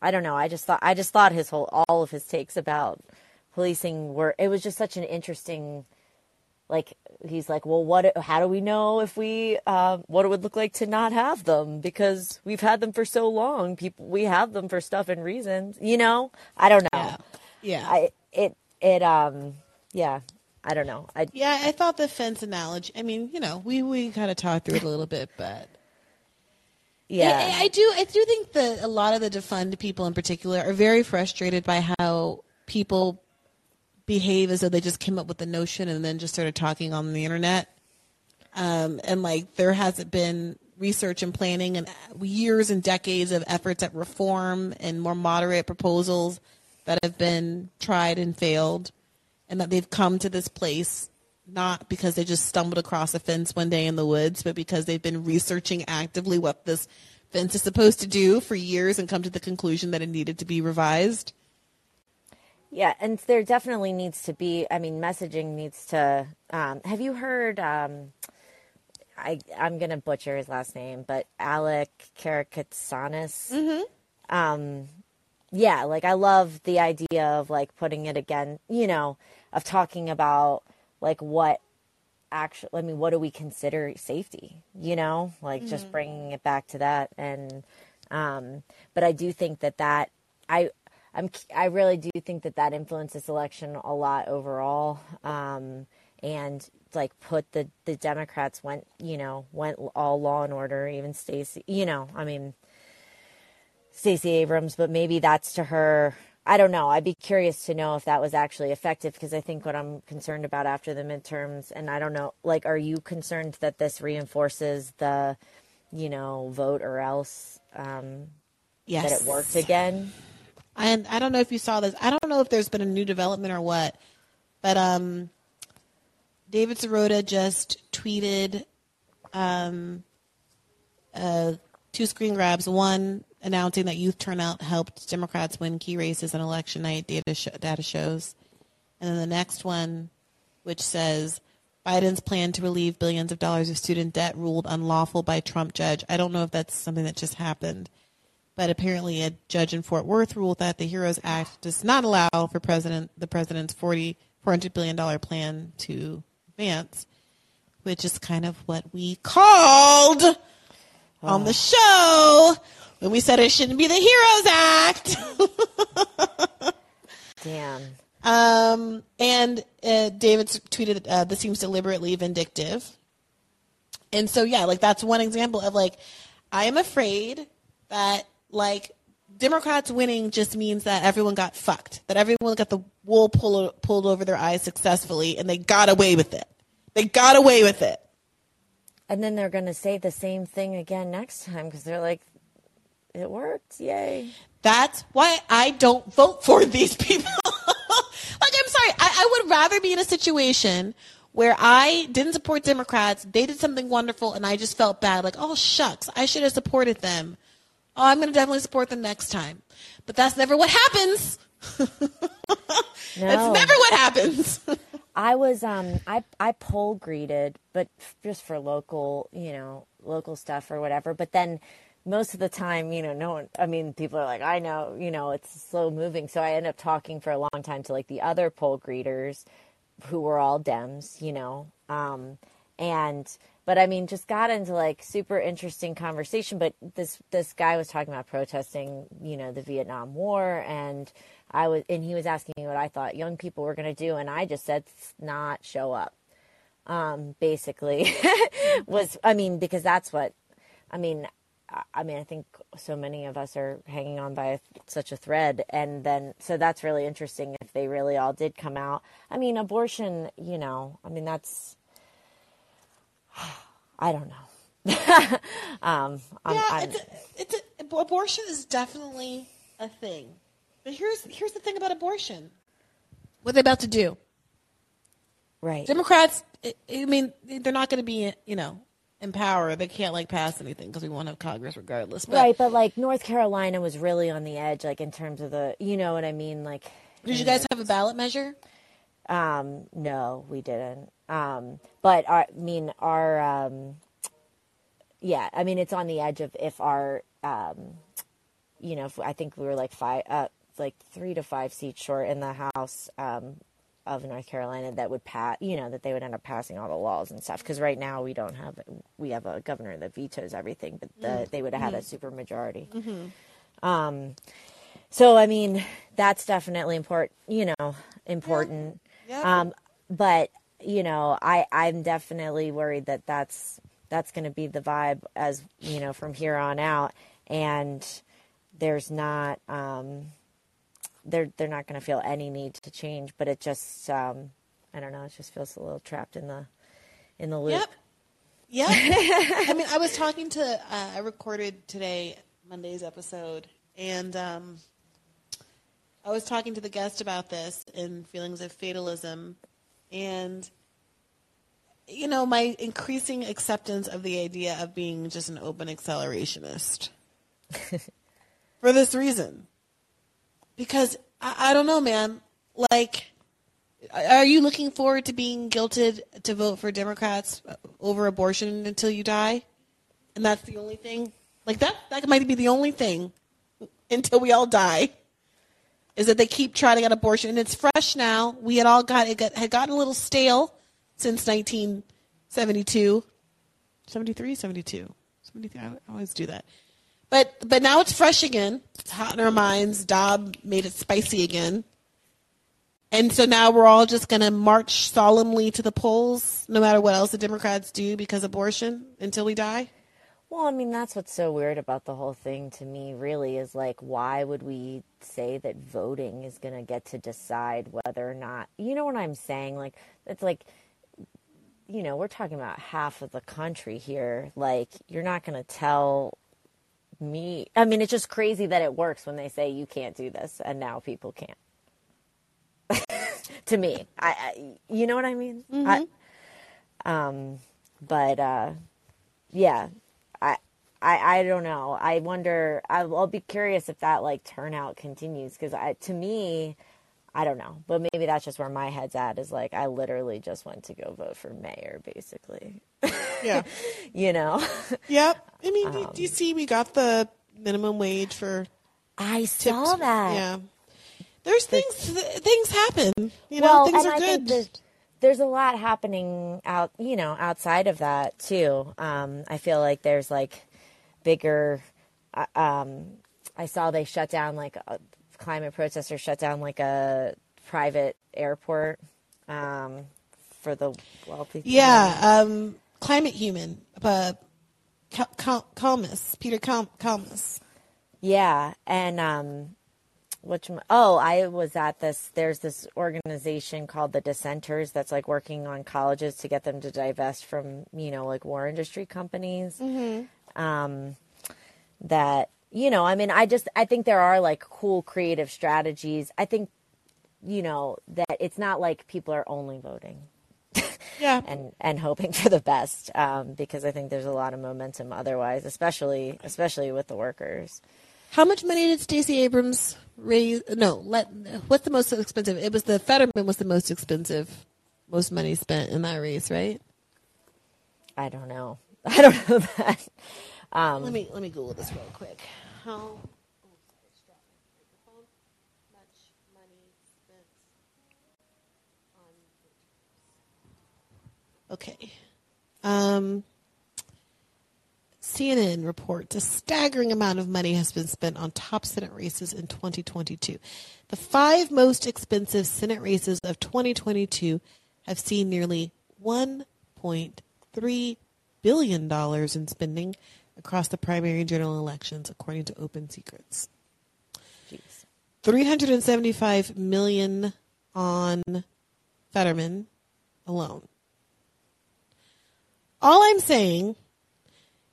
I don't know. I just thought, I just thought his whole, all of his takes about policing were, it was just such an interesting, like, he's like, well, what, how do we know if we, uh, what it would look like to not have them? Because we've had them for so long. People, we have them for stuff and reasons, you know? I don't know. Yeah. I, it, it, um, yeah, I don't know. I, Yeah, I thought the fence analogy. I mean, you know, we we kind of talked through it a little bit, but yeah. I, I do. I do think that a lot of the defund people, in particular, are very frustrated by how people behave as though they just came up with the notion and then just started talking on the internet. Um, and like there hasn't been research and planning and years and decades of efforts at reform and more moderate proposals that have been tried and failed, and that they've come to this place not because they just stumbled across a fence one day in the woods, but because they've been researching actively what this fence is supposed to do for years and come to the conclusion that it needed to be revised. Yeah, and there definitely needs to be. I mean, messaging needs to. Um, have you heard? Um, I I'm gonna butcher his last name, but Alec Karakatsanis. Mm-hmm. Um, yeah, like I love the idea of like putting it again. You know, of talking about like what actually. I mean, what do we consider safety? You know, like just Mhm. bringing it back to that. And um, but I do think that that I I'm I really do think that that influenced this election a lot overall. Um, and like put the the Democrats went you know went all law and order. Even Stacey, you know, I mean Stacey Abrams, but maybe that's to her. I don't know. I'd be curious to know if that was actually effective because I think what I'm concerned about after the midterms, and I don't know, like, are you concerned that this reinforces the, you know, vote or else, um, that it worked again? And I don't know if you saw this. I don't know if there's been a new development or what, but um, David Sirota just tweeted um, uh, two screen grabs. One announcing that youth turnout helped Democrats win key races on election night. Data sh- data shows, and then the next one, which says Biden's plan to relieve billions of dollars of student debt ruled unlawful by Trump judge. I don't know if that's something that just happened but apparently a judge in Fort Worth ruled that the Heroes Act does not allow for president the president's 40 400 billion dollar plan to advance, which is kind of what we called on the show when we said it shouldn't be the Heroes Act. Damn. Um, and uh, David tweeted, uh, "This seems deliberately vindictive." And so, yeah, like that's one example of like, I am afraid that like Democrats winning just means that everyone got fucked, that everyone got the wool pulled pulled over their eyes successfully, and they got away with it. They got away with it. And then they're going to say the same thing again next time because they're like, it worked. Yay. That's why I don't vote for these people. like, I'm sorry. I, I would rather be in a situation where I didn't support Democrats. They did something wonderful, and I just felt bad. Like, oh, shucks, I should have supported them. Oh, I'm going to definitely support them next time. But that's never what happens. No. That's never what happens. I was um I I poll greeted, but just for local, you know, local stuff or whatever. But then most of the time, you know, no one. I mean, people are like, I know, you know, it's slow moving. So I end up talking for a long time to like the other poll greeters, who were all Dems, you know, um, and but I mean, just got into like super interesting conversation. But this this guy was talking about protesting, you know, the Vietnam War, and I was, and he was asking me what I thought young people were going to do, and I just said, not show up. Um, basically, was I mean because that's what I mean. I mean, I think so many of us are hanging on by such a thread, and then so that's really interesting if they really all did come out. I mean, abortion, you know, I mean that's I don't know. um, I'm, yeah, I'm, it's a, it's a, abortion is definitely a thing. But here's here's the thing about abortion. What they're about to do. right. Democrats, I I mean, they're not going to be, you know, in power. They can't like pass anything because we won't have Congress regardless. But right, but like North Carolina was really on the edge, like in terms of the, you know what I mean, like. did you guys have a ballot measure? Um, no, we didn't. Um, but our, I mean, our, um, yeah, I mean, it's on the edge of if our, um, you know, if I think we were like five, uh, like three to five seats short in the House, um, of North Carolina that would pass, you know, that they would end up passing all the laws and stuff. Because right now we don't have, we have a governor that vetoes everything, but the, they would have had a super majority. Um, so I mean, that's definitely important, you know, important. Yeah. Um, but you know, I I'm definitely worried that that's that's going to be the vibe as you know from here on out, and there's not um, they're they're not going to feel any need to change, but it just um, I don't know, it just feels a little trapped in the in the loop. Yep. Yep. I mean, I was talking to, uh, I recorded today, Monday's episode, and um, I was talking to the guest about this and feelings of fatalism. And, you know, my increasing acceptance of the idea of being just an open accelerationist. For this reason. Because, I, I don't know, man. Like, are you looking forward to being guilted to vote for Democrats over abortion until you die? And that's the only thing? Like that that might be the only thing until we all die. Is that they keep trying to get abortion and it's fresh now. We had all got it got, had gotten a little stale since 1972. 73, 72. 73, I always do that. But but now it's fresh again. It's hot in our minds. Dobbs made it spicy again. And so now we're all just going to march solemnly to the polls, no matter what else the Democrats do, because abortion until we die. Well, I mean, that's what's so weird about the whole thing to me, really, is like, why would we say that voting is going to get to decide whether or not, you know what I'm saying? Like, it's like, you know, we're talking about half of the country here. Like, you're not going to tell me. I mean, it's just crazy that it works when they say you can't do this, and now people can't. to me, I, I, you know what I mean? I, um, but uh, yeah, I, I, don't know. I wonder. I'll, I'll be curious if that like turnout continues because I, to me, I don't know. But maybe that's just where my head's at. Is like I literally just went to go vote for mayor, basically. Yeah. you know, Yep. I mean, do, do you see we got the minimum wage for I tips? saw that. Yeah. There's things th- things happen. You know, things are I good. there's a lot happening out, you know, outside of that too. Um, I feel like there's like bigger. uh, Um, I saw they shut down like a, climate protesters shut down like a private airport um, for the wealthy. yeah. Um, climate human. Uh, Cal- Cal- Kalmus. Peter Cal- Kalmus. Yeah, and um, which oh, I was at this. There's this organization called the Dissenters that's like working on colleges to get them to divest from you know like war industry companies. Um, that you know, I mean, I just I think there are like cool creative strategies. I think you know that it's not like people are only voting Yeah. and and hoping for the best um, because I think there's a lot of momentum otherwise, especially especially with the workers. How much money did Stacey Abrams raise? No, let. What's the most expensive? It was the Fetterman was the most expensive, most money spent in that race, right? I don't know. I don't know that. Um, Let me let me Google this real quick. How Okay. Um, CNN reports a staggering amount of money has been spent on top Senate races in 2022. The five most expensive Senate races of 2022 have seen nearly 1.3 billion dollars in spending across the primary and general elections, according to Open Secrets. Jeez. 375 million on Fetterman alone. All I'm saying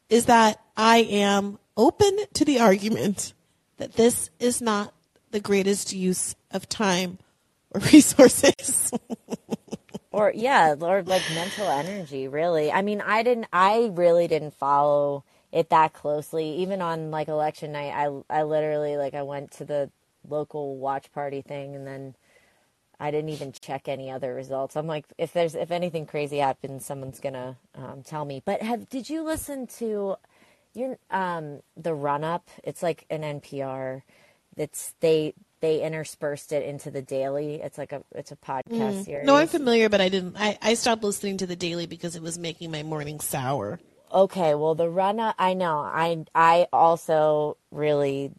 is that I am open to the argument that this is not the greatest use of time or resources. or yeah, or like mental energy, really. I mean, I didn't I really didn't follow it that closely. Even on like election night, I I literally like I went to the local watch party thing and then I didn't even check any other results. I'm like, if there's if anything crazy happens, someone's gonna um, tell me. But have did you listen to your um, the run up? It's like an NPR. It's they they interspersed it into the daily. It's like a it's a podcast series. no, I'm familiar, but I didn't. I, I stopped listening to the daily because it was making my morning sour. Okay, well the run up. I know. I I also really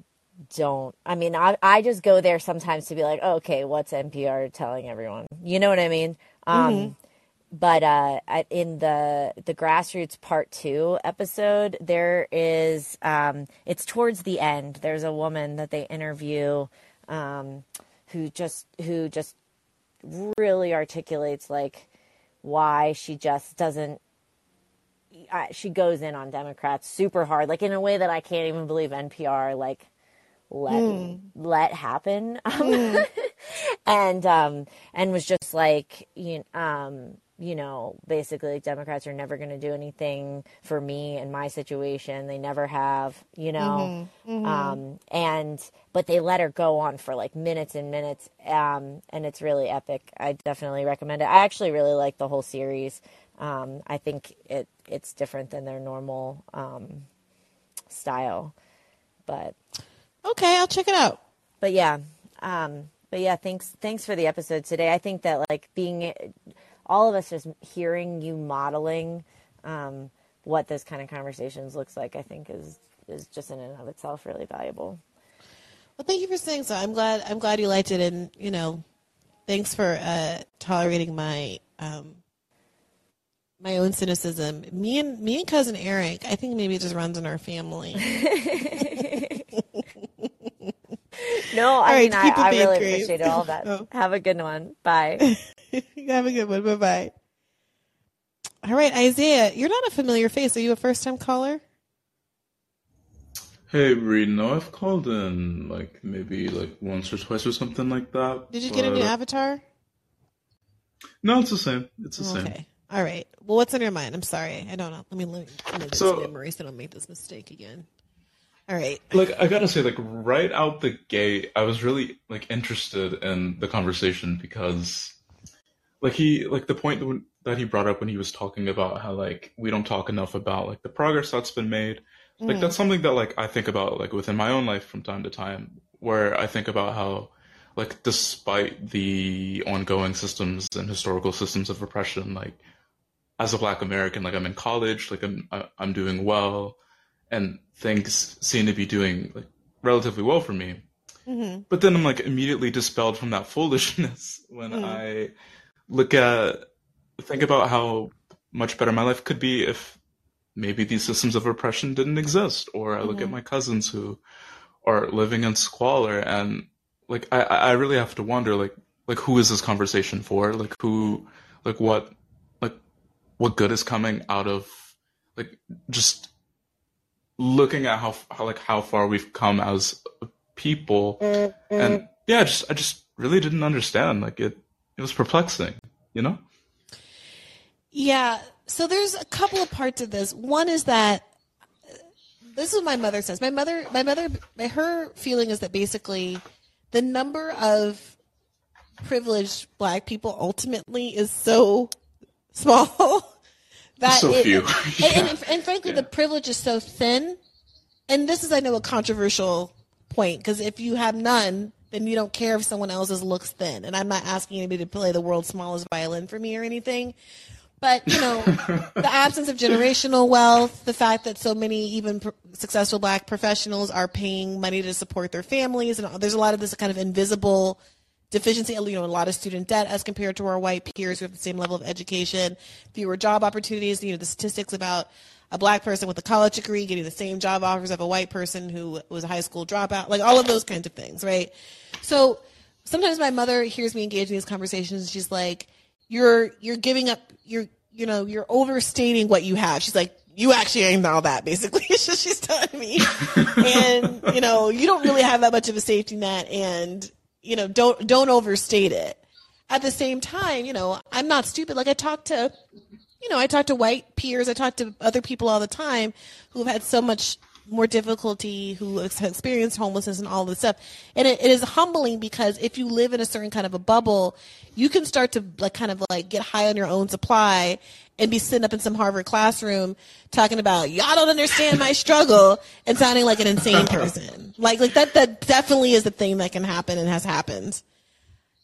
don't. I mean, I I just go there sometimes to be like, oh, okay, what's NPR telling everyone? You know what I mean? Um, But uh, in the the grassroots part two episode, there is um, it's towards the end. There's a woman that they interview um, who just who just really articulates like why she just doesn't I, she goes in on Democrats super hard, like in a way that I can't even believe NPR like let let happen, um, and um and was just like you um you know basically Democrats are never going to do anything for me and my situation. They never have, you know, um and but they let her go on for like minutes and minutes, um and it's really epic. I definitely recommend it. I actually really like the whole series. Um, I think it it's different than their normal um, style, but Okay, I'll check it out. but yeah, um, but yeah. Thanks thanks for the episode today. I think that like being all of us just hearing you modeling um, what those kind of conversations looks like, I think is is just in and of itself really valuable. Well, thank you for saying so. I'm glad. I'm glad you liked it, and you know, thanks for uh, tolerating my um, my own cynicism. Me and me and cousin Eric. I think maybe it just runs in our family. No, I right, mean I, I really Grace. appreciated all that. Oh. Have a good one. Bye. Have a good one. Bye bye. All right, Isaiah, you're not a familiar face. Are you a first time caller? Hey, Bree, no, I've called in like maybe like once or twice or something like that. Did you get a new avatar? No, it's the same. It's the oh, same. Okay. All right. Well, what's on your mind? I'm sorry. I don't know. Let me look me, let me So- memory so I don't make this mistake again. All right. Like I gotta say, like right out the gate, I was really like interested in the conversation because, like he like the point that, that he brought up when he was talking about how like we don't talk enough about like the progress that's been made. Like that's mm. something that like I think about like within my own life from time to time, where I think about how like despite the ongoing systems and historical systems of oppression like as a Black American, like I'm in college, like I'm I'm doing well, and things seem to be doing like relatively well for me. Mm-hmm. But then I'm like immediately dispelled from that foolishness when mm. I look at think about how much better my life could be if maybe these systems of oppression didn't exist, or I look at mm-hmm. my cousins who are living in squalor and like I, I really have to wonder like like who is this conversation for? Like who like what like what good is coming out of like just looking at how, how like how far we've come as people. Mm-hmm. And yeah just I just really didn't understand like it it was perplexing you know Yeah. So there's a couple of parts of this. One is that this is what my mother says. My mother, my mother, her feeling is that basically the number of privileged black people ultimately is so small that So it- few. and, and, and frankly, the privilege is so thin. And this is, I know, a controversial point because if you have none, then you don't care if someone else's looks thin. And I'm not asking anybody to play the world's smallest violin for me or anything. But you know, the absence of generational wealth, the fact that so many even successful black professionals are paying money to support their families, and there's a lot of this kind of invisible deficiency. You know, a lot of student debt as compared to our white peers who have the same level of education, fewer job opportunities. You know, the statistics about a black person with a college degree getting the same job offers of a white person who was a high school dropout, like all of those kinds of things, right? So sometimes my mother hears me engage in these conversations she's like, You're you're giving up you're you know, you're overstating what you have. She's like, You actually ain't all that, basically. She's telling me. and, you know, you don't really have that much of a safety net and, you know, don't don't overstate it. At the same time, you know, I'm not stupid. Like I talk to you know, I talk to white peers, I talk to other people all the time who've had so much more difficulty, who have experienced homelessness and all this stuff. And it, it is humbling because if you live in a certain kind of a bubble, you can start to like kind of like get high on your own supply and be sitting up in some Harvard classroom talking about y'all don't understand my struggle and sounding like an insane person. Like like that that definitely is the thing that can happen and has happened.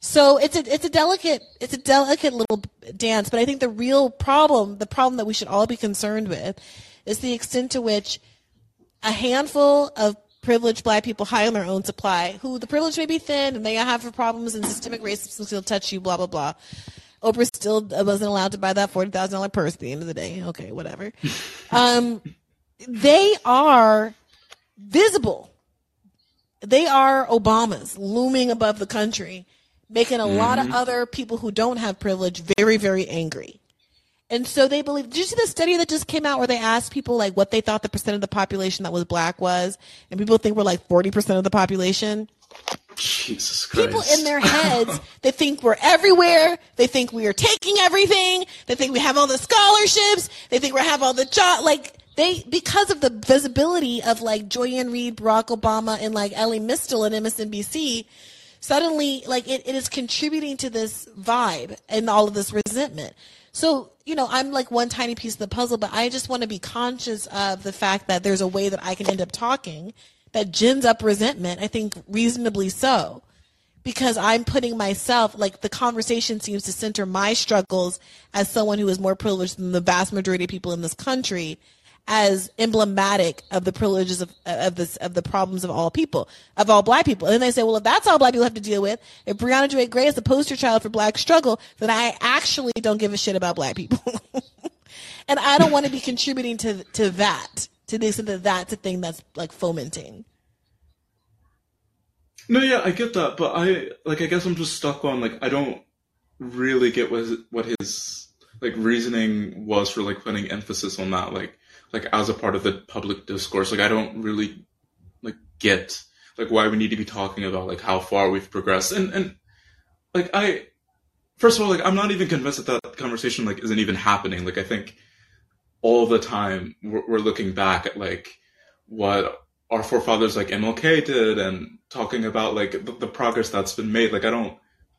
So it's a it's a delicate it's a delicate little dance, but I think the real problem, the problem that we should all be concerned with, is the extent to which a handful of privileged black people high on their own supply, who the privilege may be thin and they have problems and systemic racism still touch you, blah blah blah. Oprah still wasn't allowed to buy that forty thousand dollar purse at the end of the day. Okay, whatever. um, they are visible. They are Obamas looming above the country making a mm-hmm. lot of mm-hmm. other people who don't have privilege very, very angry. And so they believe. Did you see the study that just came out where they asked people like what they thought the percent of the population that was black was, and people think we're like forty percent of the population. Jesus Christ. People in their heads, they think we're everywhere. They think we are taking everything. They think we have all the scholarships. They think we have all the job. Like they, because of the visibility of like Joy-Ann Barack Obama, and like Elie Mystal and MSNBC, suddenly like it, it is contributing to this vibe and all of this resentment. So, you know, I'm like one tiny piece of the puzzle, but I just want to be conscious of the fact that there's a way that I can end up talking that gins up resentment, I think reasonably so. Because I'm putting myself, like the conversation seems to center my struggles as someone who is more privileged than the vast majority of people in this country as emblematic of the privileges of of this of the problems of all people of all black people. And then they say, well, if that's all black people have to deal with, if Briahna Joy Gray is the poster child for black struggle, then I actually don't give a shit about black people, and I don't want to be contributing to to that to the extent that that's a thing that's like fomenting. No, yeah, I get that, but I like I guess I'm just stuck on like I don't really get what his, what his like reasoning was for like putting emphasis on that like like as a part of the public discourse. Like I don't really like get like why we need to be talking about like how far we've progressed and and like I first of all like I'm not even convinced that that conversation like isn't even happening. Like I think all the time we're, we're looking back at like what our forefathers like MLK did and talking about like the, the progress that's been made. Like I don't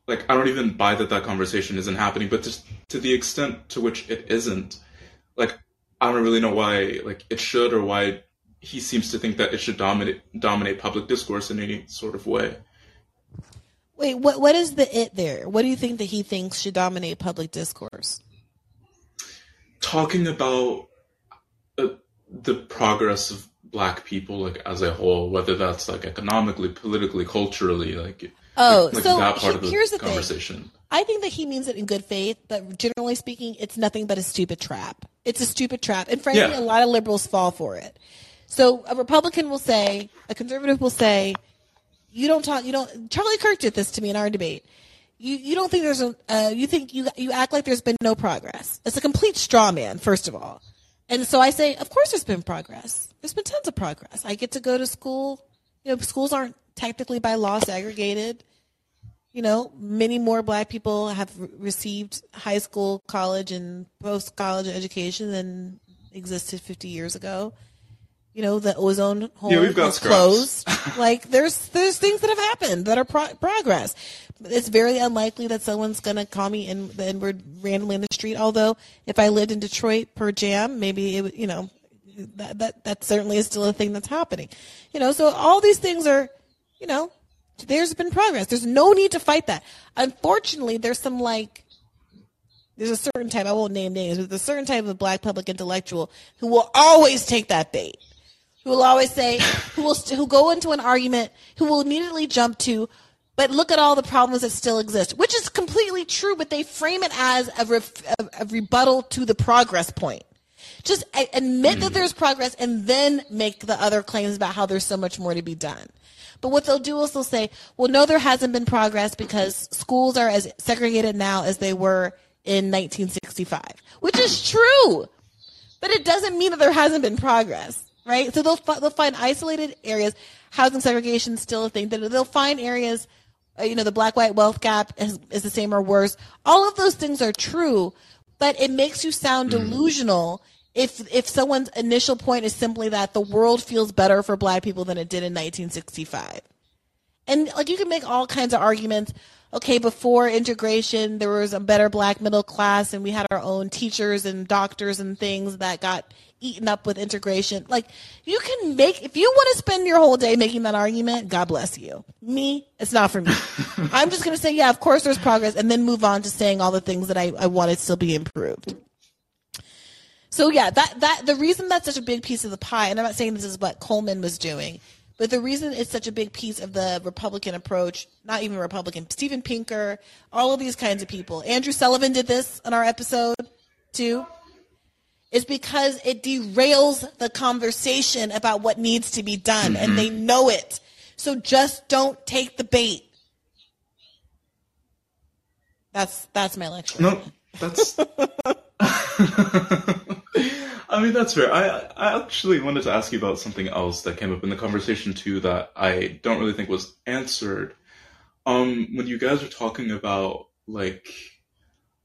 like I don't even buy that that conversation isn't happening, but just to the extent to which it isn't, like I don't really know why like it should or why he seems to think that it should dominate dominate public discourse in any sort of way. Wait, what what is the it there? What do you think that he thinks should dominate public discourse? Talking about uh, the progress of black people like as a whole, whether that's like economically, politically, culturally, like oh, like, so that part he, of the here's the conversation. Thing. I think that he means it in good faith, but generally speaking, it's nothing but a stupid trap. It's a stupid trap. And frankly, yeah. a lot of liberals fall for it. So a Republican will say, a conservative will say, you don't talk, you don't, Charlie Kirk did this to me in our debate. You, you don't think there's a, uh, you think you, you act like there's been no progress. It's a complete straw man, first of all. And so I say, of course there's been progress. There's been tons of progress. I get to go to school. You know, schools aren't technically by law segregated you know, many more black people have received high school, college, and post college education than existed 50 years ago. You know, the ozone hole yeah, we've got was closed. like, there's there's things that have happened that are pro- progress. It's very unlikely that someone's gonna call me in the N word randomly in the street. Although, if I lived in Detroit per jam, maybe it would, you know, that that that certainly is still a thing that's happening. You know, so all these things are, you know, there's been progress. There's no need to fight that. Unfortunately, there's some like There's a certain type, I won't name names, but there's a certain type of black public intellectual who will always take that bait. Who will always say, who will, who go into an argument, who will immediately jump to, but look at all the problems that still exist, which is completely true, but they frame it as a, ref, a, a rebuttal to the progress point. Just admit that hmm. there's progress and then make the other claims about how there's so much more to be done. But what they'll do is they'll say, well, no, there hasn't been progress because schools are as segregated now as they were in 1965, which is true. But it doesn't mean that there hasn't been progress, right? So they'll, they'll find isolated areas. Housing segregation is still a thing. They'll find areas, uh, you know, the black white wealth gap is, is the same or worse. All of those things are true, but it makes you sound delusional if if someone's initial point is simply that the world feels better for black people than it did in 1965. And like you can make all kinds of arguments. Okay, before integration, there was a better black middle class, and we had our own teachers and doctors and things that got eaten up with integration. Like you can make if you want to spend your whole day making that argument, God bless you. Me, it's not for me. I'm just gonna say, yeah, of course there's progress, and then move on to saying all the things that I, I want to still be improved. So yeah, that that the reason that's such a big piece of the pie, and I'm not saying this is what Coleman was doing, but the reason it's such a big piece of the Republican approach, not even Republican, Steven Pinker, all of these kinds of people. Andrew Sullivan did this on our episode too. Is because it derails the conversation about what needs to be done, and mm-hmm. they know it. So just don't take the bait. That's that's my lecture. No, that's. I mean, that's fair. I I actually wanted to ask you about something else that came up in the conversation too that I don't really think was answered. Um, when you guys were talking about like,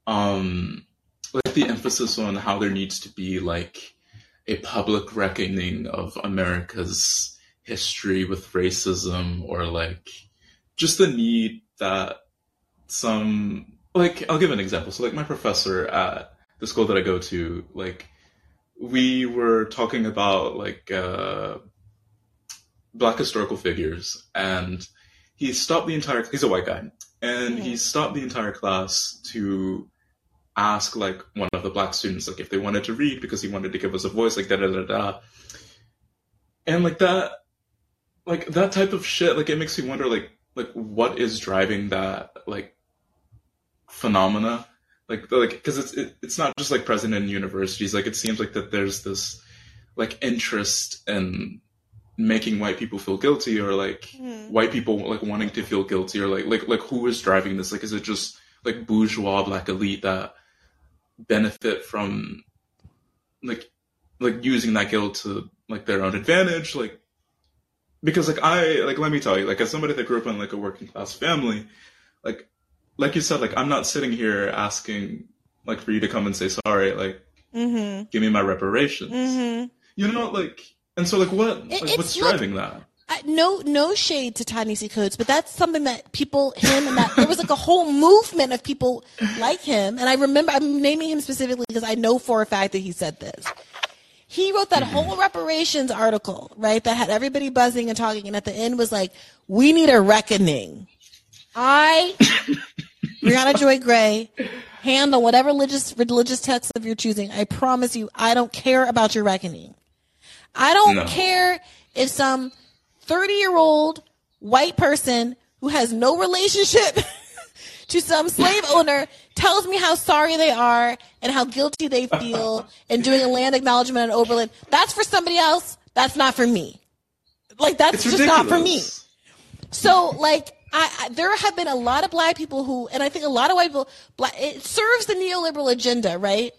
um, like the emphasis on how there needs to be like a public reckoning of America's history with racism or like just the need that some like I'll give an example. So like my professor at the school that I go to, like we were talking about like uh black historical figures and he stopped the entire he's a white guy and he stopped the entire class to ask like one of the black students like if they wanted to read because he wanted to give us a voice like da da da da. And like that like that type of shit like it makes me wonder like like what is driving that like phenomena like like because it's it, it's not just like present in universities. Like it seems like that there's this like interest in making white people feel guilty or like hmm. white people like wanting to feel guilty or like like like who is driving this? Like is it just like bourgeois black elite that benefit from like like using that guilt to like their own advantage? Like because like i like let me tell you like as somebody that grew up in like a working class family like like you said like i'm not sitting here asking like for you to come and say sorry like Mm-hmm. give me my reparations Mm-hmm. you know like and so like what It- like what's look- driving that I, no, no shade to Ta-Nehisi Coates, but that's something that people, him and that, there was like a whole movement of people like him. And I remember, I'm naming him specifically because I know for a fact that he said this. He wrote that whole reparations article, right? That had everybody buzzing and talking. And at the end was like, we need a reckoning. I, Briahna Joy Gray, hand on whatever religious, religious text of your choosing. I promise you, I don't care about your reckoning. I don't No. care if some 30 year old white person who has no relationship to some slave owner tells me how sorry they are and how guilty they feel in doing a land acknowledgement in Oberlin. That's for somebody else. That's not for me. Like, that's It's just not for me. So, like, I, I there have been a lot of black people who, and I think a lot of white people, black, it serves the neoliberal agenda, right?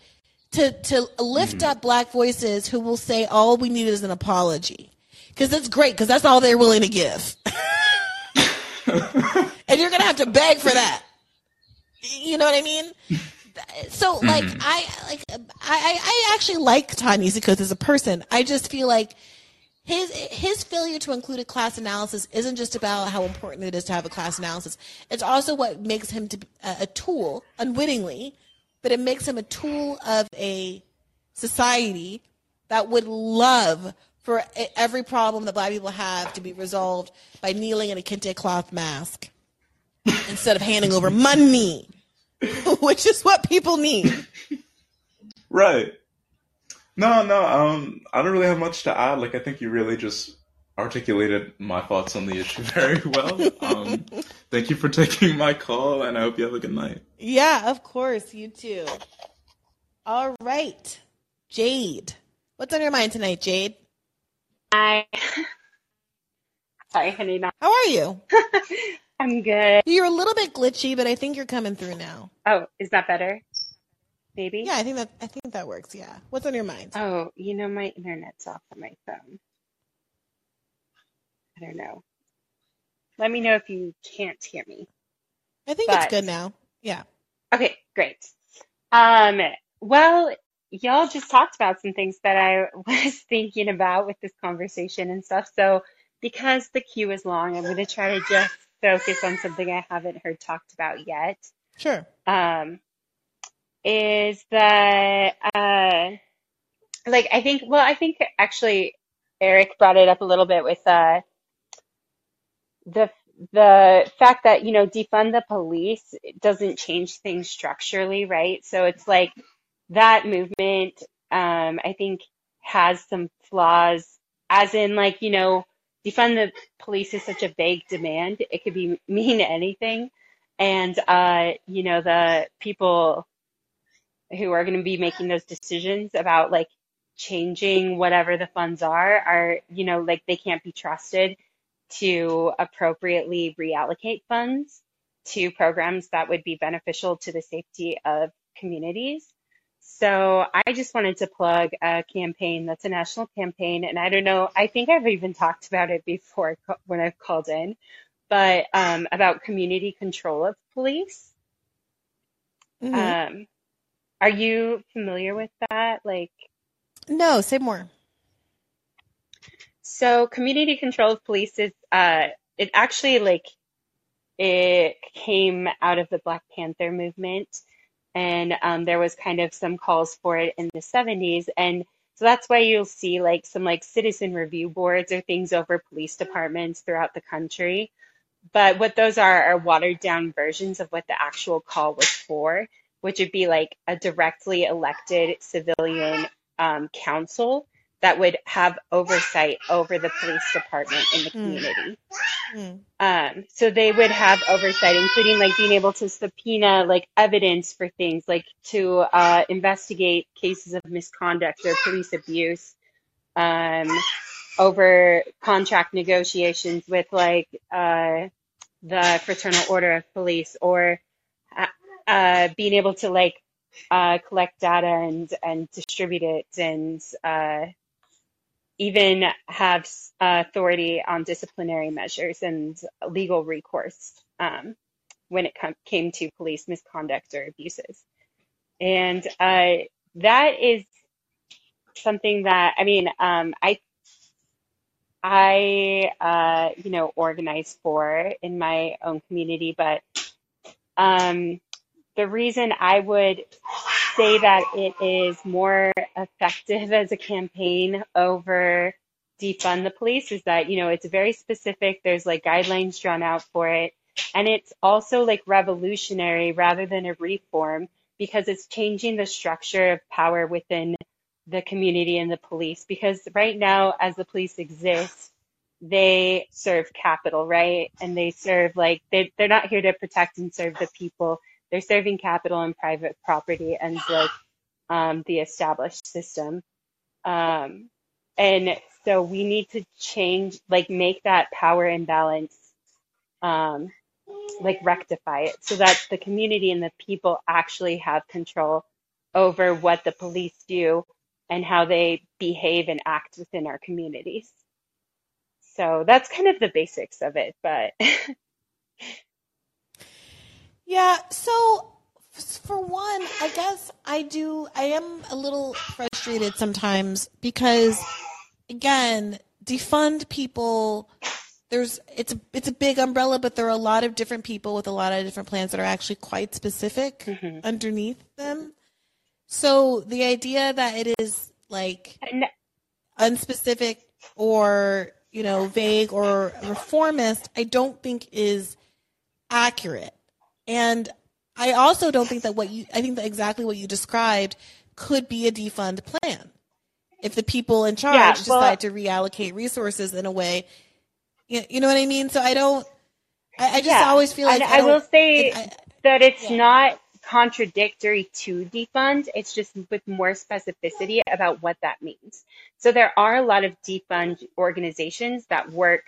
To to lift mm-hmm. up black voices who will say all we need is an apology, because that's great, because that's all they're willing to give, and you're gonna have to beg for that. You know what I mean? So, mm-hmm. like, I like I I, I actually like Ta-Nehisi Coates as a person. I just feel like his his failure to include a class analysis isn't just about how important it is to have a class analysis. It's also what makes him to be a, tool, unwittingly, but it makes him a tool of a society that would love for every problem that black people have to be resolved by kneeling in a kente cloth mask instead of handing over money. which is what people need. Right. No, no, um, I don't really have much to add. Like, I think you really just articulated my thoughts on the issue very well. Um, thank you for taking my call, and I hope you have a good night. Yeah, of course. You too. All right. Jade. What's on your mind tonight, Jade? Hi. Sorry, honey. Not- How are you? I'm good. You're a little bit glitchy, but I think you're coming through now. Oh, is that better? Maybe. Yeah, I think that I think that works. Yeah. What's on your mind? Oh, you know my internet's off on my phone. I don't know. Let me know if you can't hear me. I think But- it's good now. Yeah. Okay, great. Um, well, y'all just talked about some things that I was thinking about with this conversation and stuff. So, because the queue is long, I'm going to try to just focus on something I haven't heard talked about yet. Sure. Um, is that, uh, like, I think, well, I think actually Eric brought it up a little bit with, uh, the the fact that you know defund the police doesn't change things structurally right? So it's like that movement um i think has some flaws as in like you know defund the police is such a vague demand it could be mean anything. And uh you know the people who are going to be making those decisions about like changing whatever the funds are are you know like they can't be trusted to appropriately reallocate funds to programs that would be beneficial to the safety of communities. So I just wanted to plug a campaign that's a national campaign, and I don't know, I think I've even talked about it before when I've called in, but um, about community control of police. Mhm. Um, are you familiar with that? Like, no, say more. So community control of police is uh it actually like it came out of the Black Panther movement and um there was kind of some calls for it in the 70s and so that's why you'll see like some like citizen review boards or things over police departments throughout the country. But what those are are watered down versions of what the actual call was for, which would be like a directly elected civilian um, council that would have oversight over the police department in the Hmm. community. Hmm. Um, so they would have oversight, including like being able to subpoena like evidence for things, like to uh, investigate cases of misconduct or police abuse, um, over contract negotiations with like uh, the Fraternal Order of Police, or uh, being able to like uh, collect data and and distribute it and uh, even have uh, authority on disciplinary measures and legal recourse um, when it com- came to police misconduct or abuses. And uh, that is something that I mean, um, I I uh, you know organize for in my own community, but um, the reason I would say that it is more effective as a campaign over defund the police is that you know it's very specific. There's like guidelines drawn out for it. And it's also like revolutionary rather than a reform because it's changing the structure of power within the community and the police. Because right now as the police exist they serve capital right? And they serve like they they're not here to protect and serve the people they're serving capital and private property and like um, the established system. Um, and so we need to change like make that power imbalance um, like rectify it so that the community and the people actually have control over what the police do and how they behave and act within our communities. So that's kind of the basics of it but Yeah, so f- for one, I guess I do I am a little frustrated sometimes because again, defund people there's it's a it's a big umbrella, but there are a lot of different people with a lot of different plans that are actually quite specific mm-hmm. underneath them. So the idea that it is like unspecific or you know vague or reformist, I don't think is accurate. And I also don't think that what you I think that exactly what you described could be a defund plan. If the people in charge Yeah, well- decide to reallocate resources in a way, you, know what I mean. So I don't. I, I just Yeah. always feel like I, I, will say I- that it's not contradictory to defund. It's just with more specificity about what that means. So there are a lot of defund organizations that work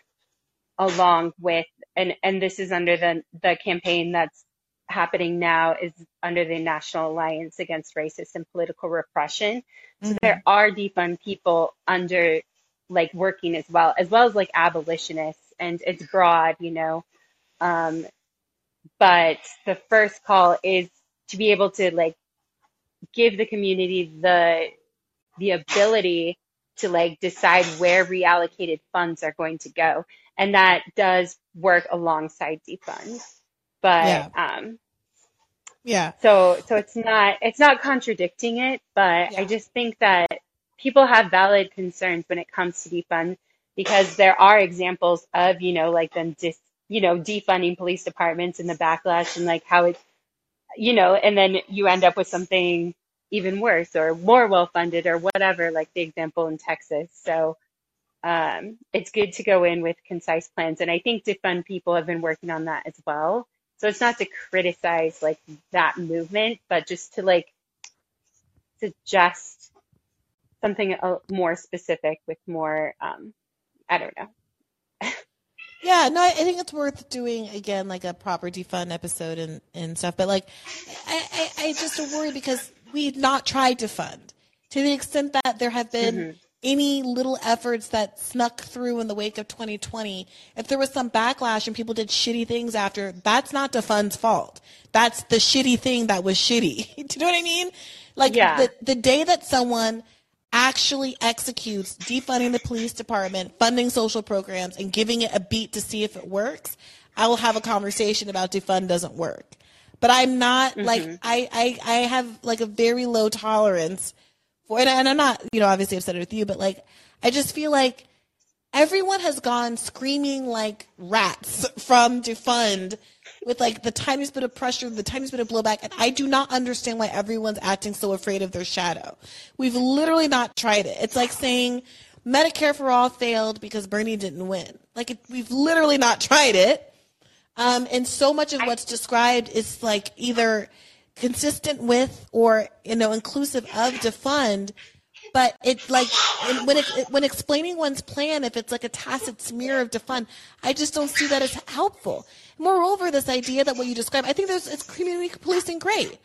along with, and, and this is under the, the campaign that's happening now is under the National Alliance Against Racist and Political Repression. So Mhm. there are defund people under like working as well, as well as like abolitionists and it's broad, you know. Um, but the first call is to be able to like give the community the the ability to like decide where reallocated funds are going to go and that does work alongside defund but Yeah. um yeah. so so it's not it's not contradicting it but i just think that people have valid concerns when it comes to defund because there are examples of you know like them dis you know defunding police departments and the backlash and like how it's you know and then you end up with something even worse or more well funded or whatever like the example in texas. So um, it's good to go in with concise plans. And i think defund people have been working on that as well so it's not to criticize like that movement but just to like suggest something uh, more specific with more um, i don't know Yeah, no, I think it's worth doing again, like a proper defund episode and, and stuff. But like, I, I, I just worry because we've not tried to fund to the extent that there have been Mhm. Any little efforts that snuck through in the wake of 2020. If there was some backlash and people did shitty things after, that's not defund's fault. That's the shitty thing that was shitty. Do you know what I mean? Like Yeah. the the day that someone actually executes defunding the police department, funding social programs, and giving it a beat to see if it works, I will have a conversation about defund doesn't work. But I'm not like Mhm. I, I I have like a very low tolerance for it, and I'm not you know obviously upset with you, but like I just feel like everyone has gone screaming like rats from defund with like the tiniest bit of pressure, the tiniest bit of blowback, and I do not understand why everyone's acting so afraid of their shadow. We've literally not tried it. It's like saying Medicare for all failed because Bernie didn't win. Like it, we've literally not tried it. Um, and so much of what's described is like either consistent with or you know inclusive of defund but it's like when it, when explaining one's plan if it's like a tacit smear of defund i just don't see that as helpful. Moreover this idea that what you describe i think there's it's community policing great.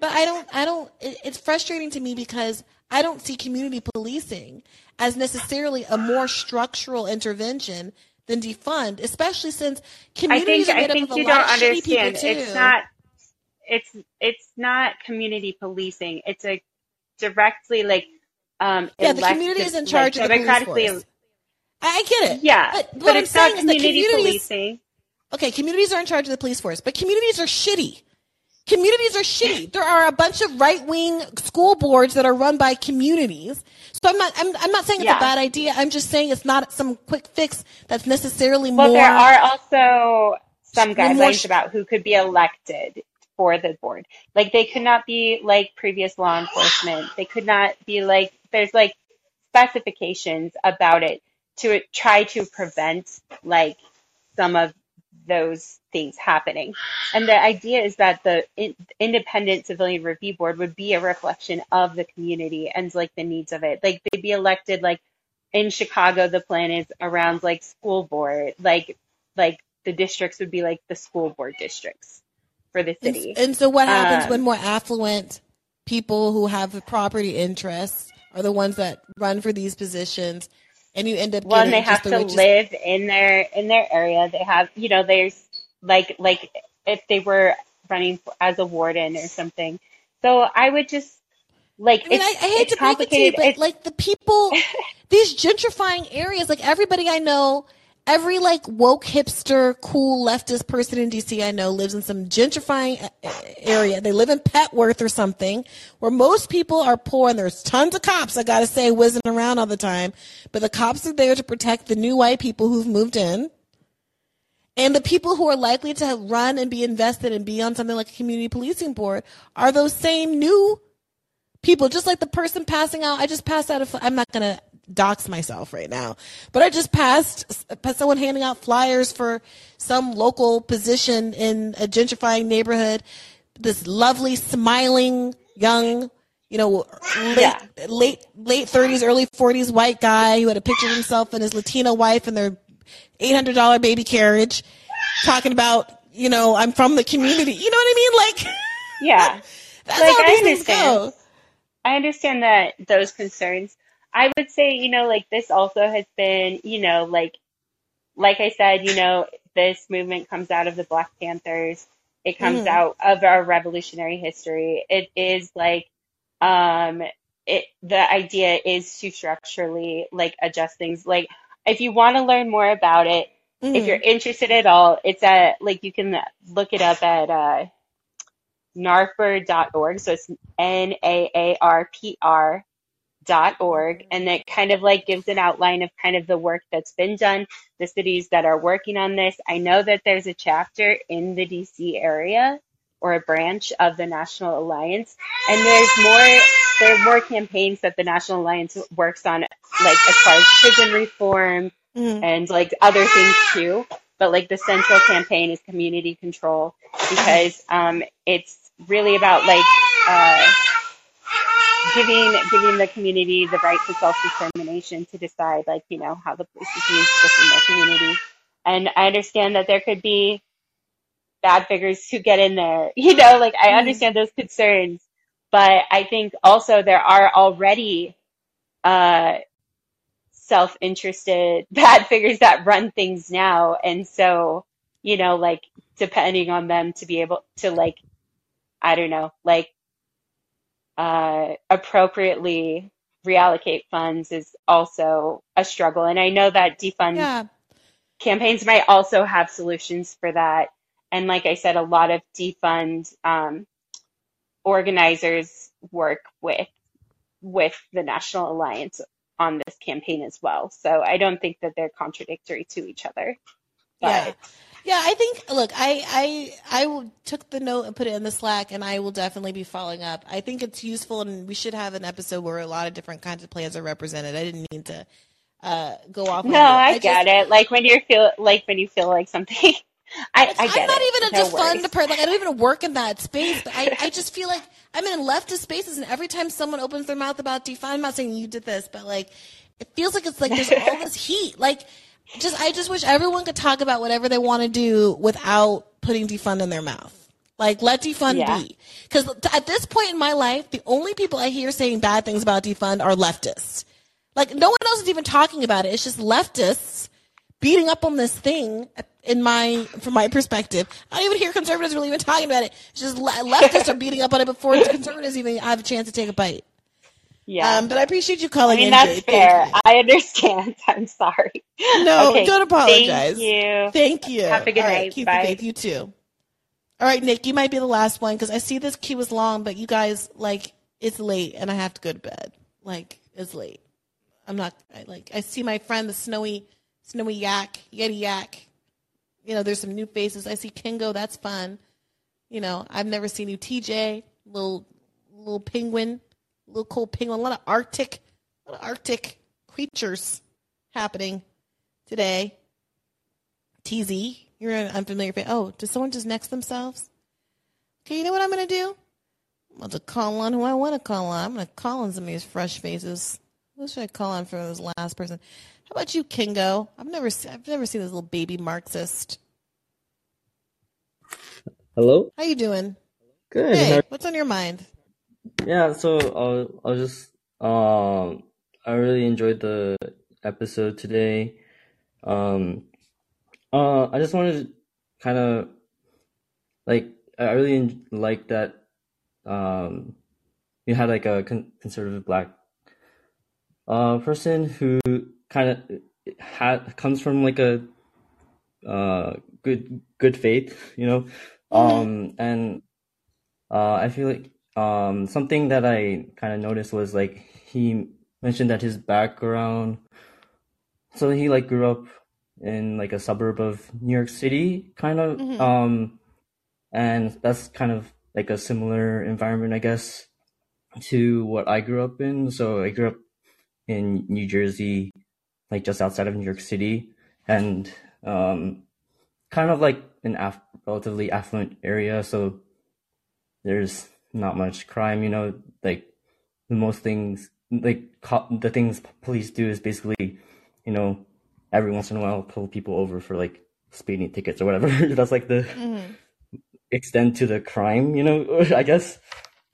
But i don't i don't it, it's frustrating to me because i don't see community policing as necessarily a more structural intervention than defund especially since I communities think are I made up of a lot of shitty people too It's not it's it's not community policing. It's a directly like um Yeah, the community is in like, charge of the police democratically force. I, I get it. Yeah, but, but what I'm saying is that community communities, policing. okay, communities are in charge of the police force, but communities are shitty. Communities are shitty. There are a bunch of right wing school boards that are run by communities. So I'm not. I'm, I'm not saying it's Yeah. a bad idea. I'm just saying it's not some quick fix that's necessarily Well, more. there are also some guidelines sh- about who could be elected for the board. Like they could not be like previous law enforcement. They could not be like there's like specifications about it to try to prevent like some of those things happening. And the idea is that the in, independent civilian review board would be a reflection of the community and like the needs of it. Like they'd be elected like in Chicago the plan is around like school board, like like the districts would be like the school board districts for the city. and so what happens Um, when more affluent people who have property interests are the ones that run for these positions, and you end up well, and they have the to richest live in their in their area. They have, you know, there's like like if they were running as a warden or something. So I would just like I mean, it's, I, I hate to break it to you, but It's- like the people, these gentrifying areas, like everybody I know, every like woke hipster, cool leftist person in DC I know lives in some gentrifying area. They live in Petworth or something, where most people are poor, and there's tons of cops. I gotta say, whizzing around all the time, but the cops are there to protect the new white people who've moved in. And the people who are likely to run and be invested and be on something like a community policing board are those same new people, just like the person passing out. I just passed out. of i'm not to dox myself right now, but I just passed someone handing out flyers for some local position in a gentrifying neighborhood. This lovely, smiling, young, you know, late, Yeah. late, late 30s, early 40s white guy who had a picture of himself and his Latino wife and their $800 baby carriage talking about, you know, I'm from the community. You know what I mean? Like, Yeah. that's Like, how I these things understand. go. I understand that those concerns. I would say, you know, like this also has been, you know, like like I said, you know, this movement comes out of the Black Panthers. It comes Mhm. out of our revolutionary history. It is like um it the idea is to structurally like adjust things. Like if you want to learn more about it, if Mhm. you're interested at all, it's at like you can look it up at uh narpr.org. So it's N A A R P R dot org. And it kind of like gives an outline of kind of the work that's been done, the cities that are working on this. I know that there's a chapter in the DC area or a branch of the National Alliance. And there's more there are more campaigns that the National Alliance works on like as far as prison reform Mhm. and like other things too. But like the central campaign is community control because um, it's really about like uh, giving giving the community the right to self determination to decide like you know how the police is used within their community. And I understand that there could be bad figures who get in there. You know, like I Mhm. understand those concerns, but I think also there are already uh, self-interested bad figures that run things now, and so you know, like depending on them to be able to like, I don't know, like uh, appropriately reallocate funds is also a struggle. And I know that defund Yeah. campaigns might also have solutions for that. And like I said, a lot of defund um, organizers work with with the National Alliance on this campaign as well. So I don't think that they're contradictory to each other. But Yeah, I think look, I I I took the note and put it in the Slack and I will definitely be following up. I think it's useful and we should have an episode where a lot of different kinds of plans are represented. I didn't mean to uh go off no. I, just get it. Like when you feel like when you feel like something I, I get I'm not it. even a No defund person. Like I don't even work in that space. But I, I just feel like I'm in leftist spaces, and every time someone opens their mouth about defund, I'm not saying you did this, but like it feels like it's like there's all this heat. Like just I just wish everyone could talk about whatever they want to do without putting defund in their mouth. Like let defund Yeah. be. Because at this point in my life, the only people I hear saying bad things about defund are leftists. Like no one else is even talking about it. It's just leftists beating up on this thing in my from my perspective. I don't even hear conservatives really even talking about it. It's just le- leftists are beating up on it before conservatives even have a chance to take a bite. Yeah. Um, but I appreciate you I calling mean in. that's Jay. Fair. I understand. I'm sorry. No, Okay, don't apologize. Thank you. Thank you. Have a good All right, night. keep Bye. faith. You too. All right, Nick, you might be the last one because I see this queue is long, but you guys like it's late and I have to go to bed. Like it's late. I'm not. I like. I see my friend the snowy, snowy yak, yeti yak. You know, there's some new faces. I see Kingo. That's fun. You know, I've never seen you, TJ. Little, little penguin, little cool penguin. A lot of Arctic, a lot of Arctic creatures happening today. TZ, you're an unfamiliar face. Oh, did someone just next themselves? Okay, you know what I'm gonna do? I'm going to call on who I want to call on. I'm gonna call on some of these fresh faces. Who should I call on for this last person? How about you, Kingo? I've never, se- I've never seen this little baby Marxist. Hello? How you doing? Good. Hey, what's on your mind? Yeah, so I'll, I'll just, um, I really enjoyed the episode today. Um, uh, I just wanted to kind of, like, I really en- like that, um, you had like a con conservative black, uh, person who kind of had, comes from like a, uh, good, good faith, you know? Um, and, uh, I feel like um, something that I kind of noticed was like he mentioned that his background, so he like grew up in like a suburb of New York City, kind of. Mhm. Um, and that's kind of like a similar environment, I guess, to what I grew up in. So I grew up in New Jersey, like just outside of New York City, and um, kind of like an aff- relatively affluent area. So there's not much crime, you know, like the most things, like the things police do is basically, you know, every once in a while pull people over for like speeding tickets or whatever. That's like the Mhm. extent to the crime, you know, I guess.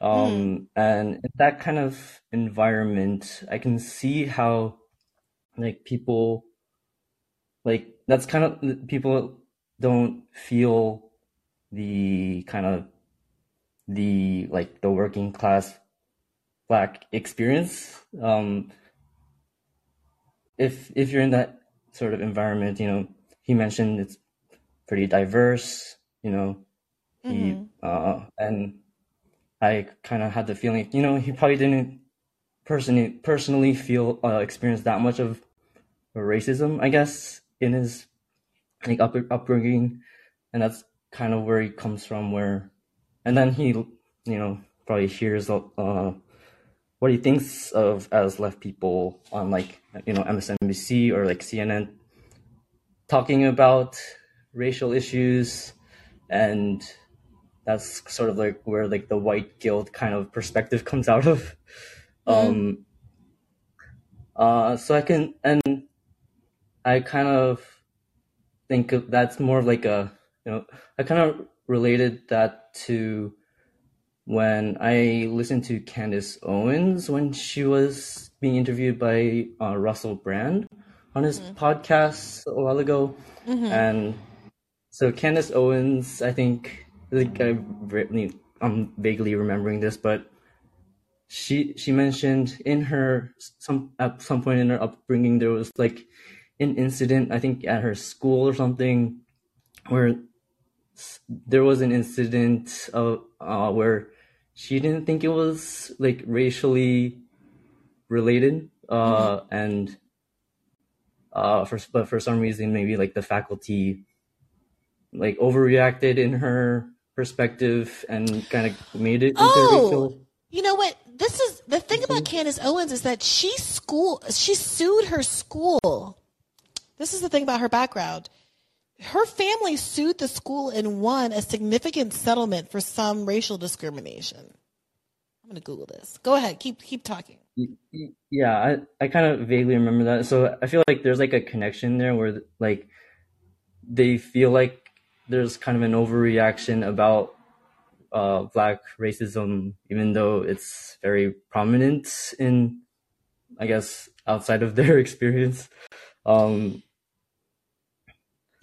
Um, and in that kind of environment, I can see how like people like that's kind of people don't feel the kind of the like the working class black experience. Um, if if you're in that sort of environment, you know, he mentioned it's pretty diverse, you know, he Mhm. uh and I kind of had the feeling, you know, he probably didn't personally personally feel uh, experience that much of racism, I guess, in his like up, upbringing, and that's kind of where he comes from. Where, and then he, you know, probably hears uh, what he thinks of as left people on like you know MSNBC or like CNN talking about racial issues, and that's sort of like where like the white guilt kind of perspective comes out of. Um, uh, so I can, and I kind of think of that's more of like a, you know, I kind of related that to when I listened to Candace Owens when she was being interviewed by uh, Russell Brand on his podcast a while ago, Mhm. and so Candace Owens, I think, think I I'm vaguely remembering this, but she she mentioned in her some at some point in her upbringing there was like an incident I think at her school or something where there was an incident of uh, where she didn't think it was like racially related uh and uh for but for some reason maybe like the faculty like overreacted in her perspective and kind of made it Oh, you know what? This is the thing about Candace Owens is that she school she sued her school. This is the thing about her background. Her family sued the school and won a significant settlement for some racial discrimination. I'm gonna Google this. Go ahead, keep keep talking. Yeah, I, I kind of vaguely remember that. So I feel like there's like a connection there where like they feel like there's kind of an overreaction about uh, black racism, even though it's very prominent in, I guess, outside of their experience. Um,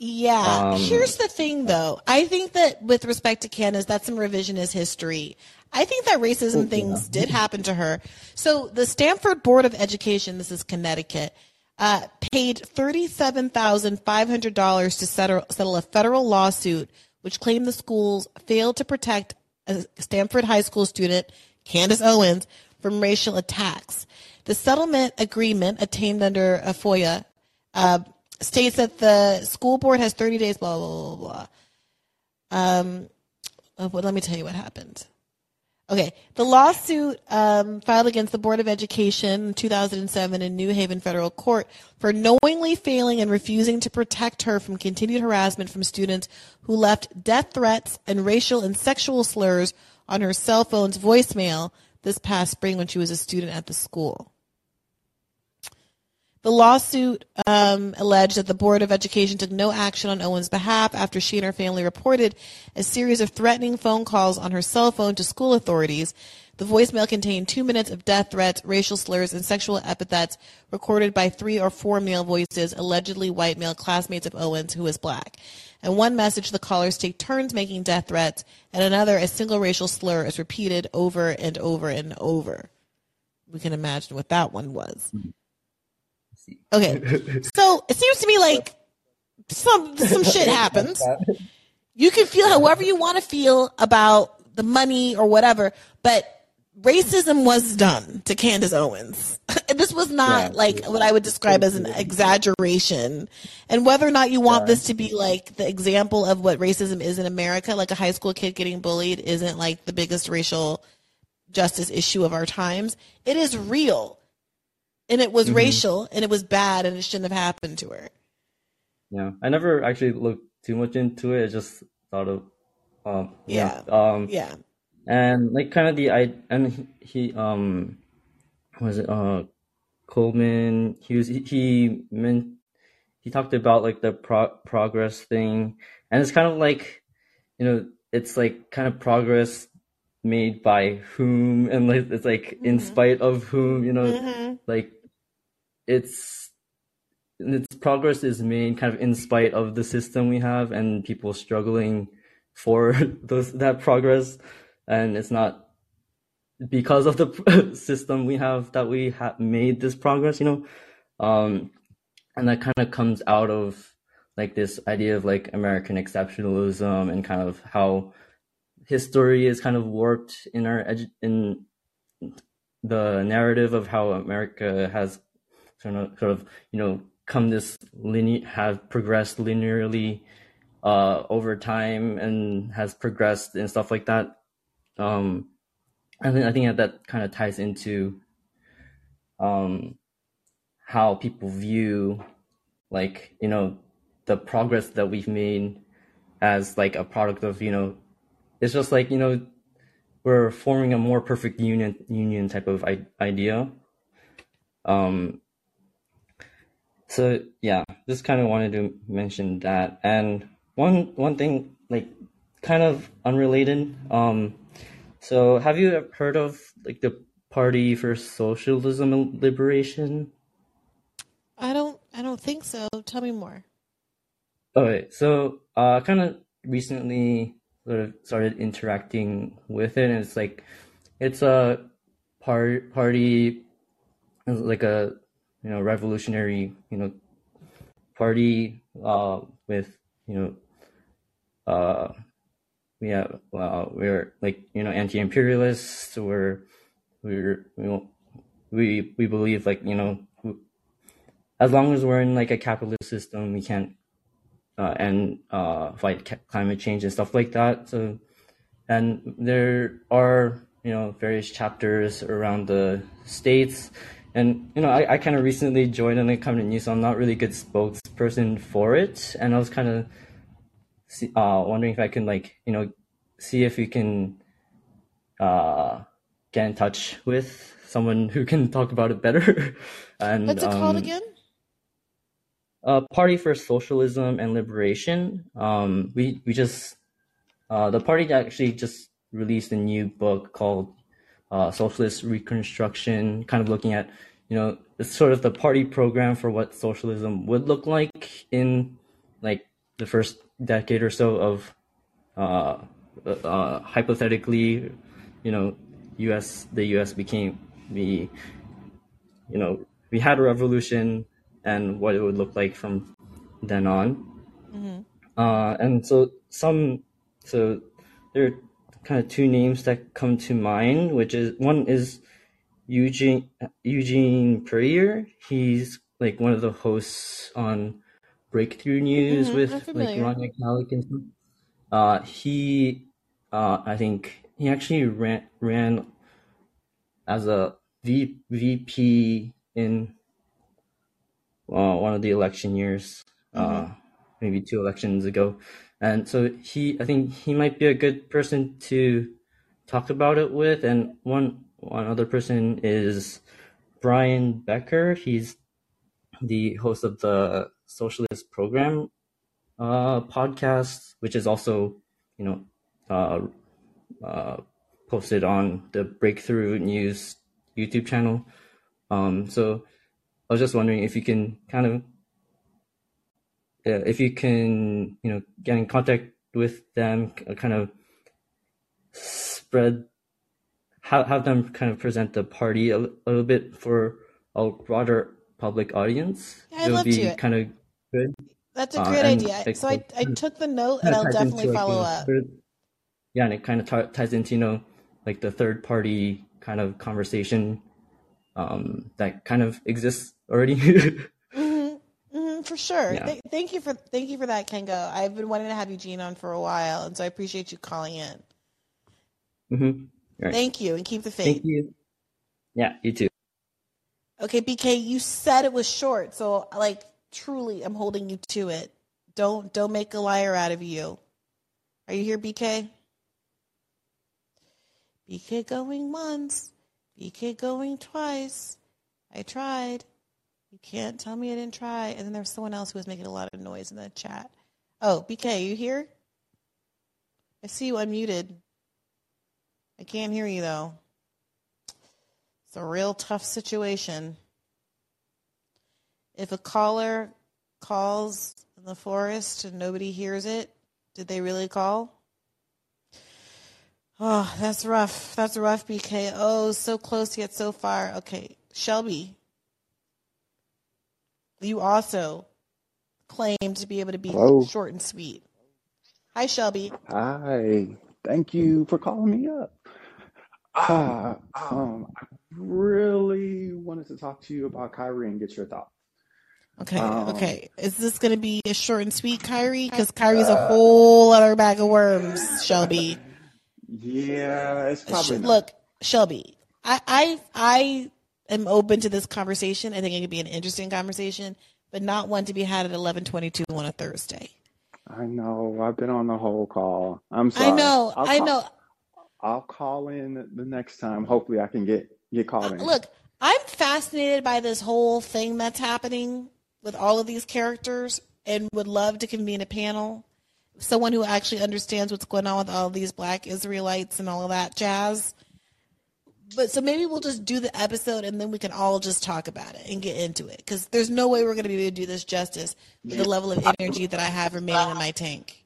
Yeah. Um, Here's the thing, though. I think that with respect to Candace, that's some revisionist history. I think that racism things did happen to her. So the Stamford Board of Education, this is Connecticut, uh, paid $37,500 to settle, settle a federal lawsuit which claimed the schools failed to protect a Stamford High School student, Candace Owens, from racial attacks. The settlement agreement attained under a FOIA uh, states that the school board has 30 days, blah, blah, blah, blah. Um, well, let me tell you what happened. Okay, the lawsuit um, filed against the Board of Education in 2007 in New Haven Federal Court for knowingly failing and refusing to protect her from continued harassment from students who left death threats and racial and sexual slurs on her cell phone's voicemail this past spring when she was a student at the school. The lawsuit um, alleged that the Board of Education took no action on Owen's behalf after she and her family reported a series of threatening phone calls on her cell phone to school authorities. The voicemail contained two minutes of death threats, racial slurs, and sexual epithets recorded by three or four male voices, allegedly white male classmates of Owens, who is black. In one message, the callers take turns making death threats, and another, a single racial slur is repeated over and over and over. We can imagine what that one was. Okay. So it seems to me like some some shit happens. You can feel however you want to feel about the money or whatever, but racism was done to Candace Owens. this was not Yeah. like what I would describe as an exaggeration. And whether or not you want this to be like the example of what racism is in America, like a high school kid getting bullied isn't like the biggest racial justice issue of our times. It is real. And it was Mhm. racial and it was bad and it shouldn't have happened to her. Yeah, I never actually looked too much into it. I just thought of, um, Yeah. um, Yeah. and like kind of the I and he, um, was it uh, Coleman? He was he, he meant he talked about like the pro progress thing, and it's kind of like, you know, it's like kind of progress made by whom, and like it's like in spite of whom, you know, Mhm. like it's its progress is made kind of in spite of the system we have and people struggling for those that progress. And it's not because of the system we have that we have made this progress you know? Um and that kind of comes out of like this idea of like american exceptionalism and kind of how history is kind of warped in our edu- in the narrative of how america has sort of, sort of you know come this linear have progressed linearly uh over time and has progressed and stuff like that. Um i think i think that, that kind of ties into um how people view like you know the progress that we've made as like a product of you know it's just like you know we're forming a more perfect union union type of I- idea. Um so yeah just kind of wanted to mention that and one one thing like kind of unrelated um so have you heard of like the party for socialism and liberation I don't I don't think so. Tell me more. Okay, so uh, kind of recently sort of started interacting with it, and it's like it's a part party, like a you know revolutionary you know party uh, with you know uh we have well we're like you know anti-imperialists we're we're we we believe like you know as long as we're in like a capitalist system we can't uh, and uh, fight ca- climate change and stuff like that. So, and there are you know various chapters around the states, and you know I, I kind of recently joined an News, so I'm not really good spokesperson for it, and I was kind of uh, wondering if I can like you know see if we can uh, get in touch with someone who can talk about it better. and What's it called um, again? uh, Party for Socialism and Liberation. Um, we we just uh, the party actually just released a new book called uh, Socialist Reconstruction, kind of looking at you know it's sort of the party program for what socialism would look like in like the first decade or so of uh, uh, hypothetically, you know, U.S. the U.S. became the you know we had a revolution and what it would look like from then on. Mhm. Uh, and so some, so there kind of two names that come to mind, which is one is Eugene Eugene Puryear. He's like one of the hosts on Breakthrough News Mhm, with like Rania Khalek and stuff. Uh, he, uh, I think he actually ran ran as a v, VP in uh, one of the election years, uh, Mhm. maybe two elections ago. And so he, I think he might be a good person to talk about it with. And one, one other person is Brian Becker. He's the host of the Socialist Program uh, podcast, which is also, you know, uh, uh, posted on the Breakthrough News YouTube channel. Um, so I was just wondering if you can kind of, uh, if you can, you know, get in contact with them, kind of spread, have, have them kind of present the party a, a little bit for a broader public audience. Yeah, it would be kind of good. That's a Uh, great and idea. like, So I, I took the note and I'll definitely into, follow the up. third- yeah, and it kind of t- ties into, you know, like the third party kind of conversation um, that kind of exists already. for sure. yeah. Th- thank you for thank you for that, Kengo. I've been wanting to have Eugene on for a while, and so I appreciate you calling in. Mm-hmm. Right. Thank you, and keep the faith. Thank you. Yeah, you too. Okay, BK, you said it was short, so like truly, I'm holding you to it. Don't don't make a liar out of you. Are you here, BK? BK going once, BK going twice. I tried. You can't tell me I didn't try. And then there's someone else who was making a lot of noise in the chat. Oh, BK, you here? I see you unmuted. I can't hear you though. It's a real tough situation. If a caller calls in the forest and nobody hears it, did they really call? Oh, that's rough. That's rough, BK. Oh, so close yet so far. Okay, Shelby, you also claim to be able to be Hello. short and sweet. Hi, Shelby. Hi. Thank you for calling me up. Ah, um, I really wanted to talk to you about Kyrie and get your thoughts. Okay, Um, okay. Is this going to be a short and sweet Kyrie? Because Kyrie's a whole other bag of worms, Shelby. Yeah, it's probably Sh- not. Look, Shelby, I, I, I am open to this conversation. I think it could be an interesting conversation, but not one to be had at eleven twenty-two on a Thursday. I know. I've been on the whole call. I'm sorry. I know, I'll I call, know. I'll call in the next time. Hopefully, I can get get called uh, in. Look, I'm fascinated by this whole thing that's happening with all of these characters, and would love to convene a panel. Someone who actually understands what's going on with all these Black Israelites and all of that jazz. But so maybe we'll just do the episode and then we can all just talk about it and get into it because there's no way we're going to be able to do this justice with the level of energy that I have remaining in my tank.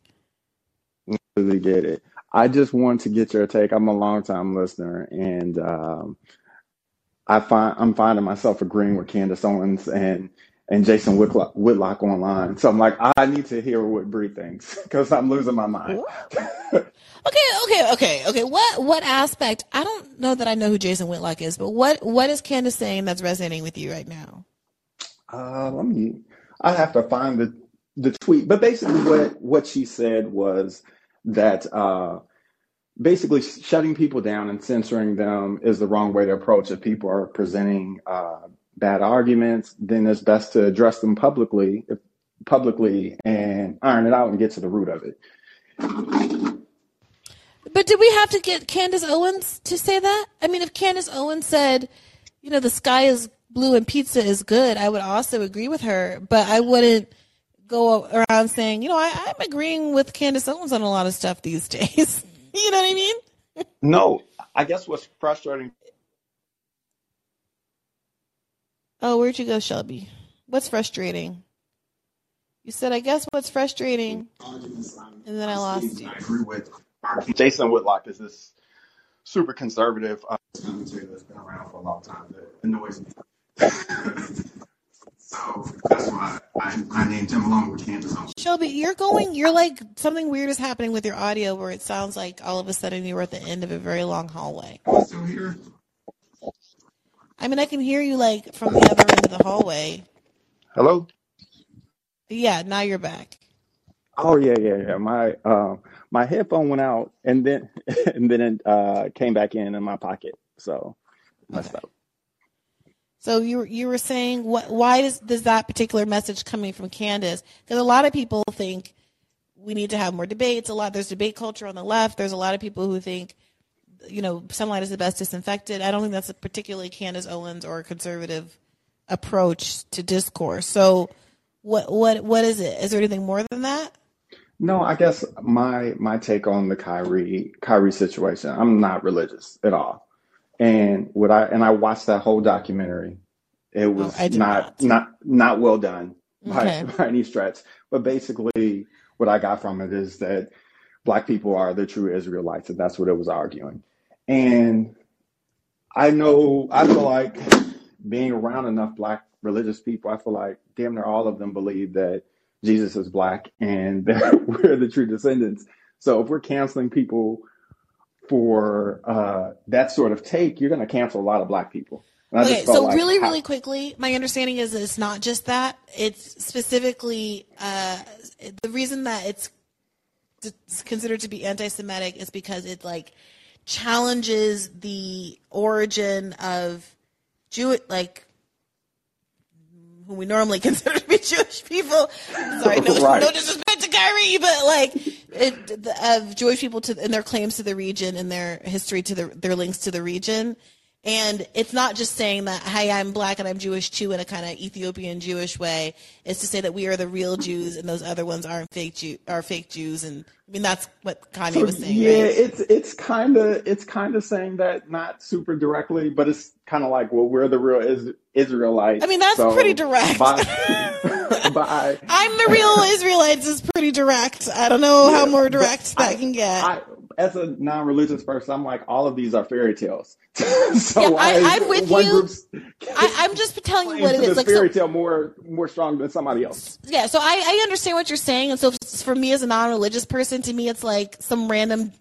Really get it. I just want to get your take. I'm a long time listener, and um, I find I'm finding myself agreeing with Candace Owens and and Jason Whitlock, Whitlock online. So I'm like, I need to hear what Bree thinks because I'm losing my mind. Okay, okay, okay, okay. What what aspect? I don't know that I know who Jason Whitlock is, but what what is Candace saying that's resonating with you right now? Uh, let me. I have to find the the tweet, but basically, what what she said was that uh, basically shutting people down and censoring them is the wrong way to approach. If people are presenting uh, bad arguments, then it's best to address them publicly, publicly, and iron it out and get to the root of it. But did we have to get Candace Owens to say that? I mean, if Candace Owens said, you know, the sky is blue and pizza is good, I would also agree with her. But I wouldn't go around saying, you know, I, I'm agreeing with Candace Owens on a lot of stuff these days. you know what I mean? No, I guess what's frustrating. Oh, where'd you go, Shelby? What's frustrating? You said, I guess what's frustrating, and then I lost you. I agree with Jason Whitlock is this super conservative uh, commentator that's been around for a long time that annoys me. so that's why I, I named him along with Candace Shelby, you're going, you're like, something weird is happening with your audio where it sounds like all of a sudden you were at the end of a very long hallway. Still here? I mean, I can hear you like from the other end of the hallway. Hello? Yeah, now you're back. Oh yeah, yeah, yeah. My uh, my headphone went out and then and then it uh, came back in in my pocket. So messed up. So you you were saying what? Why does does that particular message coming from Candace? Because a lot of people think we need to have more debates. A lot there's debate culture on the left. There's a lot of people who think you know sunlight is the best disinfectant. I don't think that's a particularly Candace Owens or conservative approach to discourse. So what what what is it? Is there anything more than that? No, I guess my my take on the Kyrie Kyrie situation. I'm not religious at all, and what I and I watched that whole documentary. It was oh, I did not not not well done by, Okay. by any stretch. But basically, what I got from it is that black people are the true Israelites, and that's what it was arguing. And I know I feel like being around enough black religious people, I feel like damn near all of them believe that Jesus is black and we're the true descendants. So if we're canceling people for uh, that sort of take, you're going to cancel a lot of black people. Okay, so like really, how- really quickly, my understanding is it's not just that. It's specifically uh, the reason that it's it's considered to be anti-Semitic is because it like challenges the origin of Jew like who we normally consider to be Jewish people. Sorry, no, Right. no disrespect to Kyrie, but like it, the, of Jewish people to and their claims to the region and their history to the, their links to the region. And it's not just saying that, hey, I'm black and I'm Jewish too in a kind of Ethiopian Jewish way. It's to say that we are the real Jews and those other ones aren't fake Jew are fake Jews. And I mean that's what Kanye So, was saying. yeah, right? it's it's kind of it's kind of saying that not super directly, but it's kind of like, well, we're the real is- Israelites. I mean that's so pretty direct. By, by I'm the real Israelites is pretty direct. I don't know how more direct that can get. I, as a non-religious person, I'm like, all of these are fairy tales. so Yeah, I, I'm with you. I, I'm just telling you what it is. it this is. Like, so, fairy tale more more strong than somebody else? yeah, so I, I understand what you're saying. And so for me as a non-religious person, to me, it's like some random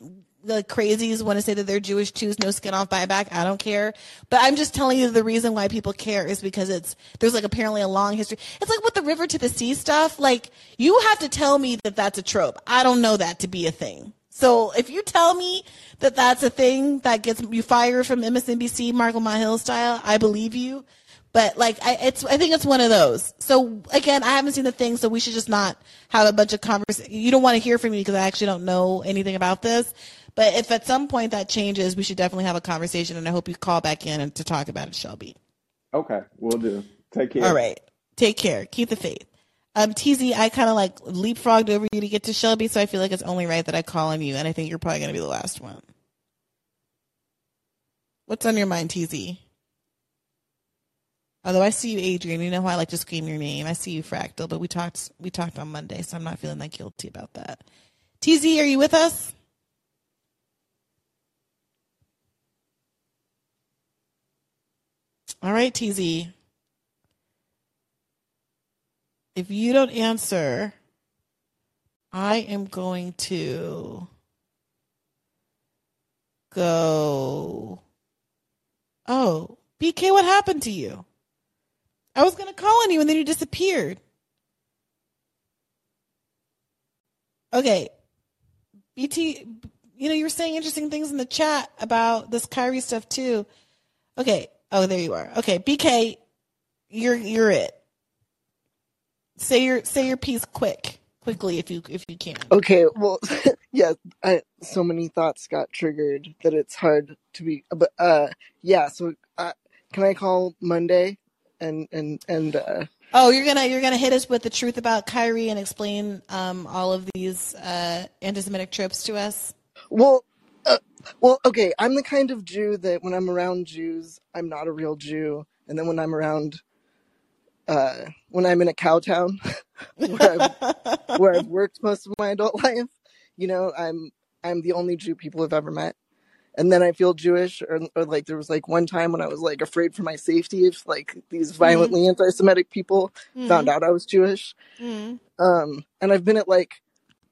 the crazies want to say that they're Jewish too, no skin off buyback. I don't care. But I'm just telling you the reason why people care is because it's there's like apparently a long history. It's like with the river to the sea stuff. Like you have to tell me that that's a trope. I don't know that to be a thing. So if you tell me that that's a thing that gets you fired from MSNBC, Marc Lamont Hill style, I believe you. But like, I, it's I think it's one of those. So again, I haven't seen the thing, so we should just not have a bunch of conversation. You don't want to hear from me because I actually don't know anything about this. But if at some point that changes, we should definitely have a conversation, and I hope you call back in and to talk about it, Shelby. Okay, we'll do. Take care. All right, take care, keep the faith. Um, TZ, I kind of like leapfrogged over you to get to Shelby, so I feel like it's only right that I call on you, and I think you're probably going to be the last one. What's on your mind, TZ? Although I see you, Adrian, you know how I like to scream your name. I see you, Fractal, but we talked we talked on Monday, so I'm not feeling that guilty about that. TZ, are you with us? All right, TZ. If you don't answer, I am going to go. Oh, BK, what happened to you? I was going to call on you and then you disappeared. Okay. BT, you know, you were saying interesting things in the chat about this Kyrie stuff too. Okay. Oh, there you are. Okay. BK, you're, you're it. Say your, say your piece quick, quickly if you, if you can. Okay, well, yeah, I, so many thoughts got triggered that it's hard to be. But uh, yeah, so uh, can I call Monday and and and uh, Oh, you're gonna you're gonna hit us with the truth about Kyrie and explain um, all of these uh, anti-Semitic tropes to us. well, uh, well, okay, I'm the kind of Jew that when I'm around Jews, I'm not a real Jew, and then when I'm around, uh, when I'm in a cow town where I've, where I've worked most of my adult life, you know, I'm I'm the only Jew people have ever met. And then I feel Jewish, or, or like there was like one time when I was like afraid for my safety if like these violently anti-Semitic people found Mhm. out I was Jewish. Mm. Um, and I've been at like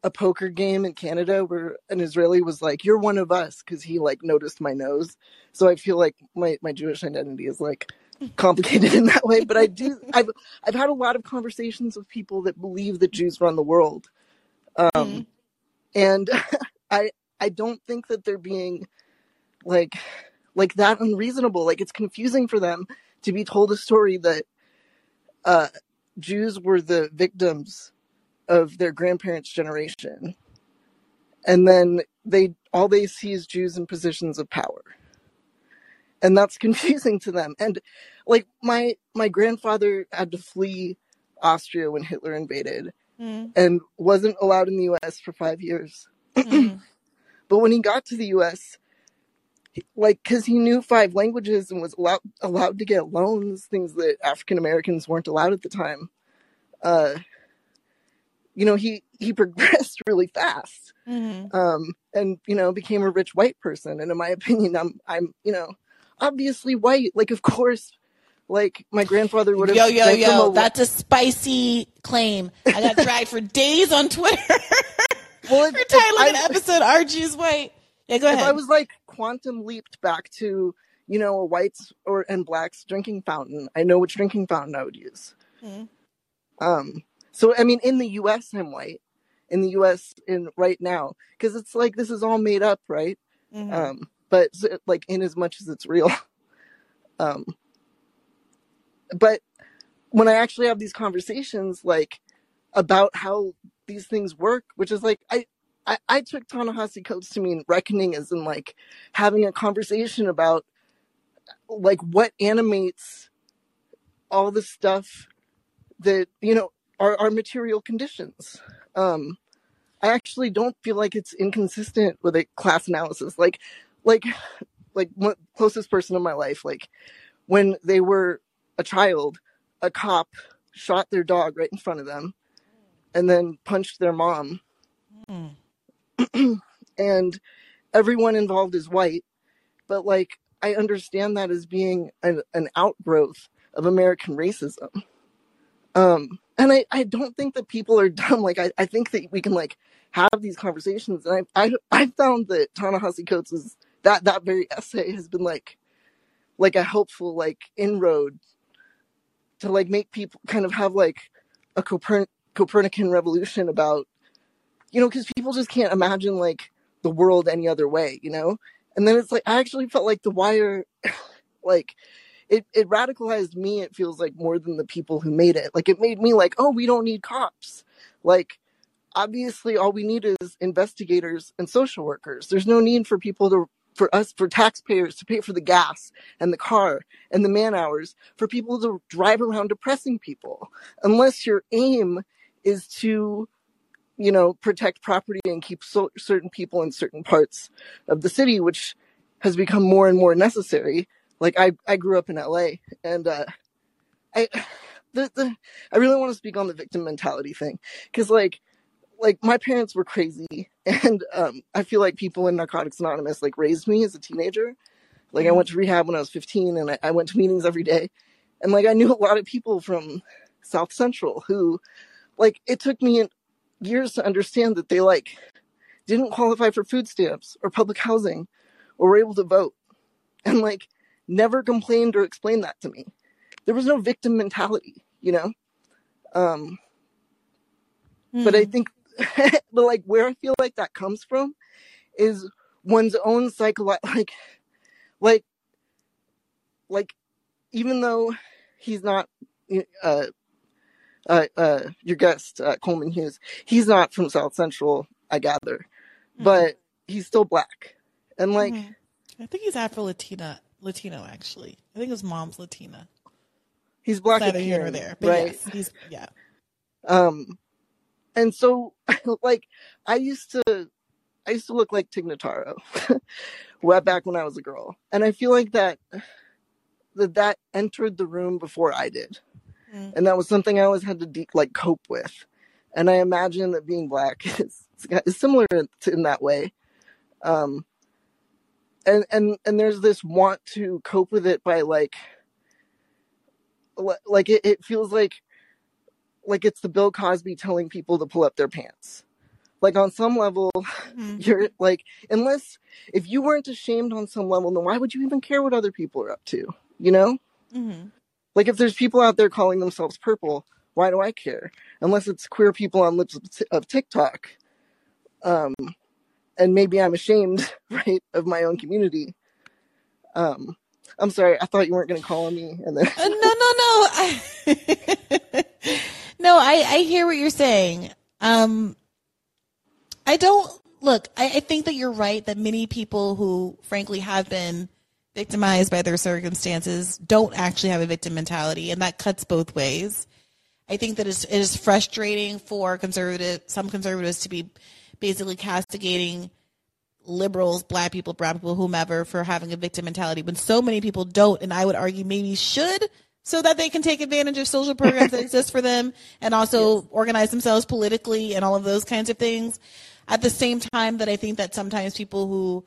a poker game in Canada where an Israeli was like, "You're one of us," because he like noticed my nose. So I feel like my my Jewish identity is like complicated in that way. But I do I've I've had a lot of conversations with people that believe that Jews run the world, um, and I I don't think that they're being like like that unreasonable. Like it's confusing for them to be told a story that uh, Jews were the victims of their grandparents' generation, and then they all they see is Jews in positions of power, and that's confusing to them. And like my my grandfather had to flee Austria when Hitler invaded, Mm. and wasn't allowed in the U.S. for five years. but when he got to the U.S., like because he knew five languages and was allowed allowed to get loans, things that African Americans weren't allowed at the time. Uh, you know, he he progressed really fast, Mhm. um, and you know became a rich white person. And in my opinion, I'm I'm you know obviously white. Like of course, like my grandfather would have. Yo, yo, yo, a- that's a spicy claim. I got dragged for days on Twitter well, for titling an episode "RG is white." Yeah, go ahead If I was like quantum leaped back to, you know, a whites or and blacks drinking fountain, I know which drinking fountain I would use. Mhm. Um, so I mean, in the U.S., I'm white. In the U.S., in right now, because it's like this is all made up, right? Mhm. Um, but like in as much as it's real. Um, but when I actually have these conversations, like about how these things work, which is like I. I, I took Ta-Nehisi Coates to mean reckoning as in like having a conversation about like what animates all the stuff that you know are our material conditions. Um i actually don't feel like it's inconsistent with a class analysis. Like like like one closest person in my life like when they were a child a cop shot their dog right in front of them and then punched their mom. Hmm. and everyone involved is white but like i understand that as being an, an outgrowth of american racism um and i i don't think that people are dumb. Like i, I think that we can like have these conversations. And i i, I found that ta-nehisi coates is that that very essay has been like like a helpful like inroad to like make people kind of have like a Copern- copernican revolution about you know because people just can't imagine like the world any other way you know? And then it's like i actually felt like the wire like it, it radicalized me it feels like more than the people who made it. Like it made me like oh we don't need cops. Like obviously all we need is investigators and social workers. There's no need for people to for us for taxpayers to pay for the gas and the car and the man hours for people to drive around oppressing people unless your aim is to you know protect property and keep so, certain people in certain parts of the city which has become more and more necessary like i i grew up in la and uh i the, the i really want to speak on the victim mentality thing because like like my parents were crazy and um i feel like people in narcotics anonymous like raised me as a teenager. Like i went to rehab when i was 15 and I, I went to meetings every day and like i knew a lot of people from south central who like it took me years to understand that they like didn't qualify for food stamps or public housing or were able to vote and like never complained or explained that to me there was no victim mentality you know um but i Hmm. think but like where i feel like that comes from is one's own psycholo- like like like even though he's not uh uh, uh your guest uh, coleman hughes he's not from south central i gather Mhm. but he's still black and like Mhm. I think he's Afro Latina, Latino actually. I think his mom's Latina. he's black Neither here nor appearing, there, but right yes, he's yeah. um and so like i used to i used to look like Tig Notaro way back when i was a girl and i feel like that that that entered the room before i did Mm. and that was something i always had to de- like cope with and i imagine that being black is, is similar to, in that way um and and and there's this want to cope with it by like like it, it feels like like it's the bill cosby telling people to pull up their pants like on some level Mhm. you're like unless if you weren't ashamed on some level then why would you even care what other people are up to you know Mhm. like if there's people out there calling themselves purple why do i care unless it's queer people on Libs of Ti- of tiktok um and maybe i'm ashamed right of my own community um i'm sorry i thought you weren't going to call on me and then Uh, no, no, no. I, no, I, I hear what you're saying. Um, I don't look. I, I think that you're right that many people who, frankly, have been victimized by their circumstances don't actually have a victim mentality, and that cuts both ways. I think that it's, it is frustrating for conservative, some conservatives to be basically castigating liberals, black people, brown people, whomever, for having a victim mentality when so many people don't, and I would argue maybe should, so that they can take advantage of social programs that exist for them and also organize themselves politically and all of those kinds of things. At the same time, that I think that sometimes people who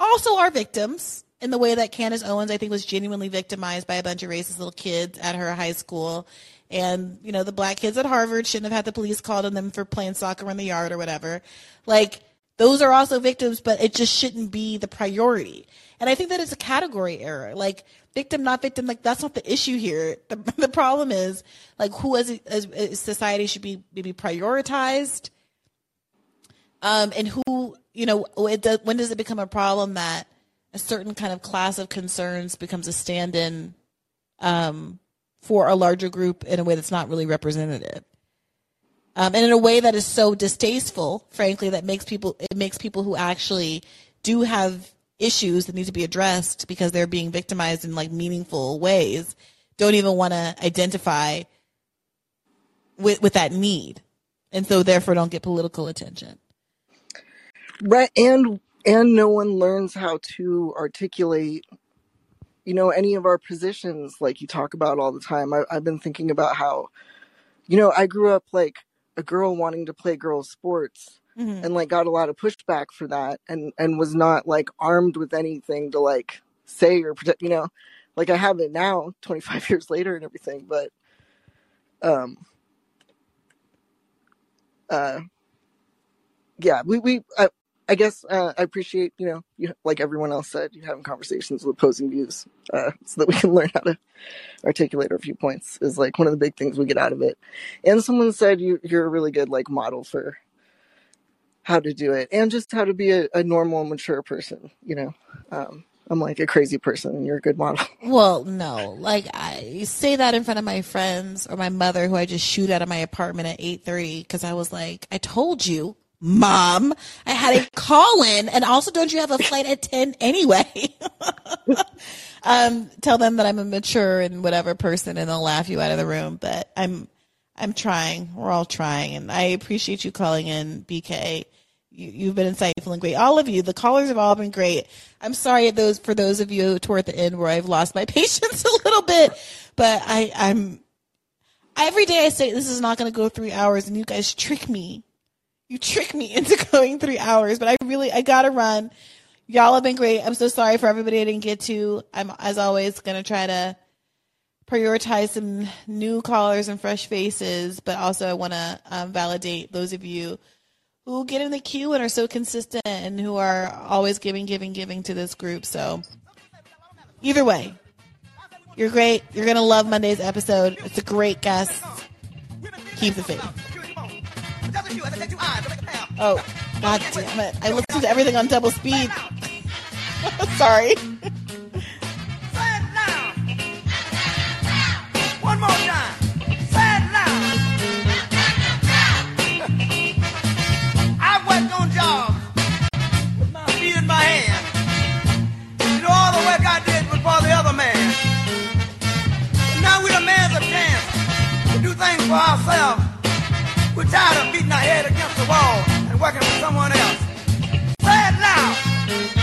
also are victims in the way that Candace Owens, I think, was genuinely victimized by a bunch of racist little kids at her high school. And, you know, the black kids at Harvard shouldn't have had the police called on them for playing soccer in the yard or whatever. Like, those are also victims, but it just shouldn't be the priority. And I think that it's a category error. Like victim, not victim, like that's not the issue here. The, the problem is like who as, a, as society should be maybe prioritized. Um, and who, you know, does, when does it become a problem that a certain kind of class of concerns becomes a stand-in um, for a larger group in a way that's not really representative? um, and in a way that is so distasteful, frankly, that makes people it makes people who actually do have issues that need to be addressed because they're being victimized in like meaningful ways don't even want to identify with with that need, and so therefore don't get political attention. Right, and and no one learns how to articulate, you know, any of our positions like you talk about all the time. I, I've been thinking about how, you know, I grew up like a girl wanting to play girls sports Mhm. and like got a lot of pushback for that and and was not like armed with anything to like say or protect you know like i have it now 25 years later and everything but um uh yeah we we i, I guess uh, i appreciate you know you like everyone else said you having conversations with opposing views uh so that we can learn how to articulate our viewpoints is like one of the big things we get out of it. And someone said you you're a really good like model for how to do it and just how to be a, a normal mature person you know? Um i'm like a crazy person and you're a good model. Well, no, like I say that in front of my friends or my mother, who I just shoot out of my apartment at eight thirty because I was like, I told you, mom, I had a call in, and also don't you have a flight at ten anyway? um, tell them that I'm a mature and whatever person, and they'll laugh you out of the room. But I'm, I'm trying. We're all trying, and I appreciate you calling in, BK. You, you've been insightful and great. All of you, the callers have all been great. I'm sorry those for those of you toward the end where I've lost my patience a little bit, but I, I'm every day I say this is not going to go three hours, and you guys trick me. You trick me into going three hours, but I really I gotta run. Y'all have been great. I'm so sorry for everybody I didn't get to. I'm as always gonna try to prioritize some new callers and fresh faces, but also I want to um, validate those of you who get in the queue and are so consistent and who are always giving, giving, giving to this group. So either way, you're great. You're gonna love Monday's episode. It's a great guest. Keep the faith. Oh, god damn it! I listened to everything on double speed. Sorry. One more time. I worked on jobs with my feet in my hand. You know, all the work I did was for the other man. Now we the a chance to do things for ourselves. We're tired of beating our head against the wall and working for someone else. Say it loud.